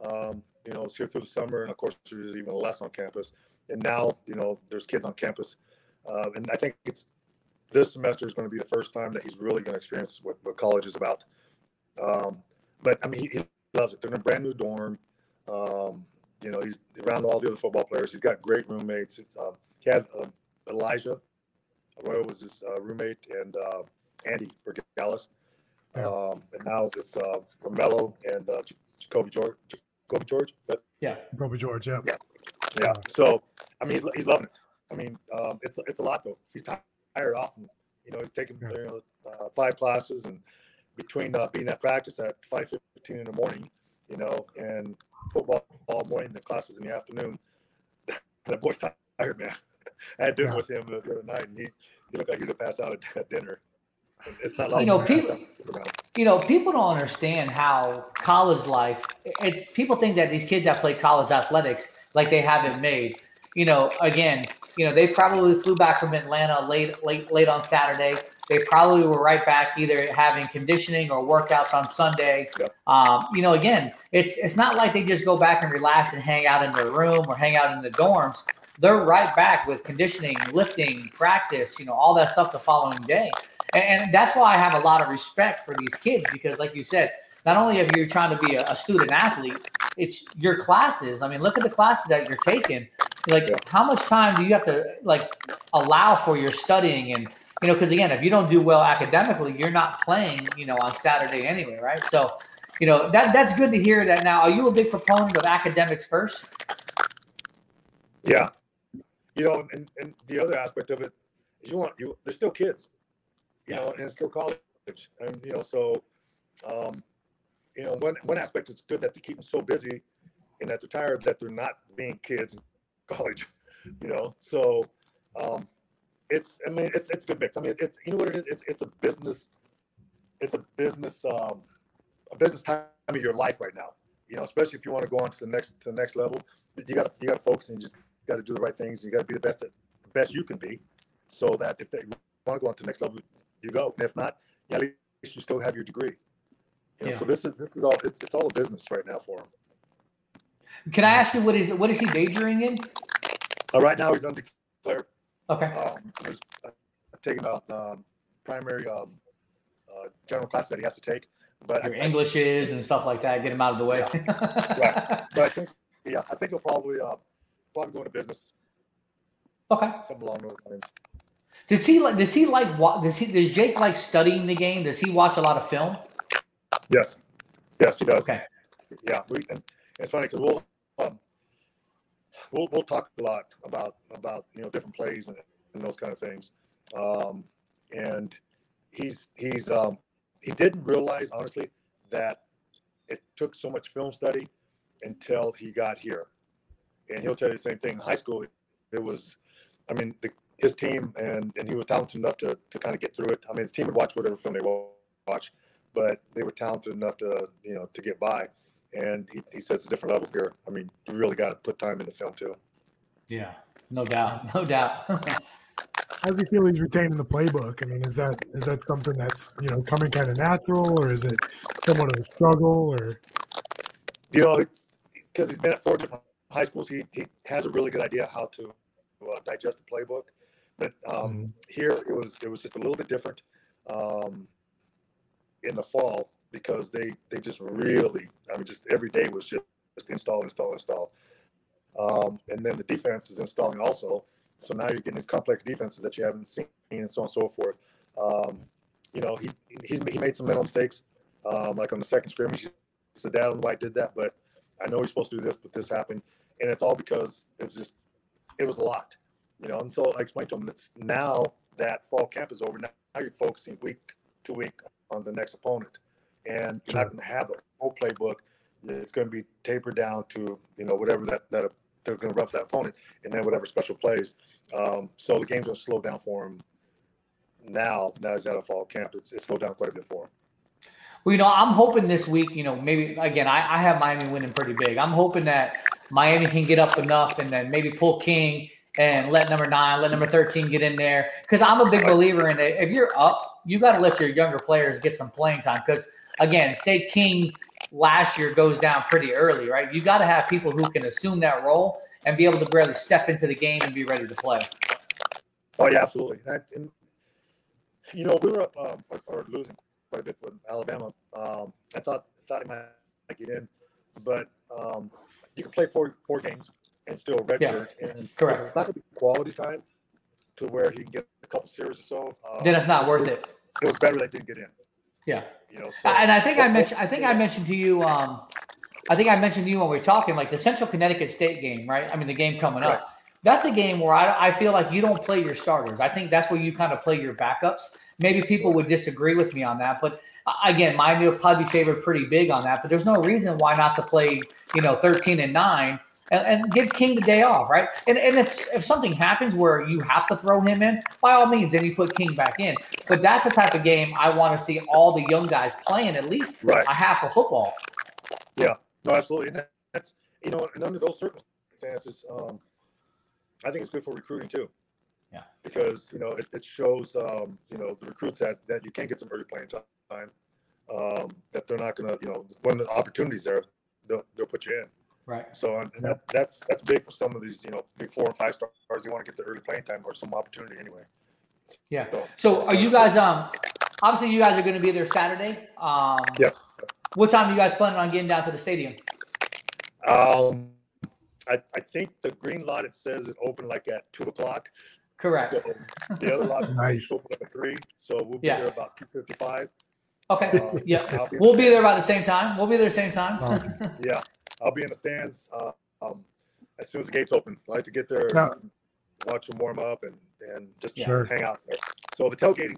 Um, you know, it's here through the summer, and of course, there's even less on campus. And now, you know, there's kids on campus, uh, and I think it's this semester is going to be the first time that he's really going to experience what, what college is about. Um, but I mean, he, he loves it. They're in a brand new dorm. Um, you know, he's around all the other football players. He's got great roommates. It's, um, he had uh, Elijah Arroyo was his uh, roommate, and uh, Andy Borregales. Um, and now it's uh, Romello and uh, Jacoby George. Jacoby George. But, Yeah. Kobe George, yeah. yeah, yeah. So I mean, he's, he's loving it. I mean, um, it's it's a lot though. He's tired often. You know, he's taking you know, uh, five classes, and between uh, being at practice at five fifteen in the morning, you know, and football all morning, the classes in the afternoon. that boy's tired, man. I had dinner Yeah. with him the other night, and he, he looked like he would pass out at, at dinner. It's not like You know, people- you know, people don't understand how college life. It's people think that these kids that play college athletics like they haven't made. You know, again, you know, they probably flew back from Atlanta late, late, late on Saturday. They probably were right back either having conditioning or workouts on Sunday. Um, you know, again, it's it's not like they just go back and relax and hang out in their room or hang out in the dorms. They're right back with conditioning, lifting, practice, you know, all that stuff the following day. And, and that's why I have a lot of respect for these kids because, like you said, not only have you trying to be a, a student athlete, it's your classes. I mean, look at the classes that you're taking. Like, how much time do you have to like allow for your studying? And you know, because again, if you don't do well academically, you're not playing. You know, on Saturday anyway, right? So, you know, that that's good to hear. That now, are you a big proponent of academics first? Yeah. You know, and, and the other aspect of it is you want you they're still kids. You know, and it's still college. And you know, so um, you know, one one aspect is good that they keep them so busy and that they're tired that they're not being kids in college. You know, so um it's I mean it's it's a good mix. I mean it's you know what it is? It's it's a business it's a business um a business time of your life right now. You know, especially if you want to go on to the next to the next level, you got to you got to focus and you just got to do the right things. You got to be the best that the best you can be, so that if they want to go on to the next level, you go. And if not, yeah, at least you still have your degree. You know, Yeah. So this is this is all it's it's all a business right now for him. Can I ask you what is what is he majoring in? Uh, right now he's undeclared. Okay. Um, uh, taking a um, primary um, uh, general class that he has to take, but Your I, Englishes and stuff like that. Get him out of the way. right. But I think yeah, I think he'll probably uh, probably go into business. Okay. Something along those lines. Does he like? Does he like? Does he? Does Jake like studying the game? Does he watch a lot of film? Yes. Yes, he does. Okay. Yeah, we and it's funny because we'll um, we'll we'll talk a lot about about you know different plays and, and those kind of things. Um, and he's he's um, he didn't realize honestly that it took so much film study until he got here. And he'll tell you the same thing. In high school, it was, I mean, the, his team and and he was talented enough to to kind of get through it. I mean, his team would watch whatever film they wa- watch, but they were talented enough to you know to get by. And he, he says a different level here. I mean, you really got to put time in the film too. Yeah, no doubt, no doubt. How does he feel he's retaining the playbook? I mean, is that is that something that's you know coming kind of natural, or is it somewhat of a struggle? Or you know, because he's been at four different high schools. He, he has a really good idea how to uh, digest the playbook. But um, here it was it was just a little bit different um, in the fall because they they just really I mean just every day was just, just install install install. Um, and then the defense is installing also. So now you're getting these complex defenses that you haven't seen and so on and so forth. Um, you know, he, he he made some mental mistakes, um, like on the second scrimmage. "Dad, I why did that, but I know he's supposed to do this, but this happened." And it's all because it was just it was a lot, you know. Until I explained to him, it's now that fall camp is over. Now you're focusing week to week on the next opponent, and you're not going to have a whole playbook. It's going to be tapered down to you know whatever that that they're going to rough that opponent, and then whatever special plays. Um, so the game's going to slow down for him now. Now he's out of fall camp. It's, it's slowed down quite a bit for him. Well, you know, I'm hoping this week, you know, maybe again, I, I have Miami winning pretty big. I'm hoping that Miami can get up enough and then maybe pull King and let number nine, let number 13 get in there. Because I'm a big believer in it. If you're up, you got to let your younger players get some playing time. Because again, say King last year goes down pretty early, right? You got to have people who can assume that role and be able to really step into the game and be ready to play. Oh yeah, absolutely. That, and, you know, we were up um, or, or losing quite a bit for Alabama. Um, I thought thought he might get in, but um, you can play four four games and still redshirt. Yeah, and correct. It's not going to be quality time to where he can get a couple series or so. Uh, Then it's not worth it. It was better that didn't get in. Yeah. You know, so, And I think I mentioned I think I mentioned to you um I think I mentioned to you when we were talking like the Central Connecticut State game, right? I mean the game coming up. That's a game where I, I feel like you don't play your starters. I think that's where you kind of play your backups. Maybe people would disagree with me on that, but uh, again, Miami will probably be favored pretty big on that. But there's no reason why not to play, you know, 13 and nine and, and give King the day off, right? And and if if something happens where you have to throw him in, by all means, then you put King back in. But that's the type of game I want to see all the young guys playing at least Right. a half of football. Yeah, no, absolutely. And that's you know, and under those circumstances, um, I think it's good for recruiting too. Yeah. Because you know it, it shows um, you know the recruits that that you can get some early playing time. Um, that they're not gonna you know when the opportunities there, they'll, they'll put you in. Right. So and that, that's that's big for some of these you know big four and five stars. They want to get the early playing time or some opportunity anyway. Yeah. So are you guys um obviously you guys are going to be there Saturday. Um Yeah. What time are you guys planning on getting down to the stadium? Um, I, I think the green lot it says it opened like at two o'clock. Correct. So the other lot Nice. open at three, so we'll be Yeah. there about two fifty-five. Okay. Uh, yeah. Be- We'll be there about the same time. We'll be there the same time. Yeah, I'll be in the stands uh, um, as soon as the gates open. I like to get there, Yeah. watch them warm up, and and just Sure. hang out there. So the tailgating,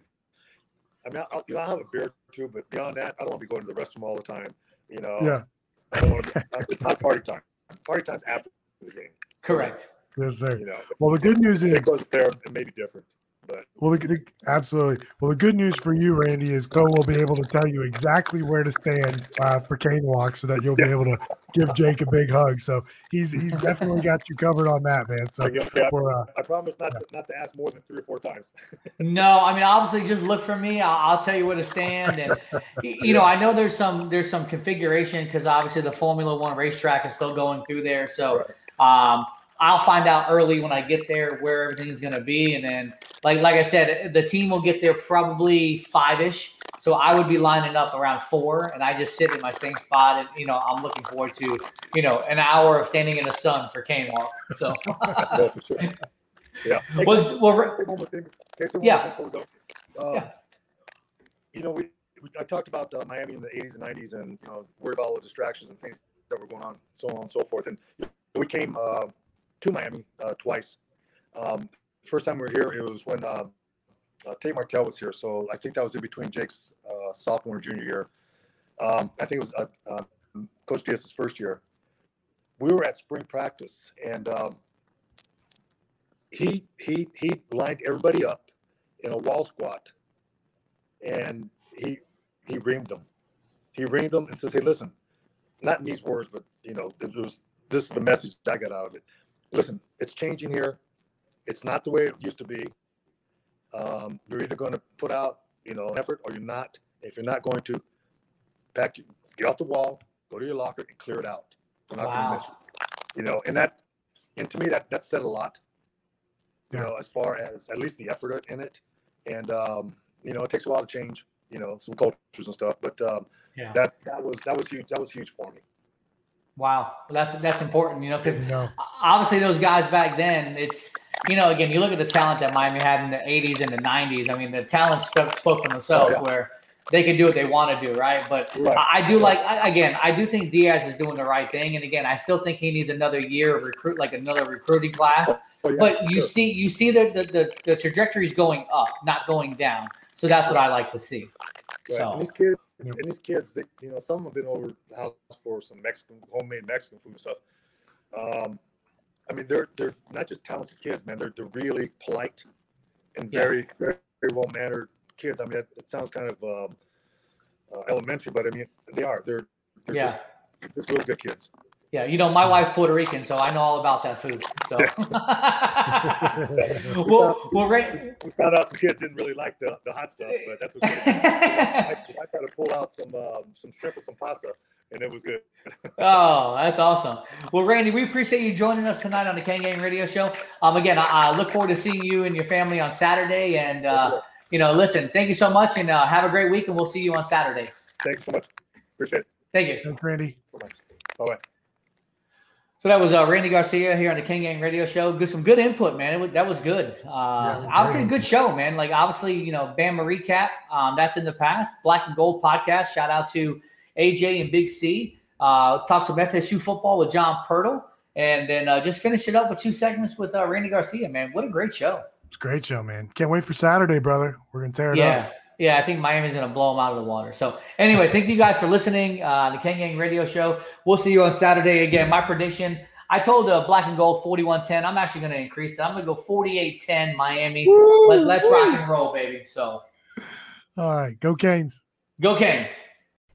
I mean, I'll, you know, I'll have a beer or two, but beyond that, I don't want to be going to the restroom all the time. You know, Yeah. I don't want to. It's not party time. Party time's after the game. Correct. Yes, sir. You know, Well, the good news is it goes there. It may be different, but Well, the, the, absolutely. Well, the good news for you, Randy, is Co will be able to tell you exactly where to stand uh, for Cane Walk, so that you'll be able to give Jake a big hug. So he's he's definitely got you covered on that, man. So I, yeah, we're, uh, I promise not to, not to ask more than three or four times. No, I mean obviously just look for me. I'll, I'll tell you where to stand, and y- you know I know there's some there's some configuration because obviously the Formula One racetrack is still going through there. So um, I'll find out early when I get there where everything's going to be, and then like like I said, the team will get there probably five ish. So I would be lining up around four, and I just sit in my same spot, and you know I'm looking forward to you know an hour of standing in the sun for Cane Walk. So sure. Yeah. Hey, Well- well, can I say one more thing? Can I say one more Yeah. thing before we go? Um, Yeah. You know, we, we I talked about uh, Miami in the 80s and 90s, and you know, worried about all the distractions and things that were going on, so on and so forth. And we came uh, to Miami uh, twice. Um, first time we were here, it was when uh, uh, Tate Martell was here. So I think that was in between Jake's uh, sophomore and junior year. Um, I think it was uh, uh, Coach Diaz's first year. We were at spring practice, and um, he he he lined everybody up in a wall squat, and he he reamed them. He reamed them and says, "Hey, listen, not in these words, but you know, it was this is the message I got out of it. Listen, it's changing here. It's not the way it used to be. Um, you're either going to put out, you know, an effort or you're not. If you're not going to, pack, your- get off the wall, go to your locker, and clear it out. We're not going to miss you. You know, and that, and to me, that that said a lot. You know, as far as at least the effort in it, and um, you know, it takes a while to change. You know, some cultures and stuff, but um, Yeah. that that was that was huge. That was huge for me. Wow, that's that's important, you know, because No. obviously those guys back then, it's you know, again, you look at the talent that Miami had in the '80s and the '90s. I mean, the talent spoke, spoke for themselves, Oh, yeah. where they can do what they want to do, right? But Right. I, do like, I, again, I do think Diaz is doing the right thing, and again, I still think he needs another year of recruit, like another recruiting class. Oh, yeah, but you sure. see, you see the the, the the trajectory is going up, not going down. So that's what I like to see. Right. So And and these kids, they, you know, some have been over the house for some Mexican, homemade Mexican food and stuff. Um, I mean, they're they're not just talented kids, man. They're they're really polite and Yeah. very very, very well mannered kids. I mean, it, it sounds kind of um, uh, elementary, but I mean, they are. They're they're Yeah. just, just really good kids. Yeah, you know, my wife's Puerto Rican, so I know all about that food. So, well, well, Ray, we found out some kids didn't really like the, the hot stuff, but that's okay. I, I tried to pull out some um, some shrimp and some pasta, and it was good. oh, that's awesome. Well, Randy, we appreciate you joining us tonight on the Kane Gang Radio Show. Um, again, I, I look forward to seeing you and your family on Saturday. And uh, you know, listen, thank you so much, and uh, have a great week, and we'll see you on Saturday. Thanks so much. Appreciate it. Thank you. Thanks, Randy. Bye bye. So that was uh, Randy Garcia here on the Kane Gang Radio Show. Good, some good input, man. It was, that was good. Uh, Yeah, obviously, a good show, man. Like obviously, you know, Bama recap. Um, that's in the past. Black and Gold podcast. Shout out to AJ and Big C. Uh, talk some FSU football with John Pirtle, and then uh, just finish it up with two segments with uh, Randy Garcia. Man, what a great show. It's a great show, man. Can't wait for Saturday, brother. We're gonna tear it Yeah. up. Yeah, I think Miami's going to blow them out of the water. So, anyway, thank you guys for listening. Uh, the Kane Gang Radio Show. We'll see you on Saturday again. My prediction I told uh, Black and Gold 41 10. I'm actually going to increase it. I'm going to go 48 10 Miami. Let, let's rock and roll, baby. So, All right, go Canes. go Kings.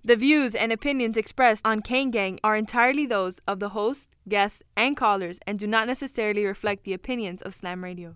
The views and opinions expressed on Kane Gang are entirely those of the host, guests, and callers and do not necessarily reflect the opinions of Slam Radio.